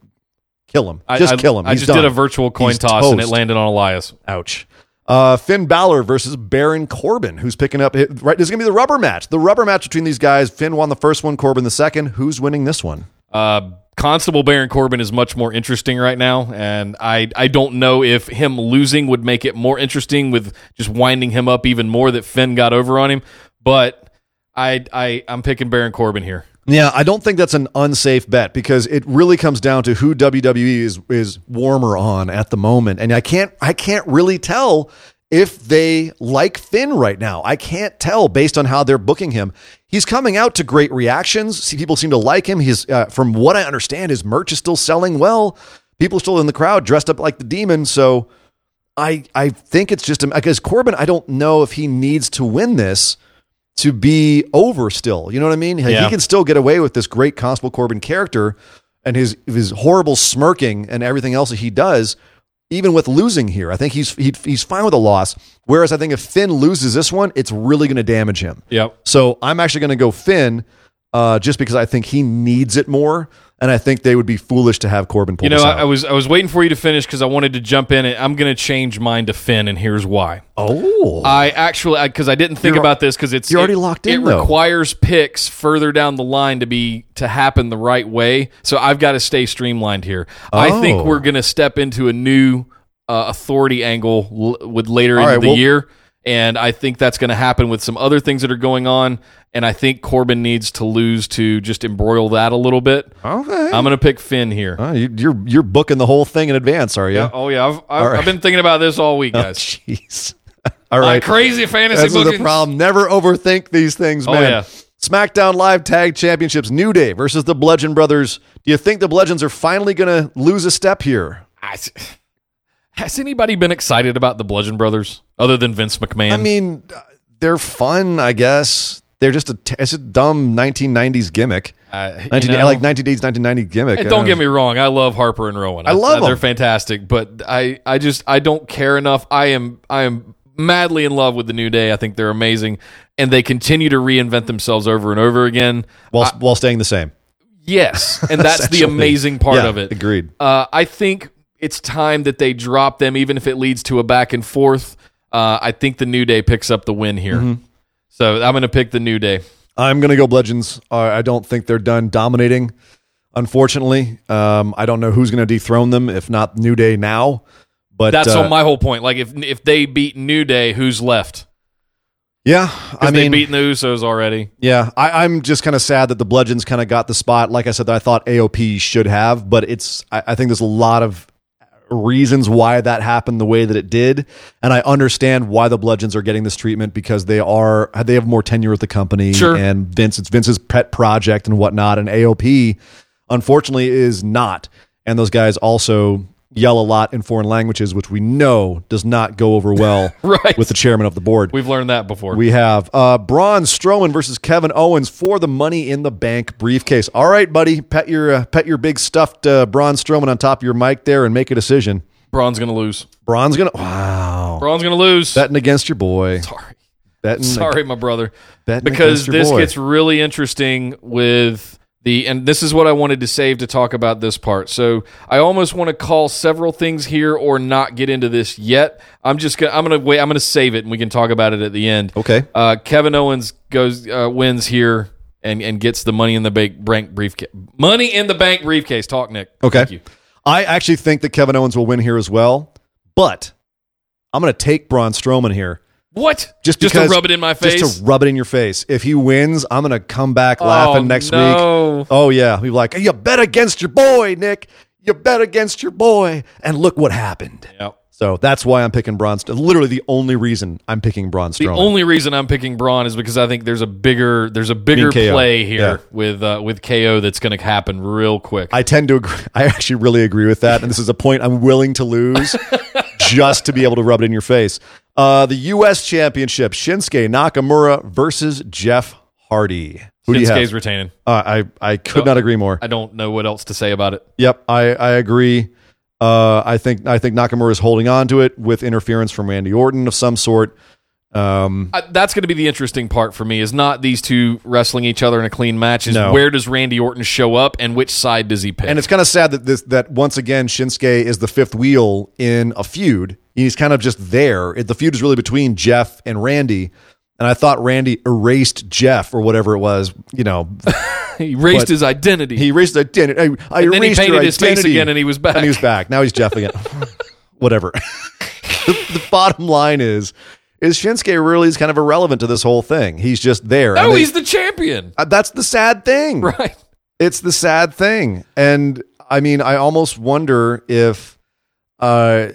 kill him. I- Just I, kill him. I He's just did a virtual coin He's toss and it landed on Elias. Ouch. Uh, Finn Balor versus Baron Corbin, who's picking up. Right, this is gonna be the rubber match. The rubber match between these guys. Finn won the first one. Corbin the second. Who's winning this one? Uh, Constable Baron Corbin is much more interesting right now, and I I don't know if him losing would make it more interesting with just winding him up even more that Finn got over on him. But I I I'm picking Baron Corbin here. Yeah, I don't think that's an unsafe bet because it really comes down to who WWE is is warmer on at the moment, and I can't I can't really tell if they like Finn right now. I can't tell based on how they're booking him. He's coming out to great reactions. See, people seem to like him. He's uh, from what I understand, his merch is still selling well. People are still in the crowd dressed up like the demon. So I I think it's just because Corbin. I don't know if he needs to win this to be over still. You know what I mean? He can still get away with this great Constable Corbin character and his his horrible smirking and everything else that he does, even with losing here. I think he's he, he's fine with a loss. Whereas I think if Finn loses this one, it's really going to damage him. Yep. So I'm actually going to go Finn, uh, just because I think he needs it more, and I think they would be foolish to have Corbin pull You know, this I. I was I was waiting for you to finish because I wanted to jump in. I'm going to change mine to Finn, and here's why. oh, I actually because I, didn't think You're- about this because it's you're already it- locked in, It though. requires picks further down the line to be to happen the right way. So I've got to stay streamlined here. I Oh. think we're going to step into a new uh, authority angle l- with later All into right, the well- year. And I think that's going to happen with some other things that are going on. And I think Corbin needs to lose to just embroil that a little bit. okay. I'm going to pick Finn here. Uh, you, you're you're booking the whole thing in advance, are you? Oh yeah, I've I've, right. I've been thinking about this all week, Oh, guys. Jeez. All My crazy fantasy This is the problem. Never overthink these things, Oh, man. yeah. SmackDown Live Tag Championships, New Day versus the Bludgeon Brothers. Do you think the Bludgeons are finally going to lose a step here? I, has anybody been excited about the Bludgeon Brothers other than Vince McMahon? I mean, they're fun, I guess. They're just a t- it's a dumb 1990s gimmick. Uh, 19, know- like 1980s 1990 gimmick. Hey, don't get me wrong. I love Harper and Rowan. I love They're fantastic, but I, I just I don't care enough. I am I am madly in love with the New Day. I think they're amazing, and they continue to reinvent themselves over and over again. while while staying the same. Yes, and that's the amazing part Yeah, of it. agreed. Uh, I think it's time that they drop them, even if it leads to a back and forth. Uh, I think the New Day picks up the win here. Mm-hmm. So I'm going to pick the New Day. I'm going to go Bludgeons. Uh, I don't think they're done dominating. Unfortunately, um, I don't know who's going to dethrone them if not New Day now. But That's uh, my whole point. Like if if they beat New Day, who's left? yeah. I mean, they've beaten the Usos already. Yeah, I, I'm just kind of sad that the Bludgeons kind of got the spot. Like I said, that I thought AOP should have, but it's. I, I think there's a lot of reasons why that happened the way that it did, and I understand why the Bludgeons are getting this treatment because they are they have more tenure with the company, Sure. and Vince it's Vince's pet project and whatnot, and AOP unfortunately is not, and those guys also yell a lot in foreign languages, which we know does not go over well Right. with the chairman of the board. We've learned that before. We have uh, Braun Strowman versus Kevin Owens for the Money in the Bank briefcase. All right, buddy, pet your uh, pet your big stuffed uh, Braun Strowman on top of your mic there and make a decision. Braun's going to lose. Braun's gonna wow Braun's going to lose. betting against your boy. Sorry. Betting Sorry, my brother. betting because this boy. gets really interesting with the and this is what I wanted to save to talk about this part. So I almost want to call several things here or not get into this yet. I'm just gonna I'm gonna wait. I'm gonna save it and we can talk about it at the end. okay. Uh, Kevin Owens goes uh, wins here and and gets the money in the bank, bank briefcase. Money in the bank briefcase. Talk, Nick. Okay. Thank you. I actually think that Kevin Owens will win here as well, but I'm going to take Braun Strowman here. What? Just just to rub it in my face. Just to rub it in your face. If he wins, I'm going to come back laughing Oh, next no. week. Oh yeah, we like you bet against your boy, Nick. You bet against your boy, and look what happened. Yep. So that's why I'm picking Braun. Literally the only reason I'm picking Braun The only reason I'm picking Braun is because I think there's a bigger there's a bigger play here Yeah. with uh, with KO that's going to happen real quick. I tend to agree. I actually really agree with that, and this is a point I'm willing to lose just to be able to rub it in your face. Uh, the U.S. Championship: Shinsuke Nakamura versus Jeff Hardy. Who do you Shinsuke's have? retaining. Uh, I I could Oh. not agree more. I don't know what else to say about it. Yep, I I agree. Uh, I think I think Nakamura is holding on to it with interference from Randy Orton of some sort. Um, I, that's going to be the interesting part for me. Is not these two wrestling each other in a clean match. Is No. where does Randy Orton show up and which side does he pick? and it's kind of sad that this that once again Shinsuke is the fifth wheel in a feud. He's kind of just there. The feud is really between Jeff and Randy. And I thought Randy erased Jeff or whatever it was. You know, he but his identity. he erased his identity. I, I And then he erased painted his face again and he was back. And he was back. Now he's Jeff again. whatever. the, the bottom line is, is Shinsuke really is kind of irrelevant to this whole thing. He's just there. no, they- he's the champion. uh, that's the sad thing. Right. It's the sad thing. And I mean, I almost wonder if, uh,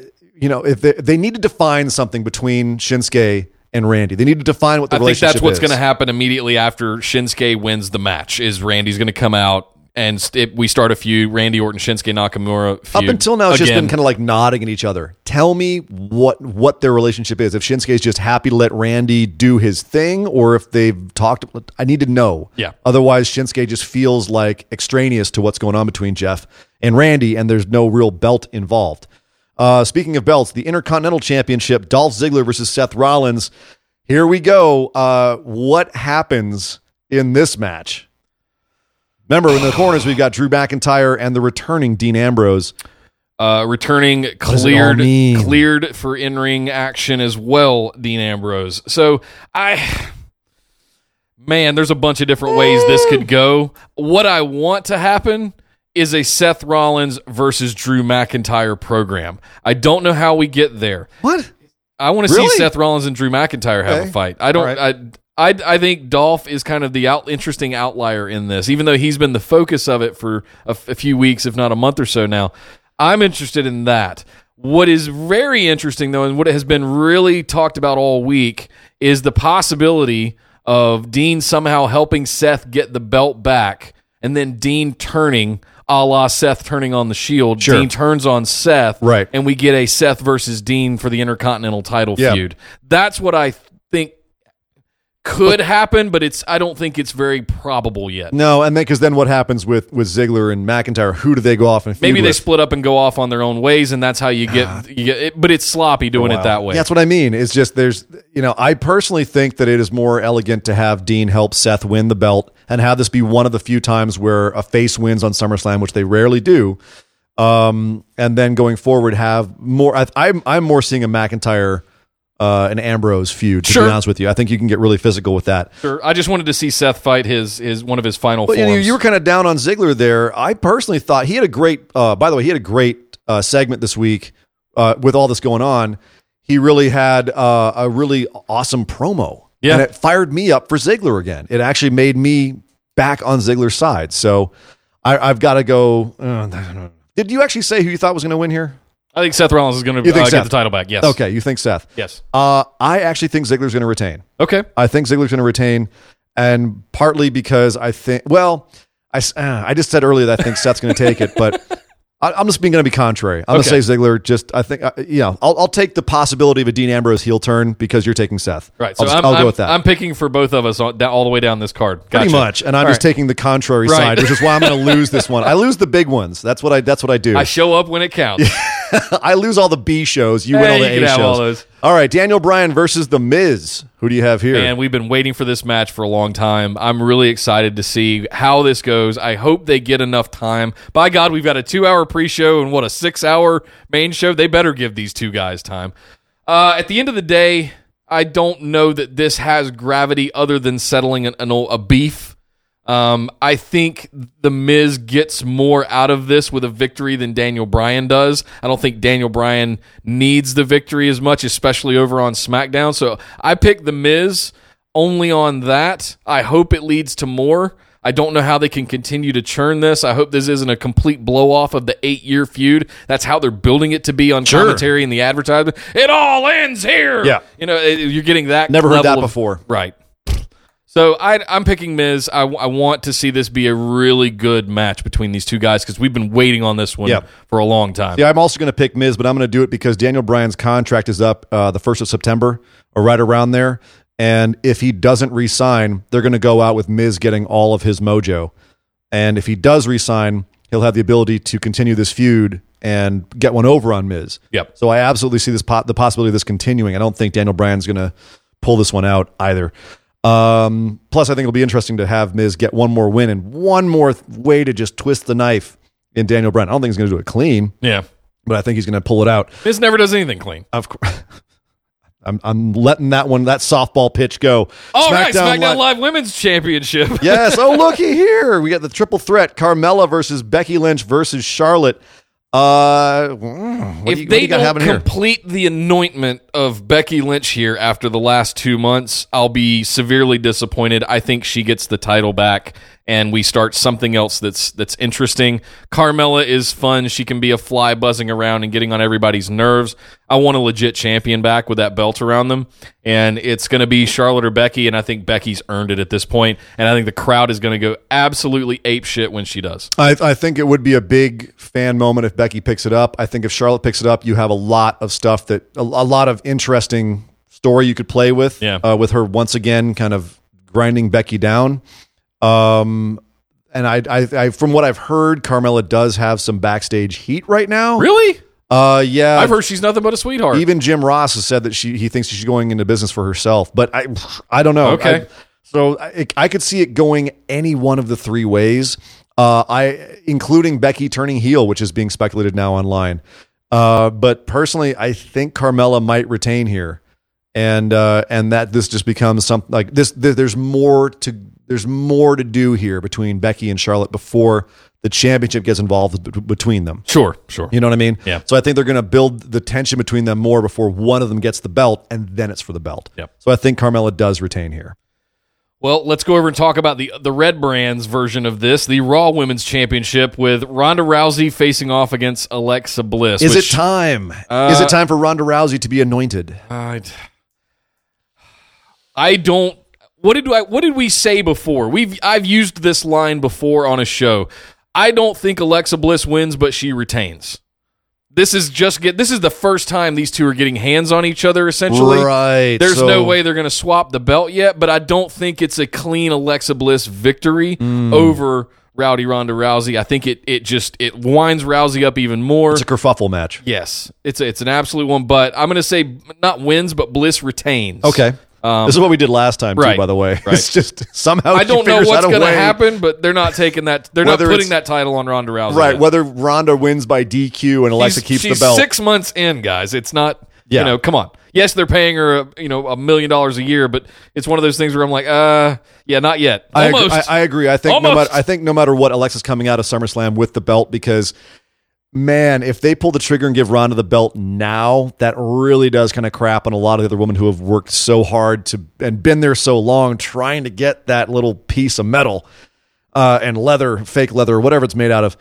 you know, if they, they need to define something between Shinsuke and Randy. They need to define what the relationship is. I think that's what's going to happen immediately after Shinsuke wins the match. Is Randy's going to come out and st- we start a feud? Randy Orton, Shinsuke Nakamura. Up until now, it's just again. been kind of like nodding at each other. Tell me what what their relationship is. If Shinsuke's just happy to let Randy do his thing, or if they've talked. I need to know. Yeah. Otherwise, Shinsuke just feels like extraneous to what's going on between Jeff and Randy, and there's no real belt involved. Uh, speaking of belts, the Intercontinental Championship: Dolph Ziggler versus Seth Rollins. Here we go. Uh, what happens in this match? Remember, in the corners, we've got Drew McIntyre and the returning Dean Ambrose. uh, returning does it all cleared cleared for in ring action as well. Dean Ambrose. So I. Man, there's a bunch of different ways this could go. What I want to happen is a Seth Rollins versus Drew McIntyre program. I don't know how we get there. What? I want to Really? see Seth Rollins and Drew McIntyre have Okay. a fight. I don't. Right. I, I I think Dolph is kind of the out, interesting outlier in this, even though he's been the focus of it for a, a few weeks, if not a month or so now. I'm interested in that. What is very interesting though, and what has been really talked about all week, is the possibility of Dean somehow helping Seth get the belt back, and then Dean turning. A la Seth turning on the Shield, Sure. Dean turns on Seth, Right. and we get a Seth versus Dean for the Intercontinental title Yeah. feud. That's what I think could happen, but it's I don't think it's very probable yet. No, and then because then what happens with with Ziggler and McIntyre? Who do they go off and Maybe they with? split up and go off on their own ways, and that's how you get you get it. But it's sloppy doing it that way. That's what I mean. It's just there's you know I personally think that it is more elegant to have Dean help Seth win the belt and have this be one of the few times where a face wins on SummerSlam, which they rarely do. Um, and then going forward, have more. I, I'm I'm more seeing a McIntyre. Uh, an Ambrose feud. To Sure. be honest with you, I think you can get really physical with that. Sure. I just wanted to see Seth fight his his one of his final But you, know, you were kind of down on Ziggler there. I personally thought he had a great. Uh, by the way, he had a great uh, segment this week uh, with all this going on. He really had uh, a really awesome promo, Yeah. and it fired me up for Ziggler again. It actually made me back on Ziggler's side. So I, I've got to go. Uh, did you actually say who you thought was going to win here? I think Seth Rollins is going to uh, get the title back. Yes. Okay, you think Seth? Yes. Uh, I actually think Ziggler's going to retain. Okay. I think Ziggler's going to retain, and partly because I think, well, I, uh, I just said earlier that I think Seth's going to take it, but I, I'm just being going to be contrary. I'm Okay. going to say Ziggler. Just I think, uh, you know, I'll, I'll take the possibility of a Dean Ambrose heel turn because you're taking Seth. Right. So I'll, just- I'm, I'll go I'm- with that. I'm picking for both of us all, all the way down this card. Pretty Gotcha. much, and I'm All just right. taking the contrary Right. side, which is why I'm going to lose this one. I lose the big ones. That's what I. That's what I do. I show up when it counts. I lose all the B shows. You win all the A shows. all. All right, Daniel Bryan versus The Miz. Who do you have here? And we've been waiting for this match for a long time. I'm really excited to see how this goes. I hope they get enough time. By God, we've got a two hour pre show and what, a six hour main show? They better give these two guys time. Uh, at the end of the day, I don't know that this has gravity other than settling an, an, old- a beef. Um, I think the Miz gets more out of this with a victory than Daniel Bryan does. I don't think Daniel Bryan needs the victory as much, especially over on SmackDown. So I pick the Miz only on that. I hope it leads to more. I don't know how they can continue to churn this. I hope this isn't a complete blow off of the eight year feud. That's how they're building it to be on commentary and the advertisement. It all ends here. Yeah. you know it- you're getting that. Never heard that of- before. Right. So I, I'm picking Miz. I, I want to see this be a really good match between these two guys because we've been waiting on this one Yep. for a long time. Yeah, I'm also going to pick Miz, but I'm going to do it because Daniel Bryan's contract is up uh, the first of September or right around there. And if he doesn't resign, they're going to go out with Miz getting all of his mojo. And if he does resign, he'll have the ability to continue this feud and get one over on Miz. Yep. So I absolutely see this po- the possibility of this continuing. I don't think Daniel Bryan's going to pull this one out either. Um, plus, I think it'll be interesting to have Miz get one more win and one more th- way to just twist the knife in Daniel Bryan. I don't think he's going to do it clean Yeah. but I think he's going to pull it out. Miz never does anything clean. Of course, I'm I'm letting that one that softball pitch go. All right, SmackDown Li- Live Women's Championship. Yes. Oh, looky here. We got the triple threat: Carmella versus Becky Lynch versus Charlotte. Uh, mm, if you, they don't happening here? complete the anointment of Becky Lynch here after the last two months, I'll be severely disappointed. I think she gets the title back, and we start something else that's that's interesting. Carmella is fun; she can be a fly buzzing around and getting on everybody's nerves. I want a legit champion back with that belt around them, and it's going to be Charlotte or Becky, and I think Becky's earned it at this point, and I think the crowd is going to go absolutely ape shit when she does. I, I think it would be a big fan moment if Becky picks it up. I think if Charlotte picks it up, you have a lot of stuff that a, a lot of interesting story you could play with. Yeah. Uh, with her once again kind of grinding Becky down. Um, and I, I, I, from what I've heard, Carmella does have some backstage heat right now. Really? Uh, yeah. I've heard she's nothing but a sweetheart. even Jim Ross has said that she he thinks she's going into business for herself. But I I don't know. Okay. I- so I, I could see it going any one of the three ways. Uh, I including Becky turning heel, which is being speculated now online. Uh, but personally, I think Carmella might retain here, and uh, and that this just becomes something like this. There, there's more to there's more to do here between Becky and Charlotte before the championship gets involved b- between them. Sure, sure. You know what I mean? Yeah. So I think they're going to build the tension between them more before one of them gets the belt, and then it's for the belt. Yep. So I think Carmella does retain here. Well, let's go over and talk about the the Red Brands version of this, the Raw Women's Championship with Ronda Rousey facing off against Alexa Bliss. Is which, it time? Uh, Is it time for Ronda Rousey to be anointed? I, I don't. what did I what did we say before? We've I've used this line before on a show. I don't think Alexa Bliss wins, but she retains. This is just get this is the first time these two are getting hands on each other essentially. Right. There's so- no way they're going to swap the belt yet, but I don't think it's a clean Alexa Bliss victory Mm. over Rowdy Ronda Rousey. I think it it just it winds Rousey up even more. It's a kerfuffle match. yes, it's a, it's an absolute one, but I'm going to say not wins, but Bliss retains. Okay. This is what we did last time, too, Um, right, by the way. right. It's just somehow I don't know what's going to happen, but they're not taking that. They're not putting that title on Ronda Rousey. Right. yet. Whether Ronda wins by DQ and Alexa She's- keeps she's the belt. Six months in, guys. It's not. Yeah. You know, come on. Yes, they're paying her, a, you know, a million dollars a year, but it's one of those things where I'm like, uh, yeah, not yet. I agree, I, I agree. I think no matter I think no matter what, Alexa's coming out of SummerSlam with the belt because man, if they pull the trigger and give Ronda the belt now, that really does kind of crap on a lot of the other women who have worked so hard to and been there so long trying to get that little piece of metal uh, and leather, fake leather, or whatever it's made out of.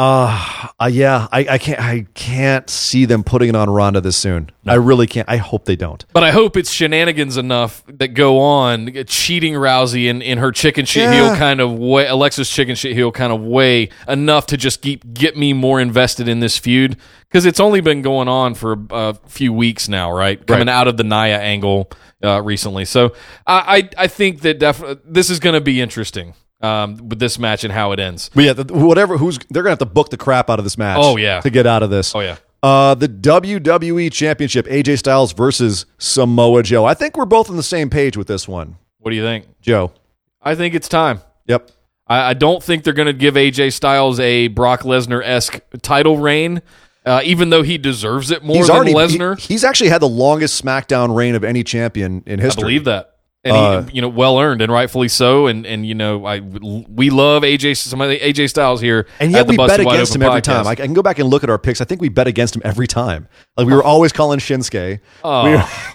Uh, uh yeah, I, I can't I can't see them putting it on Ronda this soon. I really can't. I hope they don't. But I hope it's shenanigans enough that go on cheating Rousey in, in her chicken shit Yeah. heel kind of way, Alexa's chicken shit heel kind of way enough to just keep get me more invested in this feud because it's only been going on for a few weeks now, right? Coming out of the Nia angle uh, recently, so I I, I think that def- this is going to be interesting um, with this match and how it ends. But yeah, the, whatever. Who's they're gonna have to book the crap out of this match. Oh, yeah. to get out of this. Oh yeah. Uh, the WWE Championship, AJ Styles versus Samoa Joe. I think we're both on the same page with this one, What do you think? Joe. I think it's time. Yep. I, I don't think they're going to give AJ Styles a Brock Lesnar esque title reign, uh, even though he deserves it more He's than already Lesnar. he- he's actually had the longest SmackDown reign of any champion in history. I believe that. And Uh, he, you know, well earned and rightfully so. And and you know, I we love AJ some of the AJ Styles here. And yet we bet against him every time. I, I can go back and look at our picks. I think we bet against him every time. Like we were always calling Shinsuke.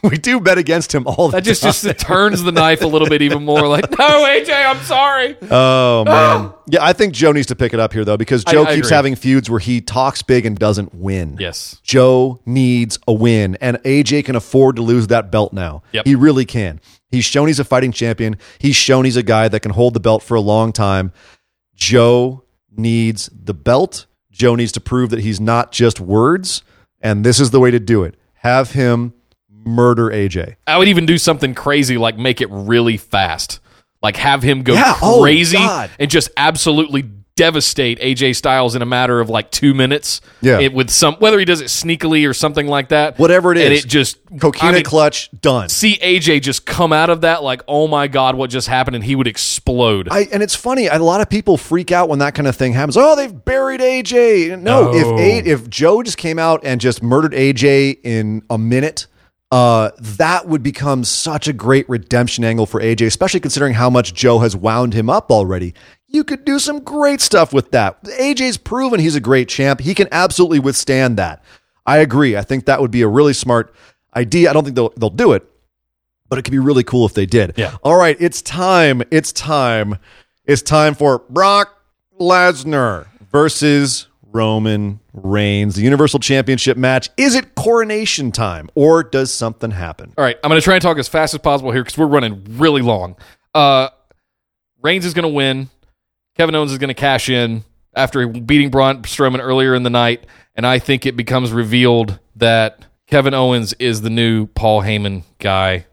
We, we do bet against him all the time. that just time. just turns the knife a little bit even more. Like, no, AJ, I'm sorry. Oh man, yeah. I think Joe needs to pick it up here though because I- Joe I keeps agree. having feuds where he talks big and doesn't win. yes, Joe needs a win, and AJ can afford to lose that belt now. Yep. He really can. He's shown he's a fighting champion. He's shown he's a guy that can hold the belt for a long time. Joe needs the belt. Joe needs to prove that he's not just words, and this is the way to do it. Have him murder AJ. I would even do something crazy like make it really fast, like have him go Yeah, oh, crazy God. and just absolutely devastate AJ Styles in a matter of like two minutes. Yeah. it, with some whether he does it sneakily or something like that, Whatever it is, and it just Coquina I mean, clutch done. see AJ just come out of that like, oh my god, what just happened, and he would explode. I, and it's funny. A lot of people freak out when that kind of thing happens. Oh, they've buried AJ. No, No. if a, if Joe just came out and just murdered AJ in a minute, uh, that would become such a great redemption angle for AJ, especially considering how much Joe has wound him up already. You could do some great stuff with that. AJ's proven he's a great champ. He can absolutely withstand that. I agree. I think that would be a really smart idea. I don't think they'll they'll do it, but it could be really cool if they did. Yeah. All right, it's time. It's time. It's time for Brock Lesnar versus Roman Reigns, the Universal Championship match. Is it coronation time or does something happen? All right, I'm going to try and talk as fast as possible here because we're running really long. Uh, Reigns is going to win. Kevin Owens is going to cash in after beating Braun Strowman earlier in the night, and I think it becomes revealed that Kevin Owens is the new Paul Heyman guy.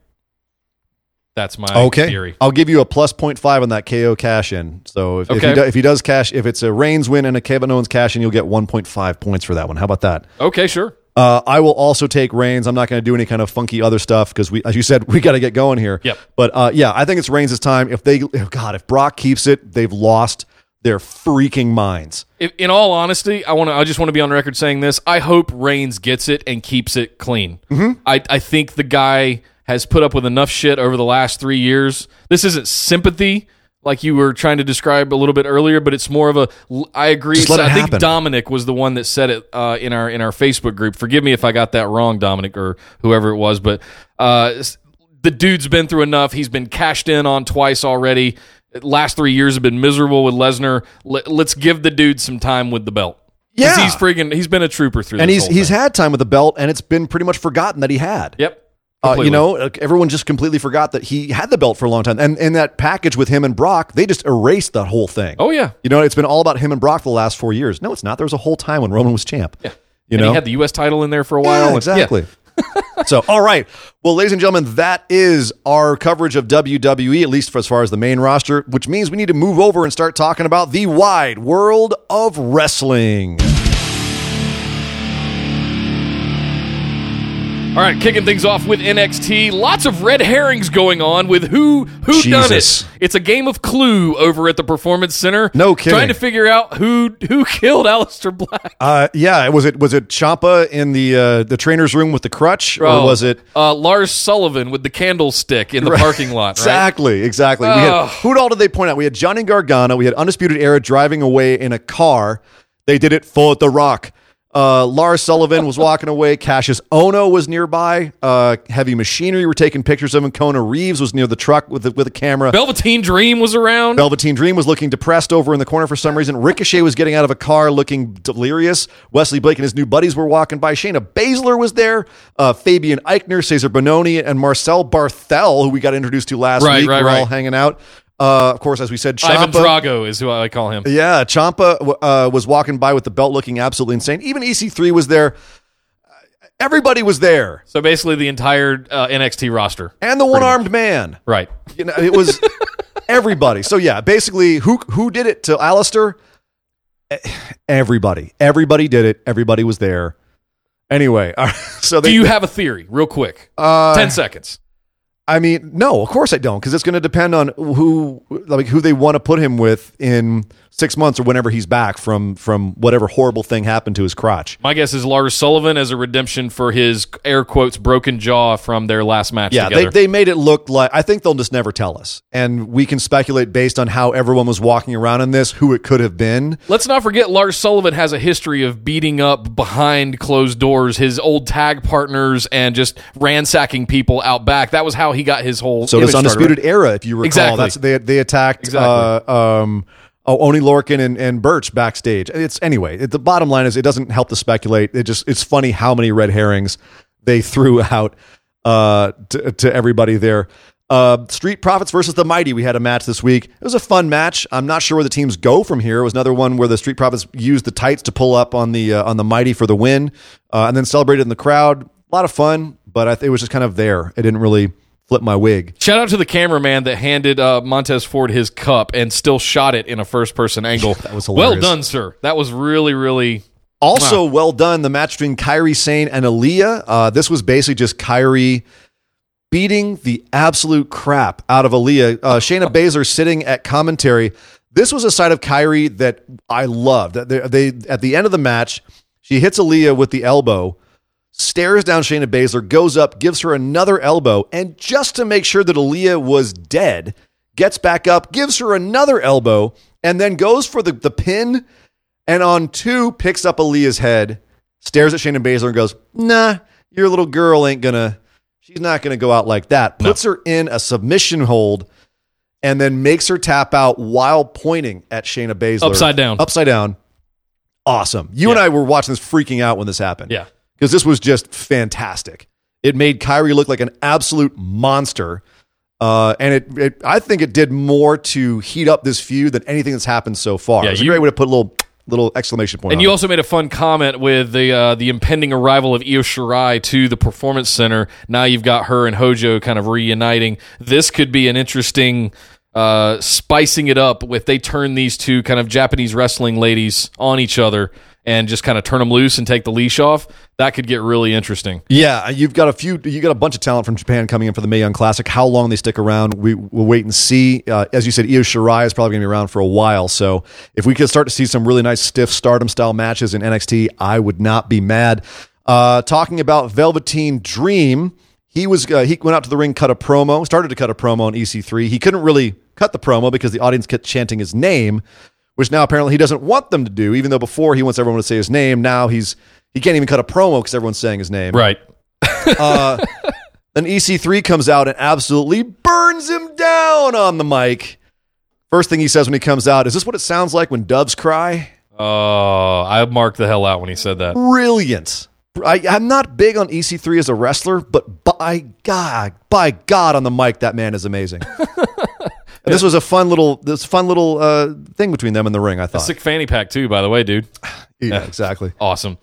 That's my Okay. theory. I'll give you a plus 0.5 on that KO cash in. So if, if, he do, if he does cash, if it's a Reigns win and a Kevin Owens cash in, you'll get 1.5 points for that one. How about that? Okay, sure. Uh, I will also take Reigns. I'm not going to do any kind of funky other stuff because we, as you said, we got to get going here. Yep. But uh, yeah, I think it's Reigns' time. If they, oh God, if Brock keeps it, they've lost their freaking minds. If, in all honesty, I want to. I just want to be on record saying this. I hope Reigns gets it and keeps it clean. Mm-hmm. I, I think the guy has put up with enough shit over the last three years. This isn't sympathy like you were trying to describe a little bit earlier, but it's more of a. I agree. It I think happen. Dominic was the one that said it uh, in our in our Facebook group. Forgive me if I got that wrong, Dominic or whoever it was, but uh, the dude's been through enough. He's been cashed in on twice already. Last three years have been miserable with Lesnar. Let, let's give the dude some time with the belt. Yeah. he's freaking. He's been a trooper through. And this he's he's had time with the belt, and it's been pretty much forgotten that he had. Yep. Uh, you know, everyone just completely forgot that he had the belt for a long time. And in that package with him and Brock, they just erased that whole thing. Oh yeah. You know, it's been all about him and Brock for the last four years. No, it's not. There was a whole time when Roman was champ. Yeah. You and know, he had the U.S. title in there for a while. Yeah, exactly. so, all right. Well, ladies and gentlemen, that is our coverage of WWE, at least for as far as the main roster, which means we need to move over and start talking about the wide world of wrestling. All right, kicking things off with NXT. Lots of red herrings going on with who who done it. It's a game of Clue over at the Performance Center. No kidding. Trying to figure out who who killed Aleister Black. Uh, yeah, was it was it Ciampa in the uh, the trainer's room with the crutch, or Oh, was it uh, Lars Sullivan with the candlestick in the parking lot? Right? Exactly, exactly. We had, who all did they point out? We had Johnny Gargano. We had Undisputed Era driving away in a car. They did it for The Rock. Uh, Lars Sullivan was walking away. Cassius Ohno was nearby. Uh, Heavy Machinery were taking pictures of him. Kona Reeves was near the truck with the, with a camera. Velveteen Dream was around. Velveteen Dream was looking depressed over in the corner for some reason. Ricochet was getting out of a car looking delirious. Wesley Blake and his new buddies were walking by. Shayna Baszler was there. Uh, Fabian Aichner, Cezar Bononi, and Marcel Barthel, who we got introduced to last Right, week, right, were all hanging out. Uh, of course, as we said, Ivan. Drago is who I call him. Yeah, Ciampa uh, was walking by with the belt looking absolutely insane. Even EC3 was there. Everybody was there. So basically, the entire uh, NXT roster. And the one armed man. Right. You know, it was everybody. So yeah, basically, who who did it to Aleister? Everybody. Everybody did it. Everybody was there. Anyway, so they, Do you have a theory, real quick? Uh, Ten seconds. I mean, no, of course I don't, because it's going to depend on who like who they want to put him with in six months or whenever he's back from from whatever horrible thing happened to his crotch. My guess is Lars Sullivan as a redemption for his air quotes broken jaw from their last match Yeah, they, together. they made it look like I think they'll just never tell us, and we can speculate based on how everyone was walking around in this, who it could have been. Let's not forget Lars Sullivan has a history of beating up behind closed doors his old tag partners and just ransacking people out back. That was how he got his whole. So this started, undisputed right? era, if you recall, Exactly. that's they they attacked Exactly. uh, um, oh, Oney Lorcan and, and Burch backstage. It's anyway. It, the bottom line is it doesn't help to speculate. It just it's funny how many red herrings they threw out uh, to, to everybody there. Uh, Street Profits versus the Mighty. We had a match this week. It was a fun match. I'm not sure where the teams go from here. It was another one where the Street Profits used the tights to pull up on the uh, on the Mighty for the win, uh, and then celebrated in the crowd. A lot of fun, but th- it was just kind of there. It didn't really flip my wig. Shout out to the cameraman that handed uh, Montez Ford his cup and still shot it in a first person angle. that was hilarious. well done, sir. That was really, really. Also, well done the match between Kairi Sane and Aliyah. Uh, this was basically just Kairi beating the absolute crap out of Aliyah. Uh, Shayna Baszler sitting at commentary. This was a side of Kairi that I loved. They, they at the end of the match, she hits Aliyah with the elbow, stares down Shayna Baszler, goes up, gives her another elbow, and just to make sure that Aliyah was dead, gets back up, gives her another elbow, and then goes for the, the pin, and on two picks up Aliyah's head, stares at Shayna Baszler and goes, "Nah, your little girl ain't gonna. She's not gonna go out like that." Puts her in a submission hold, and then makes her tap out while pointing at Shayna Baszler Upside down. Upside down. Awesome. You and I were watching this freaking out when this happened Yeah. Because this was just fantastic. It made Kairi look like an absolute monster. Uh, and it, it, I think it did more to heat up this feud than anything that's happened so far. Yeah, it's a great way to put a little, little exclamation point. And you it. also made a fun comment with the uh, the impending arrival of Io Shirai to the Performance Center. Now you've got her and Hojo kind of reuniting. This could be an interesting uh, spicing it up if they turn these two kind of Japanese wrestling ladies on each other and just kind of turn them loose and take the leash off. That could get really interesting. Yeah, you've got a few. You got a bunch of talent from Japan coming in for the Mae Young Classic. How long they stick around, we will wait and see. Uh, as you said, Io Shirai is probably going to be around for a while. So if we could start to see some really nice stiff Stardom style matches in NXT, I would not be mad. Uh, talking about Velveteen Dream, he was uh, he went out to the ring, cut a promo, started to cut a promo on EC3. He couldn't really cut the promo because the audience kept chanting his name, which now apparently he doesn't want them to do. Even though before he wants everyone to say his name, now he's he can't even cut a promo because everyone's saying his name. Right. Uh, then EC3 comes out and absolutely burns him down on the mic. First thing he says when he comes out is this what it sounds like when doves cry? Oh, I marked the hell out when he said that. Brilliant. I, I'm not big on EC3 as a wrestler, but by God, by God, on the mic, that man is amazing. And This was a fun little, this fun little uh, thing between them in the ring. I thought. Sick fanny pack too, by the way, dude. yeah, exactly. Awesome.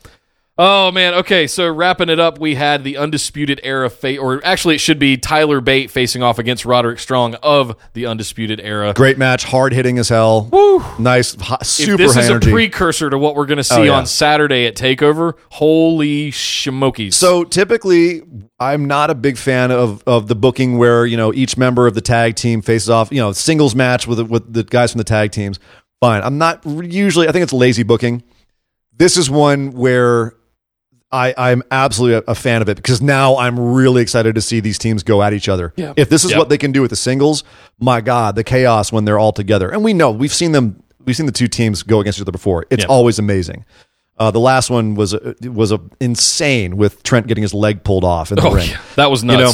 Oh man. Okay, so wrapping it up, we had the undisputed era fate, or actually, it should be Tyler Bate facing off against Roderick Strong of the undisputed era. Great match, hard hitting as hell. Woo! Nice, hot, If super this high is energy. a precursor to what we're going to oh, see Oh, yeah. on Saturday at Takeover, holy smokies! So typically, I'm not a big fan of of the booking where you know each member of the tag team faces off. You know, singles match with with the guys from the tag teams. Fine. I'm not usually. I think it's lazy booking. This is one where I I'm absolutely a, a fan of it because now I'm really excited to see these teams go at each other. Yeah. If this is Yep. what they can do with the singles, my God, the chaos when they're all together. And we know we've seen them. We've seen the two teams go against each other before. It's Yep. always amazing. Uh, the last one was was a insane with Trent getting his leg pulled off in the Oh, ring. yeah. That was know?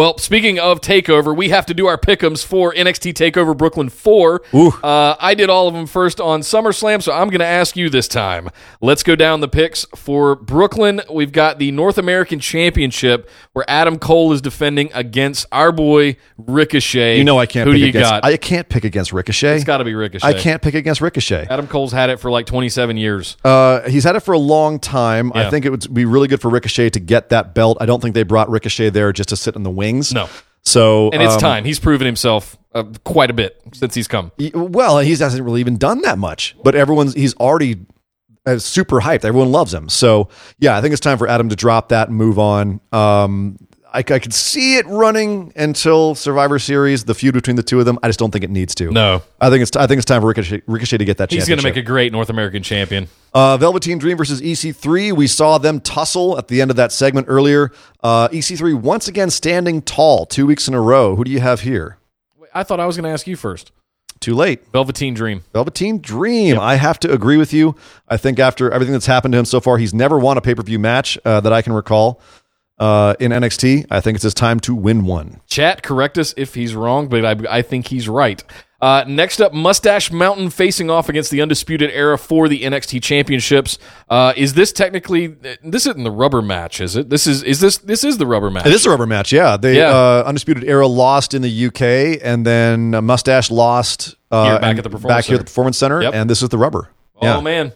Well, speaking of Takeover, we have to do our pickums for NXT Takeover Brooklyn 4. Ooh. Uh, I did all of them first on SummerSlam, so I'm going to ask you this time. Let's go down the picks for Brooklyn. We've got the North American Championship where Adam Cole is defending against our boy Ricochet. You know I can't Who pick do you against got? I can't pick against Ricochet. it's got to be Ricochet. I can't pick against Ricochet. Adam Cole's had it for like 27 years. Uh, he's had it for a long time. Yeah. I think it would be really good for Ricochet to get that belt. I don't think they brought Ricochet there just to sit in the wings. No. So And it's um, time. He's proven himself uh, quite a bit since he's come. he- well, he hasn't really even done that much, but everyone's he's already uh, super hyped. Everyone loves him. So yeah, I think it's time for Adam to drop that and move on. Um, I, I could see it running until Survivor Series, the feud between the two of them. I just don't think it needs to. No. I think it's I think it's time for Ricochet, Ricochet to get that. He's going to make a great North American champion. Uh, Velveteen Dream versus EC3. We saw them tussle at the end of that segment earlier. Uh, EC3 once again standing tall, two weeks in a row. Who do you have here? I thought I was going to ask you first. Too late. Velveteen Dream. Velveteen Dream. I have to agree with you. I think after everything that's happened to him so far, he's never won a pay per view match uh, that I can recall uh, in NXT. I think it's his time to win one. Chat, correct us if he's wrong, but I, I think he's right. Uh, next up, Mustache Mountain facing off against the Undisputed Era for the NXT Championships. Uh, is this technically this isn't the rubber match? Is it? This is is this this is the rubber match? It is a rubber match, yeah. They Yeah. Uh, Undisputed Era lost in the UK, and then Mustache lost uh, Here, back at the Performance back here at the Performance Center, Yep. and this is the rubber. Oh yeah. man,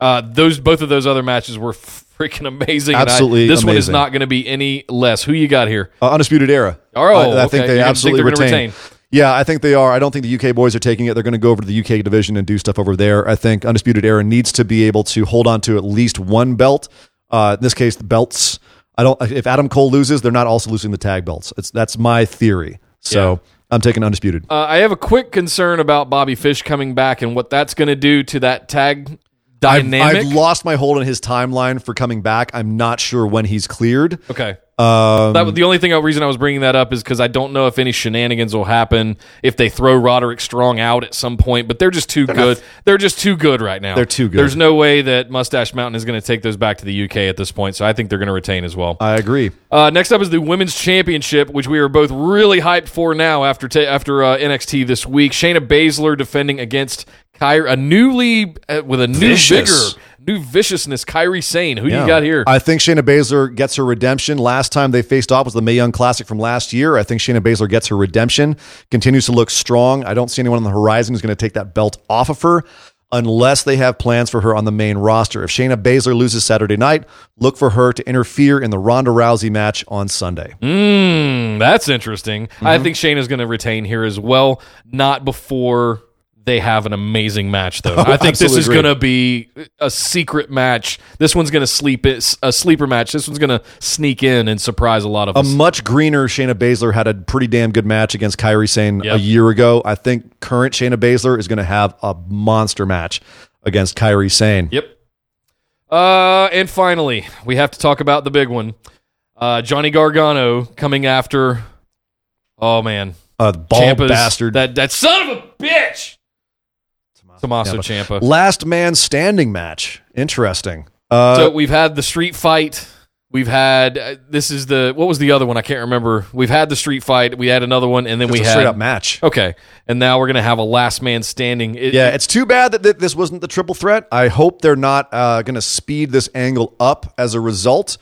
uh, those both of those other matches were freaking amazing. and I- Absolutely this one is not going to be any less. Who you got here? Uh, Undisputed Era. Oh, I, I think they gonna- absolutely think retain. retain. Yeah, I think they are. I don't think the UK boys are taking it. They're going to go over to the UK division and do stuff over there. I think Undisputed Era needs to be able to hold on to at least one belt. Uh, in this case, the belts. I don't. If Adam Cole loses, they're not also losing the tag belts. It's that's my theory. So Yeah. I'm taking Undisputed. Uh, I have a quick concern about Bobby Fish coming back and what that's going to do to that tag dynamic. I've lost my hold on his timeline for coming back. I'm not sure when he's cleared. okay. Um, That was the only thing. reason I was bringing that up is because I don't know if any shenanigans will happen if they throw Roderick Strong out at some point. But they're just too good. they're just too good right now. They're too good. There's no way that Mustache Mountain is going to take those back to the UK at this point. So I think they're going to retain as well. I agree. Uh, next up is the women's championship, which we are both really hyped for now after ta- after uh, NXT this week. Shayna Baszler defending against Kairi, a newly uh, with a new Vicious. vigor, new viciousness. Kairi Sane, who Yeah. you got here? I think Shayna Baszler gets her redemption. Last time they faced off was the Mae Young Classic from last year. I think Shayna Baszler gets her redemption, continues to look strong. I don't see anyone on the horizon who's going to take that belt off of her unless they have plans for her on the main roster. If Shayna Baszler loses Saturday night, look for her to interfere in the Ronda Rousey match on Sunday. Mm, that's interesting. Mm-hmm. I think Shayna's going to retain here as well. Not before they have an amazing match, though. I think this is going to be a secret match. This one's going to sleep it, a sleeper match. This one's going to sneak in and surprise a lot of A us. much greener Shayna Baszler had a pretty damn good match against Kairi Sane Yep. a year ago. I think current Shayna Baszler is going to have a monster match against Kairi Sane. Yep. Uh, and finally, we have to talk about the big one. Uh, Johnny Gargano coming after. Oh man, Uh, bald Ciampa's- bastard. That that son of a bitch. Tommaso. Ciampa. Last man standing match. Interesting. Uh, So we've had the street fight. We've had uh, this is the what was the other one? I can't remember. We've had the street fight. We had another one, and then we a had straight up match. Okay, and now we're gonna have a last man standing. It- Yeah, it's too bad that th- this wasn't the triple threat. I hope they're not uh, going to speed this angle up as a result.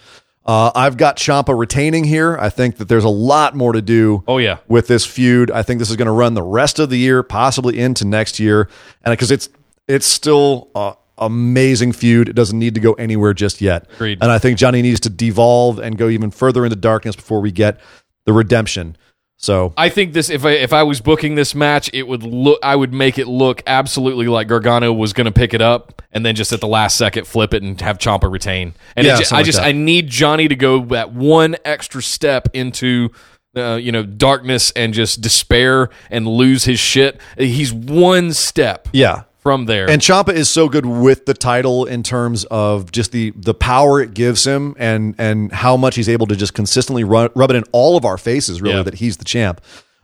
Uh, I've got Ciampa retaining here. I think that there's a lot more to do. Oh, yeah. with this feud. I think this is going to run the rest of the year, possibly into next year, and because it's it's still a amazing feud. It doesn't need to go anywhere just yet. Agreed. And I think Johnny needs to devolve and go even further into darkness before we get the redemption. So I think this if I if I was booking this match, it would look I would make it look absolutely like Gargano was going to pick it up and then just at the last second flip it and have Ciampa retain. And Yeah, something I just that. I need Johnny to go that one extra step into uh, you know darkness and just despair and lose his shit. He's one step yeah, from there. And Ciampa is so good with the title in terms of just the the power it gives him and and how much he's able to just consistently run, rub it in all of our faces, really, Yeah. that he's the champ.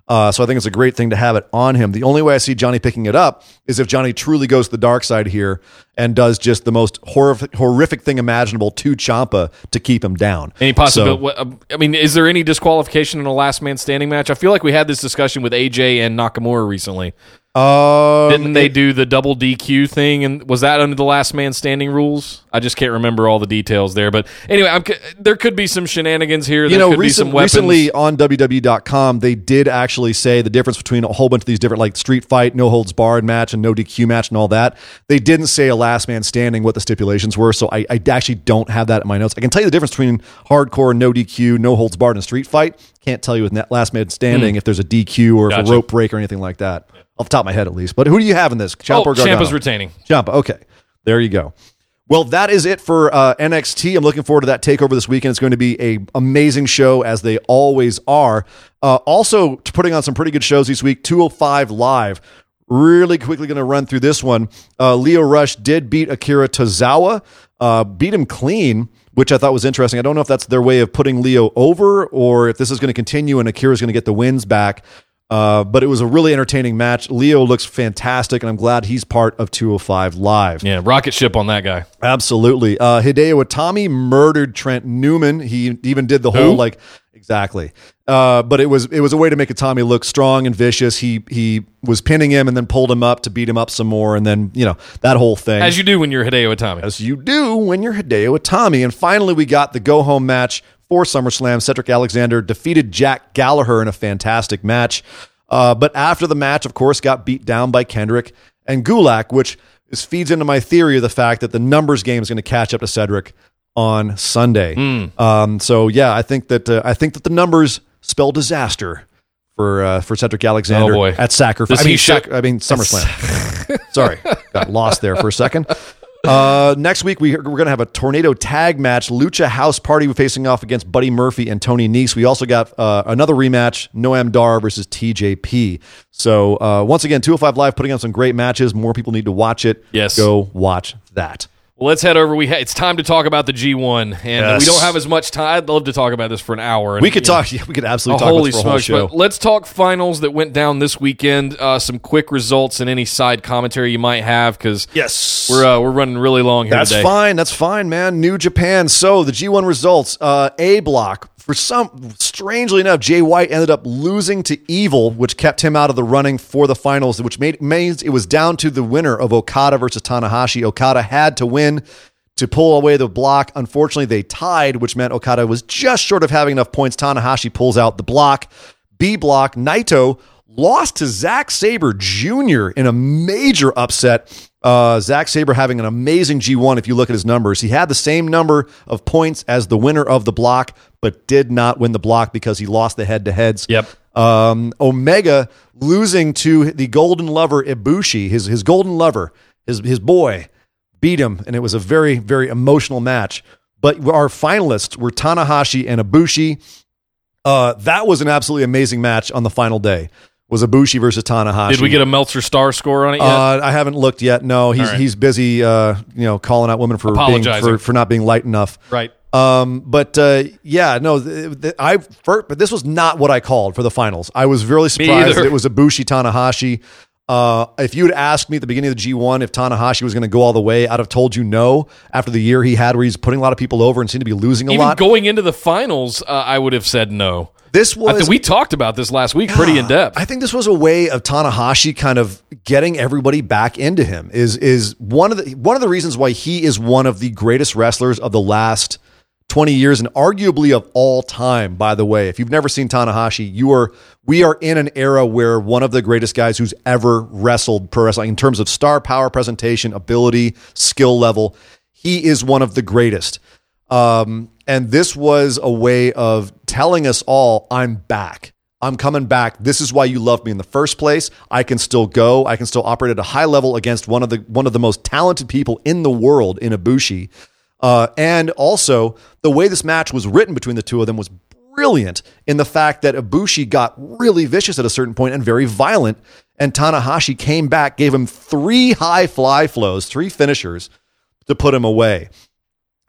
Uh, so I think it's a great thing to have it on him. The only way I see Johnny picking it up is if Johnny truly goes to the dark side here and does just the most horrific, horrific thing imaginable to Ciampa to keep him down. Any possibility? um, I mean, is there any disqualification in a last man standing match? I feel like we had this discussion with AJ and Nakamura recently. Um, Didn't they do the double DQ thing? And was that under the last man standing rules? I just can't remember all the details there. But anyway, I'm, there could be some shenanigans here. There you know, could be recent, some weapons. recently on WWE.com, they did actually say the difference between a whole bunch of these different, like street fight, no holds barred match, and no DQ match, and all that. They didn't say a last man standing what the stipulations were, so I, I actually don't have that in my notes. I can tell you the difference between hardcore, no DQ, no holds barred, and street fight. Can't tell you with last man standing if there's a DQ or if. Gotcha. a rope break or anything like that. Off the top of my head, at least. But who do you have in this? oh, Ciampa or Gargano? Ciampa's retaining. Ciampa. Okay, there you go. Well, that is it for uh, NXT. I'm looking forward to that takeover this weekend. It's going to be a amazing show as they always are. Uh, also, putting on some pretty good shows this week. 205 Live. Really quickly going to run through this one. Uh, Lio Rush did beat Akira Tozawa, uh, beat him clean, which I thought was interesting. I don't know if that's their way of putting Lio over or if this is going to continue and Akira's going to get the wins back. Uh, but it was a really entertaining match. Lio looks fantastic, and I'm glad he's part of 205 Live. Yeah, rocket ship on that guy. Absolutely. Uh, Hideo Itami murdered Trent Newman. He even did the whole like exactly. Uh, but it was it was a way to make Itami look strong and vicious. He he was pinning him and then pulled him up to beat him up some more, and then you know that whole thing. As you do when you're Hideo Itami. as you do when you're Hideo Itami. And finally, we got the go home match for SummerSlam. Cedric Alexander defeated Jack Gallagher in a fantastic match. Uh, but after the match, of course, got beat down by Kendrick and Gulak, which is, feeds into my theory of the fact that the numbers game is going to catch up to Cedric on Sunday. Hmm. Um, so yeah, I think that uh, I think that the numbers spell disaster for uh, for Cedric Alexander Oh, at sacrifice. I mean, sac- I mean SummerSlam. Sorry, got lost there for a second. Uh, next week we, we're going to have a tornado tag match. Lucha House Party facing off against Buddy Murphy and Tony Nese. We also got uh, another rematch: Noam Dar versus TJP. So uh, once again, 205 Live putting on some great matches. More people need to watch it. Yes. go watch that. Well, let's head over. We ha- it's time to talk about the G1, and uh, we don't have as much time. I'd love to talk about this for an hour. And, We could you know, talk. Yeah, we could absolutely Oh, talk holy about this for a whole smokes! show. But let's talk finals that went down this weekend. Uh, some quick results and any side commentary you might have because yes, we're uh, we're running really long here That's today. fine. That's fine, man. New Japan. So the G1 results. Uh, A block. For some, strangely enough, Jay White ended up losing to Evil, which kept him out of the running for the finals, which made means it was down to the winner of Okada versus Tanahashi. Okada had to win to pull away the block. Unfortunately, they tied, which meant Okada was just short of having enough points. Tanahashi pulls out the block. B block, Naito lost to Zack Sabre Jr. in a major upset. Uh, Zack Sabre having an amazing G1 if you look at his numbers. He had the same number of points as the winner of the block, but did not win the block because he lost the head to heads. Yep. Um, Omega losing to the Golden Lover Ibushi, his his Golden Lover, his his boy, beat him, and it was a very very emotional match. But our finalists were Tanahashi and Ibushi. Uh, that was an absolutely amazing match on the final day. Was Ibushi versus Tanahashi? Did we get a Meltzer star score on it yet? Uh, I haven't looked yet. No, he's right. he's busy. Uh, you know, calling out women for being, for for not being light enough. right. Um, but uh, yeah, no, th- th- I first, but this was not what I called for the finals. I was really surprised that it was Ibushi Tanahashi. Uh, if you had asked me at the beginning of the G1 if Tanahashi was going to go all the way, I'd have told you no after the year he had where he's putting a lot of people over and seemed to be losing a Even lot. going into the finals, uh, I would have said no. This I was think we talked about this last week pretty in depth. I think this was a way of Tanahashi kind of getting everybody back into him. Is is one of the one of the reasons why he is one of the greatest wrestlers of the last 20 years and arguably of all time, by the way. If you've never seen Tanahashi, you are we are in an era where one of the greatest guys who's ever wrestled pro wrestling in terms of star power, presentation, ability, skill level, he is one of the greatest. Um, and this was a way of telling us all, I'm back. I'm coming back. This is why you loved me in the first place. I can still go. I can still operate at a high level against one of the one of the most talented people in the world in Ibushi. Uh, and also the way this match was written between the two of them was brilliant in the fact that Ibushi got really vicious at a certain point and very violent. And Tanahashi came back, gave him three high fly flows, three finishers to put him away.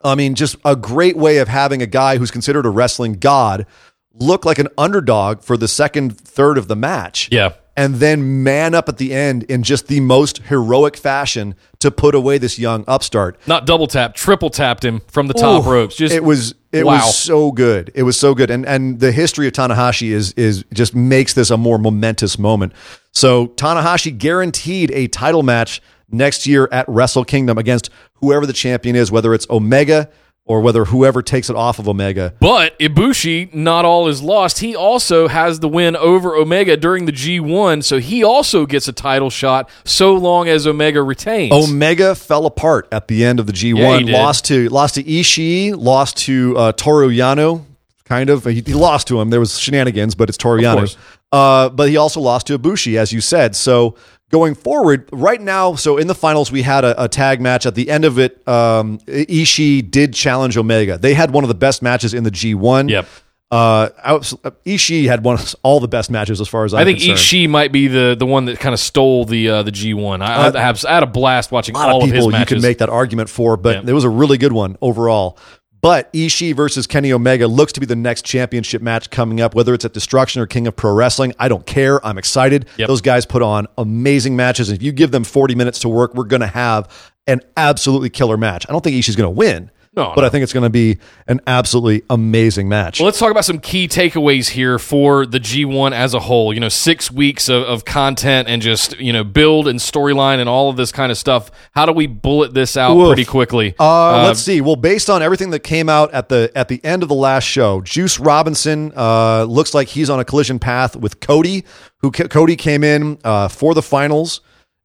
I mean, just a great way of having a guy who's considered a wrestling god look like an underdog for the second third of the match. Yeah. And then man up at the end in just the most heroic fashion to put away this young upstart. Not double tap, triple tapped him from the top Ooh, ropes. Just it was it wow. was so good. It was so good. And and the history of Tanahashi is is just makes this a more momentous moment. So Tanahashi guaranteed a title match next year at Wrestle Kingdom against whoever the champion is, whether it's Omega or whether whoever takes it off of Omega. But Ibushi, not all is lost. He also has the win over Omega during the G1, so he also gets a title shot so long as Omega retains. Omega fell apart at the end of the G1. Yeah, lost to lost to Ishii, lost to uh, Toru Yano. Kind of, he, he lost to him. There was shenanigans, but it's Toru Yano. Uh, but he also lost to Ibushi, as you said. So going forward, right now, so in the finals, we had a, a tag match. At the end of it, um, Ishii did challenge Omega. They had one of the best matches in the G1. Yep. Uh, out- Ishii had one of all the best matches as far as I'm I think concerned. Ishii might be the, the one that kind of stole the uh, the G1. I, I, have, I had a blast watching a lot all of of his people you matches. can make that argument for, but it was a really good one overall. But Ishii versus Kenny Omega looks to be the next championship match coming up, whether it's at Destruction or King of Pro Wrestling. I don't care. I'm excited. Yep. Those guys put on amazing matches. And if you give them 40 minutes to work, we're going to have an absolutely killer match. I don't think Ishii's going to win, No, but no. I think it's going to be an absolutely amazing match. Well, let's talk about some key takeaways here for the G1 as a whole. You know, six weeks of, of content and just, you know, build and storyline and all of this kind of stuff. How do we bullet this out Oof. pretty quickly? Uh, let's see. Well, based on everything that came out at the at the end of the last show, Juice Robinson uh, looks like he's on a collision path with Cody. Who Cody came in uh, for the finals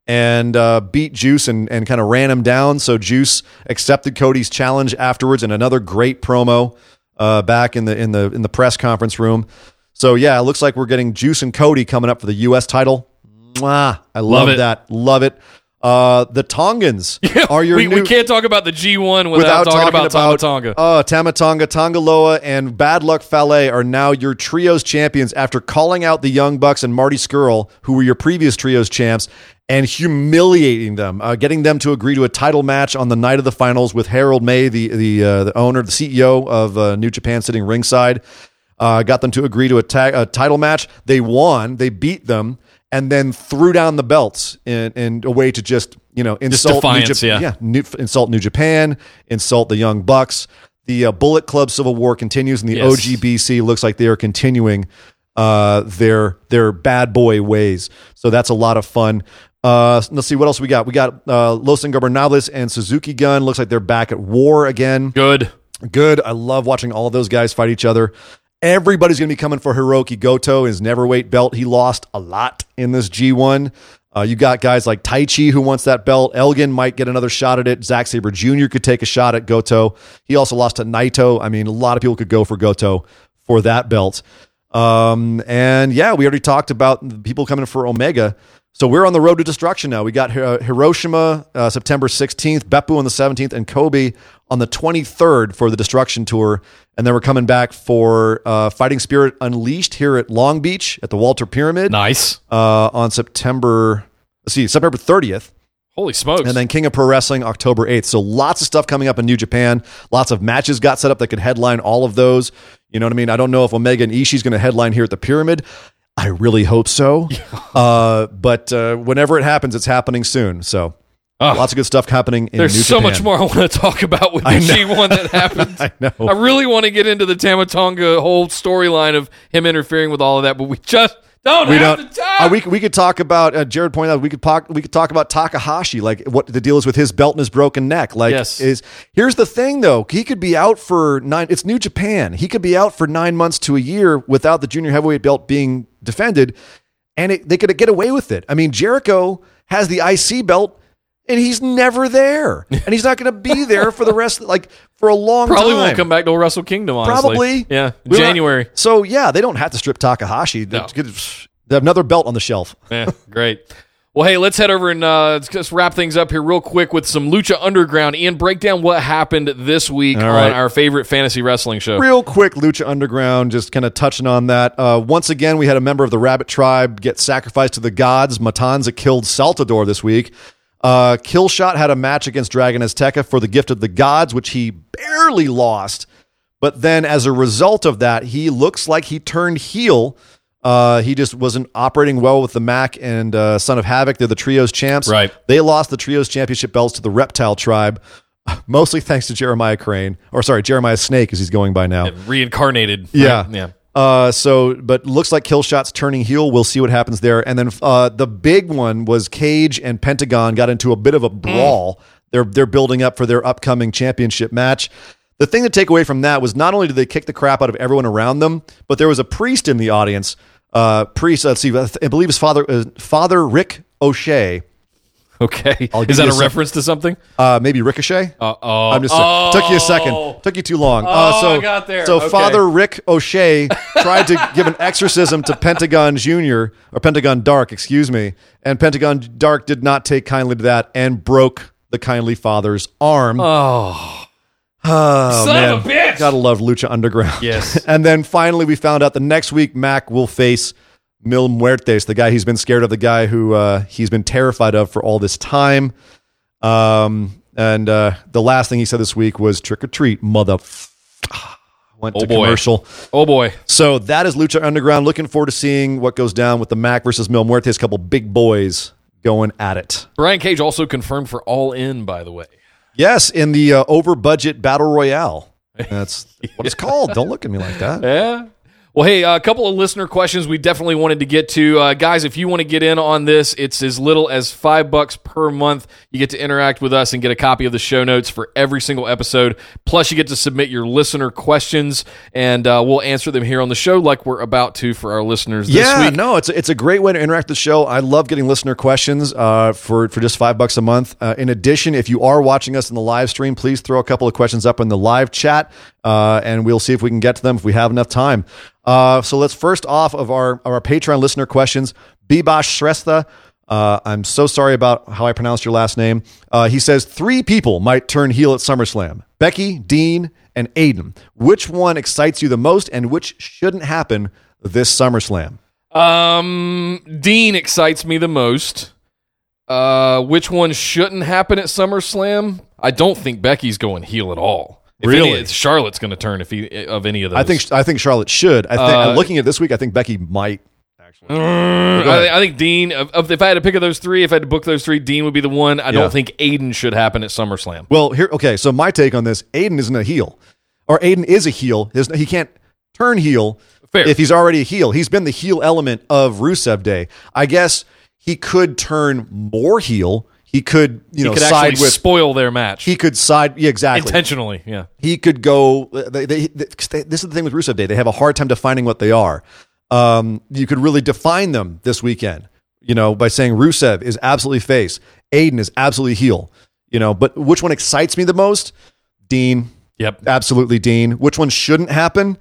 and uh, beat Juice and, and kind of ran him down. So Juice accepted Cody's challenge afterwards, and another great promo uh, back in the in the in the press conference room. So yeah, it looks like we're getting Juice and Cody coming up for the U.S. title. Mwah, I love, Love it. that. Love it. Uh, the Tongans are your we, new we can't talk about the G1 without, talking, about, Tama Tonga. Oh, Tama Tonga, Tongaloa, and Bad Luck Fale are now your trios champions after calling out the Young Bucks and Marty Scurll, who were your previous trios champs, and humiliating them, uh, getting them to agree to a title match on the night of the finals with Harold Meij, the the uh, the owner, the CEO of uh, New Japan, sitting ringside. Uh, got them to agree to a, tag, a title match. They won. They beat them. And then threw down the belts in, in a way to just you know insult New defiance, Jap- yeah. New, insult New Japan, insult the Young Bucks. The uh, Bullet Club Civil War continues, and the Yes. OGBC looks like they are continuing uh, their their bad boy ways. So that's a lot of fun. Uh, let's see what else we got. We got uh, Los Ingobernables and Suzuki Gun. Looks like they're back at war again. Good. Good. I love watching all of those guys fight each other. Everybody's going to be coming for Hiroki Goto, his neverweight belt. He lost a lot in this G1. Uh, you got guys like Taichi who wants that belt. Elgin might get another shot at it. Zack Sabre Jr. could take a shot at Goto. He also lost to Naito. I mean, a lot of people could go for Goto for that belt. Um, and yeah, we already talked about people coming for Omega. So we're on the road to destruction now. We got uh, Hiroshima uh, September 16th, Beppu on the 17th, and Kobe on the 23rd for the destruction tour. And then we're coming back for uh, Fighting Spirit Unleashed here at Long Beach at the Walter Pyramid Nice. uh, on September. Let's see, September 30th. Holy smokes. And then King of Pro Wrestling October 8th. So lots of stuff coming up in New Japan. Lots of matches got set up that could headline all of those. You know what I mean? I don't know if Omega and Ishii's going to headline here at the Pyramid. I really hope so. uh, but uh, whenever it happens, it's happening soon. So Oh. lots of good stuff happening in There's New so Japan. much more I want to talk about with the I. G1 that happened. I know. I really want to get into the Tama Tonga whole storyline of him interfering with all of that, but we just don't we don't. Uh, we we could talk about. Uh, Jared pointed out we could talk. We could talk about Takahashi, like what the deal is with his belt and his broken neck. Like, Yes. is here's the thing though. He could be out for nine. It's New Japan. He could be out for nine months to a year without the junior heavyweight belt being defended, and it, they could get away with it. I mean, Jericho has the IC belt. And he's never there, and he's not going to be there for the rest, like for a long Probably time. won't come back to Wrestle Kingdom, honestly. Probably. Yeah. Not- January. so yeah, they don't have to strip Takahashi. They, No. they have another belt on the shelf. Yeah, great. Well, hey, let's head over and uh, let's just wrap things up here real quick with some Lucha Underground. Ian, break down what happened this week All on right. our favorite fantasy wrestling show. Real quick, Lucha Underground, just kind of touching on that. Uh, once again, we had a member of the Rabbit Tribe get sacrificed to the gods. Matanza killed Saltador this week. Uh, Killshot had a match against Dragon Azteca for the gift of the gods, which he barely lost. But then, as a result of that, he looks like he turned heel. Uh, he just wasn't operating well with the Mack and uh, Son of Havoc. They're the Trios champs. Right. They lost the Trios championship belts to the Reptile Tribe, mostly thanks to Jeremiah Crane, or sorry, Jeremiah Snake, as he's going by now. Reincarnated. Yeah. right? Yeah. Uh, so, but looks like Killshot's turning heel. We'll see what happens there. And then uh, the big one was Cage and Pentagon got into a bit of a brawl. They're they're building up for their upcoming championship match. The thing to take away from that was not only did they kick the crap out of everyone around them, but there was a priest in the audience. Uh, priest, let's see, I believe his father, uh, Father Rick O'Shea, Okay. I'll give Is that you a sec- reference to something? uh, maybe Ricochet. Uh, oh. I'm just oh. took you a second. Took you too long. uh, Oh, so I got there. So Okay. Father Rick O'Shea tried to give an exorcism to Pentagon Junior or Pentagon Dark, excuse me, and Pentagon Dark did not take kindly to that and broke the kindly father's arm. Oh. Oh, Son man. of a bitch. Gotta love Lucha Underground. Yes. and then finally, we found out the next week Mack will face Mil Muertes, the guy he's been scared of, the guy who uh, he's been terrified of for all this time. Um, and uh, the last thing he said this week was "trick or treat, mother." Went Oh, to boy. commercial. Oh, boy. So that is Lucha Underground. Looking forward to seeing what goes down with the Mack versus Mil Muertes. Couple big boys going at it. Brian Cage also confirmed for All In, by the way. Yes, in the uh, over budget battle royale. That's what it's called. Don't look at me like that. Yeah. Well, hey, a couple of listener questions we definitely wanted to get to. Uh, guys, if you want to get in on this, it's as little as five bucks per month. You get to interact with us and get a copy of the show notes for every single episode. Plus, you get to submit your listener questions, and uh, we'll answer them here on the show like we're about to for our listeners this yeah, week. no, it's a, it's a great way to interact with the show. I love getting listener questions uh, for for just five bucks a month. Uh, in addition, if you are watching us in the live stream, please throw a couple of questions up in the live chat, uh, and we'll see if we can get to them if we have enough time. Uh, so let's first off of our of our Patreon listener questions. Bibash Shrestha. Uh, I'm so sorry about how I pronounced your last name. Uh, he says three people might turn heel at SummerSlam: Becky, Dean, and Aiden. Which one excites you the most, and which shouldn't happen this SummerSlam? Um, Dean excites me the most. Uh, which one shouldn't happen at SummerSlam? I don't think Becky's going heel at all. If Really? any, Charlotte's going to turn if he of any of those. I think I think Charlotte should. I think Uh, looking at this week, I think Becky might. Uh, I, I think Dean. Of, of- if I had to pick of those three, if I had to book those three, Dean would be the one. I Yeah. don't think Aiden should happen at SummerSlam. Well, here, okay. So my take on this: Aiden isn't a heel, or Aiden is a heel. His, he can't turn heel Fair. if he's already a heel. He's been the heel element of Rusev Day. I guess he could turn more heel. He could, you know, could side with. spoil their match he could side. Yeah, exactly. intentionally. Yeah. he could go. They, they, they- this is the thing with Rusev Day; they have a hard time defining what they are. Um, you could really define them this weekend, you know, by saying Rusev is absolutely face, Aiden is absolutely heel, you know. But which one excites me the most? Dean, Yep. absolutely Dean. Which one shouldn't happen?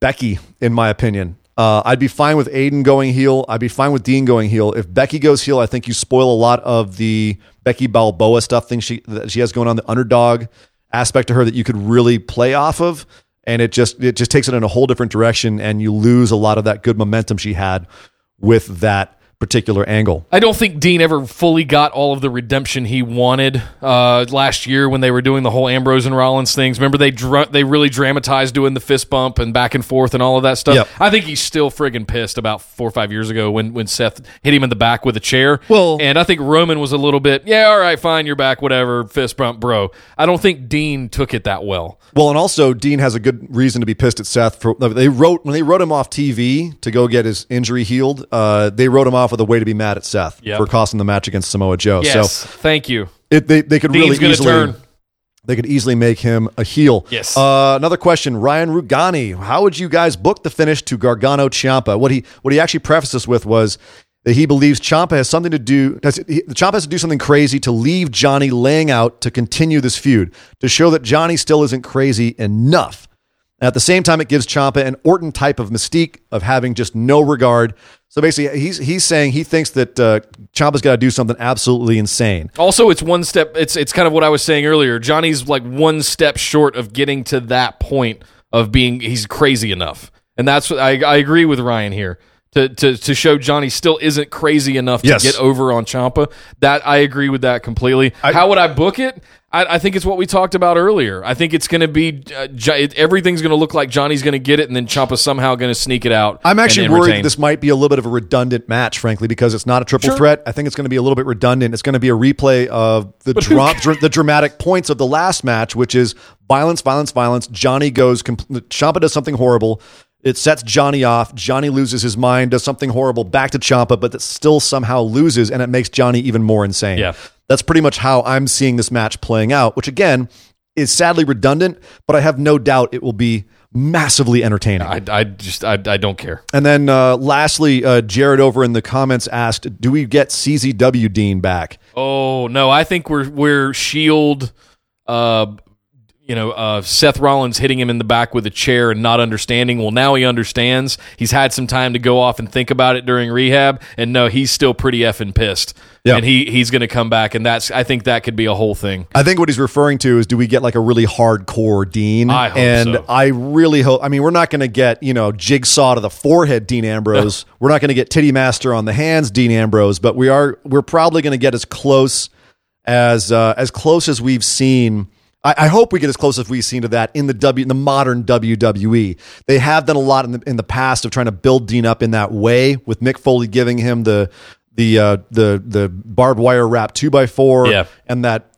Becky, in my opinion. Uh, I'd be fine with Aiden going heel. I'd be fine with Dean going heel. If Becky goes heel, I think you spoil a lot of the Becky Balboa stuff thing she that she has going on, the underdog aspect to her that you could really play off of, and it just it just takes it in a whole different direction, and you lose a lot of that good momentum she had with that particular angle. I don't think Dean ever fully got all of the redemption he wanted uh, last year when they were doing the whole Ambrose and Rollins things. Remember they dr- they really dramatized doing the fist bump and back and forth and all of that stuff. Yep. I think he's still friggin' pissed about four or five years ago when when Seth hit him in the back with a chair. Well- and I think Roman was a little bit yeah, all right, fine, you're back, whatever, fist bump, bro. I don't think Dean took it that well. Well, and also Dean has a good reason to be pissed at Seth. For they wrote when they wrote him off TV to go get his injury healed. Uh, they wrote him off with a way to be mad at Seth Yep. for costing the match against Samoa Joe. Yes, So thank you. it, they they could Dean's really easily turn. they could easily make him a heel. Yes. Uh, another question, Ryan Rugani. How would you guys book the finish to Gargano Ciampa? What he what he actually prefaced this with was that he believes Ciampa has something to do. Has, he, Ciampa has to do something crazy to leave Johnny laying out to continue this feud to show that Johnny still isn't crazy enough. At the same time, it gives Ciampa an Orton type of mystique of having just no regard. So basically, he's he's saying he thinks that uh, Ciampa's got to do something absolutely insane. Also, it's one step. It's it's kind of what I was saying earlier. Johnny's like one step short of getting to that point of being he's crazy enough, and that's what I, I agree with Ryan here. To, to, to show Johnny still isn't crazy enough to get over on Ciampa. That I agree with that completely. How would I book it? I, I think it's what we talked about earlier. I think it's going to be uh, it, everything's going to look like Johnny's going to get it, and then Ciampa's somehow going to sneak it out. I'm actually and- and worried retain. this might be a little bit of a redundant match, frankly, because it's not a triple Sure. threat. I think it's going to be a little bit redundant. It's going to be a replay of the dra- dr- the dramatic points of the last match, which is violence, violence, violence. Johnny goes, compl- Ciampa does something horrible. It sets Johnny off. Johnny loses his mind, does something horrible back to Ciampa, but that still somehow loses, and it makes Johnny even more insane. Yeah. That's pretty much how I'm seeing this match playing out, which again is sadly redundant, but I have no doubt it will be massively entertaining. I, I just I, I don't care. And then uh, lastly, uh, Jared over in the comments asked, "Do we get CZW Dean back?" Oh no, I think we're we're Shield. Uh, you know, uh, Seth Rollins hitting him in the back with a chair and not understanding. Well, now he understands. He's had some time to go off and think about it during rehab, and no, he's still pretty effing pissed. Yeah. and he he's going to come back, and that's I think that could be a whole thing. I think what he's referring to is, do we get like a really hardcore Dean? I hope and so. I really hope. I mean, we're not going to get you know jigsaw to the forehead, Dean Ambrose. we're not going to get Titty Master on the hands, Dean Ambrose. But we are. We're probably going to get as close as uh, as close as we've seen. I, I hope we get as close as we've seen to that in the W in the modern WWE. They have done a lot in the in the past of trying to build Dean up in that way, with Mick Foley giving him the the uh, the the barbed wire wrap two by four, Yeah. and that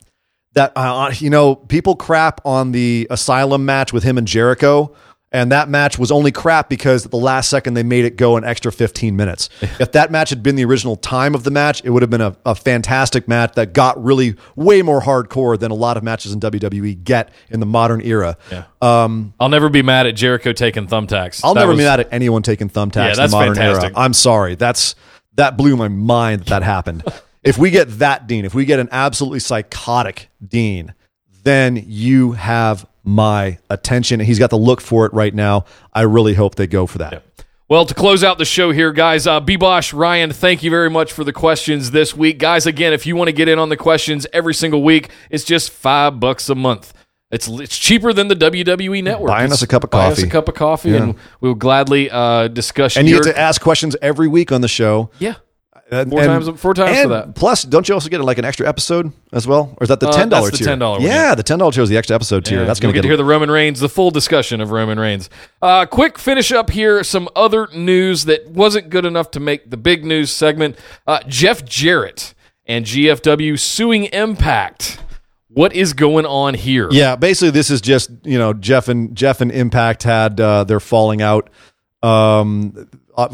that uh, you know people crap on the asylum match with him and Jericho. And that match was only crap because at the last second they made it go an extra 15 minutes. if that match had been the original time of the match, it would have been a, a fantastic match that got really way more hardcore than a lot of matches in WWE get in the modern era. Yeah. Um, I'll never be mad at Jericho taking thumbtacks. I'll That never was- be mad at anyone taking thumbtacks Yeah, in that's the modern fantastic. era. I'm sorry. That's that blew my mind that that happened. if we get that Dean, if we get an absolutely psychotic Dean, then you have my attention. He's got the look for it right now. I really hope they go for that. Well, to close out the show here, guys, uh, Bosh, Ryan, thank you very much for the questions this week. Guys, again, if you want to get in on the questions every single week, it's just five bucks a month. It's, it's cheaper than the WWE network. Buying It's- us a cup of buy us coffee. a cup of coffee, Yeah. and we'll gladly uh, discuss And you get to ask questions every week on the show. yeah. And- Four and- times- four times for that. Plus, don't you also get like an extra episode as well, or is that the Uh, ten dollar the tier? $10 one, Yeah, the ten dollar tier is the extra episode tier. Yeah, That's going get to get hear the Roman Reigns, the full discussion of Roman Reigns. Uh, quick finish up here. Some other news that wasn't good enough to make the big news segment. Uh, Jeff Jarrett and GFW suing Impact. What is going on here? Yeah, basically, this is just you know Jeff and Jeff and Impact had uh, their falling out um, uh,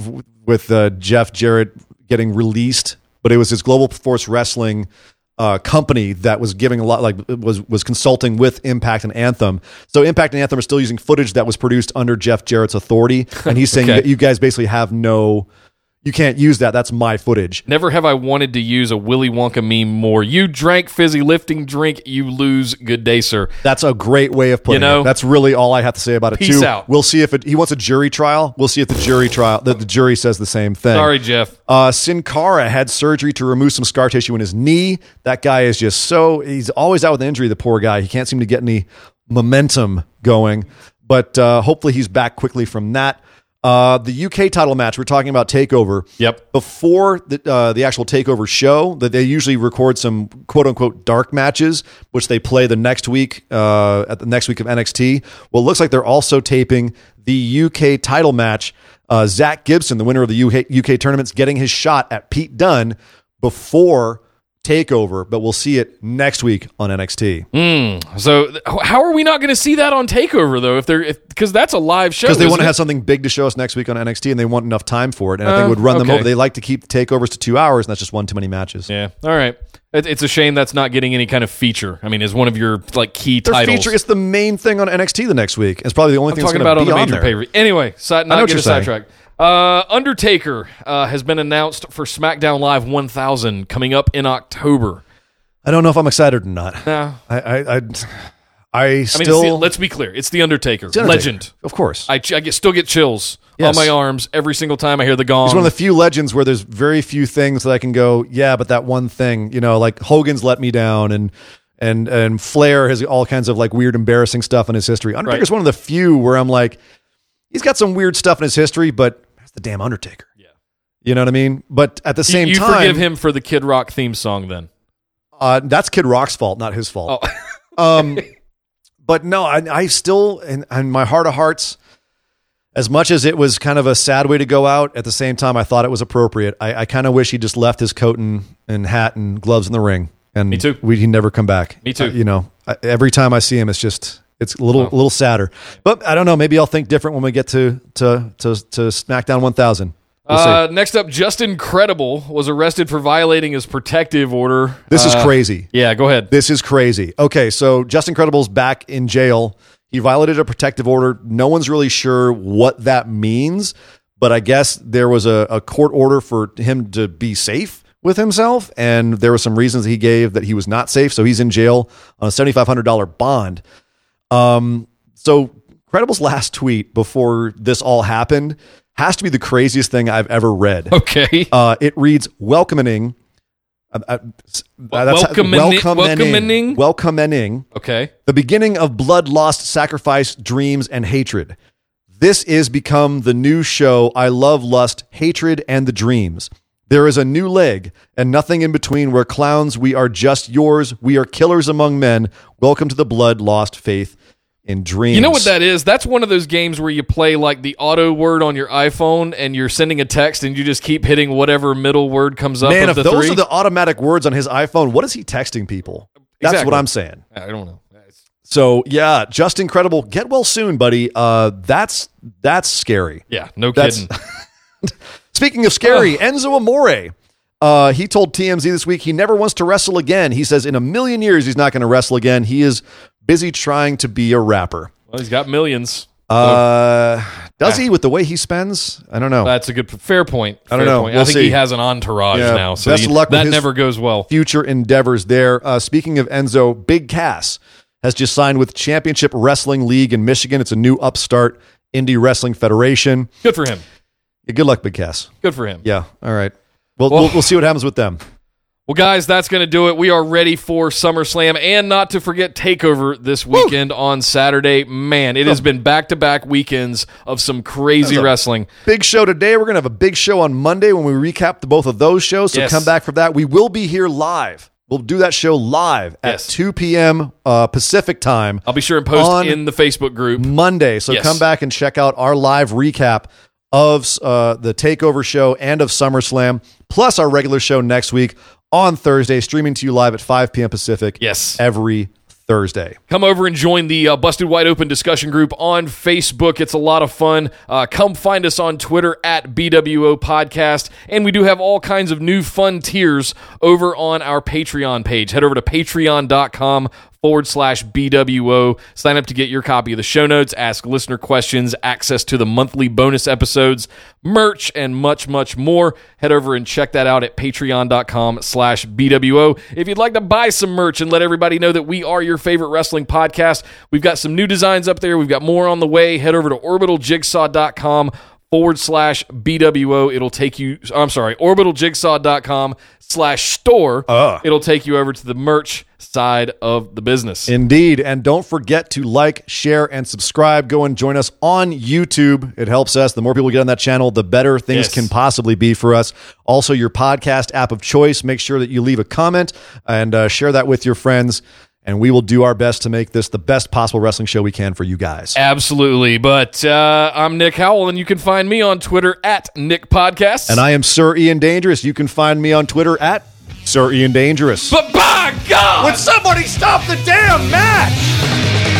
with uh, Jeff Jarrett getting released, but it was his Global Force Wrestling uh, company that was giving a lot like was was consulting with Impact and Anthem. So Impact and Anthem are still using footage that was produced under Jeff Jarrett's authority, and he's saying Okay. that you guys basically have no. You can't use that. That's my footage. Never have I wanted to use a Willy Wonka meme more. You drank fizzy lifting drink, you lose. Good day, sir. That's a great way of putting You know? it. That's really all I have to say about it. Peace too. out. We'll see if it, he wants a jury trial. We'll see if the jury trial that the jury says the same thing. Sorry, Jeff. Uh, Sin Cara had surgery to remove some scar tissue in his knee. That guy is just so he's always out with an injury. The poor guy. He can't seem to get any momentum going. But uh, hopefully he's back quickly from that. Uh, the UK title match, we're talking about Takeover. Yep. Before the uh, the actual Takeover show, that they usually record some quote unquote dark matches, which they play the next week uh, at the next week of NXT. Well, it looks like they're also taping the UK title match. Uh, Zack Gibson, the winner of the UK, UK tournaments, getting his shot at Pete Dunne before Takeover, but we'll see it next week on NXT. So th- how are we not going to see that on Takeover though? If they're because that's a live show. because they want to have something big to show us next week on NXT, and they want enough time for it. And I think Uh, it would run them over. They like to keep takeovers to two hours, and that's just one too many matches. Yeah. All right. It, it's a shame that's not getting any kind of feature. I mean, is one of your like key Their titles. feature, it's the main thing on NXT the next week. It's probably the only I'm thing that's talking going about to on be the on major there. pay Anyway, know not what get you're a saying. sidetrack. Uh, Undertaker uh, has been announced for SmackDown Live 1000 coming up in October. I don't know if I'm excited or not. Nah. I, I, I, I I mean, still. the- let's be clear. It's the Undertaker, It's Undertaker. legend. of course. I, I get, still get chills Yes. on my arms every single time I hear the gong. He's one of the few legends where there's very few things that I can go, yeah, but that one thing, you know, like Hogan's let me down and and and Flair has all kinds of like weird, embarrassing stuff in his history. Undertaker's one of the few where I'm like, he's got some weird stuff in his history, but that's the damn Undertaker. Yeah. You know what I mean? But at the you, same you time, forgive him for the Kid Rock theme song then. Uh, that's Kid Rock's fault, not his fault. Oh. Um, but no, I, I still, in, in my heart of hearts, as much as it was kind of a sad way to go out, at the same time, I thought it was appropriate. I, I kind of wish he just left his coat and, and hat and gloves in the ring, and Me too. We, he'd never come back. Me too. Uh, you know, I, every time I see him, it's just it's a little a little sadder. But I don't know. Maybe I'll think different when we get to to to, to SmackDown 1000. We'll. Uh, next up, Justin Credible was arrested for violating his protective order. This is Uh, crazy. Yeah, go ahead. This is crazy. Okay, so Justin Credible's back in jail. He violated a protective order. No one's really sure what that means, but I guess there was a, a court order for him to be safe with himself, and there were some reasons he gave that he was not safe. So he's in jail on a seventy five hundred dollar bond. Um, so Credible's last tweet before this all happened has to be the craziest thing I've ever read. Okay. Uh, it reads welcoming. Uh, uh, uh, Welcoming- welcoming? welcoming Okay. the beginning of blood, lost, sacrifice, dreams, and hatred. This is become the new show. I love lust, hatred, and the dreams. There is a new leg and nothing in between. Where clowns, we are just yours. We are killers among men. Welcome to the blood, lost, faith, and dreams. You know what that is? That's one of those games where you play like the auto word on your iPhone and you're sending a text and you just keep hitting whatever middle word comes up Man, if the those three. are the automatic words on his iPhone, what is he texting people? That's Exactly. what I'm saying. I don't know. So yeah, just incredible. Get well soon, buddy. Uh, that's that's scary. Yeah, no That's- kidding. Speaking of scary, Enzo Amore. Uh, he told TMZ this week he never wants to wrestle again. He says in a million years he's not going to wrestle again. He is busy trying to be a rapper. Well, he's got millions. Uh, does he with the way he spends? I don't know. That's a good, fair point. I don't know. point. We'll I think see. he has an entourage Yeah, now, so best of luck that never goes well. Future endeavors there. Uh, speaking of Enzo, Big Cass has just signed with Championship Wrestling League in Michigan. It's a new upstart indie wrestling federation. Good for him. Good luck, Big Cass. Good for him. Yeah. All right. We'll, Well- we'll, we'll see what happens with them. Well, guys, that's going to do it. We are ready for SummerSlam and not to forget TakeOver this weekend on Saturday. Man, it has been back to back weekends of some crazy wrestling. Big show today. We're going to have a big show on Monday when we recap the, both of those shows. So Yes. come back for that. We will be here live. We'll do that show live at Yes. 2 p.m. Uh, Pacific time I'll be sure and post in the Facebook group. Monday. So Yes. come back and check out our live recap of uh, the Takeover show and of SummerSlam, plus our regular show next week on Thursday, streaming to you live at 5 p.m. Pacific. Yes. Every Thursday. Come over and join the uh, Busted Wide Open discussion group on Facebook. It's a lot of fun. Uh, come find us on Twitter at BWO Podcast. And we do have all kinds of new fun tiers over on our Patreon page. Head over to patreon.com forward slash BWO. Sign up to get your copy of the show notes, ask listener questions, access to the monthly bonus episodes, merch, and much, much more. Head over and check that out at patreon.com slash BWO. If you'd like to buy some merch and let everybody know that we are your favorite wrestling podcast, we've got some new designs up there. We've got more on the way. Head over to orbitaljigsaw.com forward slash BWO. It'll take you, I'm sorry, orbitaljigsaw.com slash store. Uh. It'll take you over to the merch side of the business. Indeed. And don't forget to like, share, and subscribe. Go and join us on YouTube. It helps us. The more people get on that channel, the better things Yes. can possibly be for us. Also, your podcast app of choice. Make sure that you leave a comment and uh, share that with your friends. And we will do our best to make this the best possible wrestling show we can for you guys. Absolutely. But uh, I'm Nick Howell, and you can find me on Twitter at Nick Podcasts. And I am Sir Ian Dangerous. You can find me on Twitter at Sir Ian Dangerous. but by God! Would somebody stop the damn match?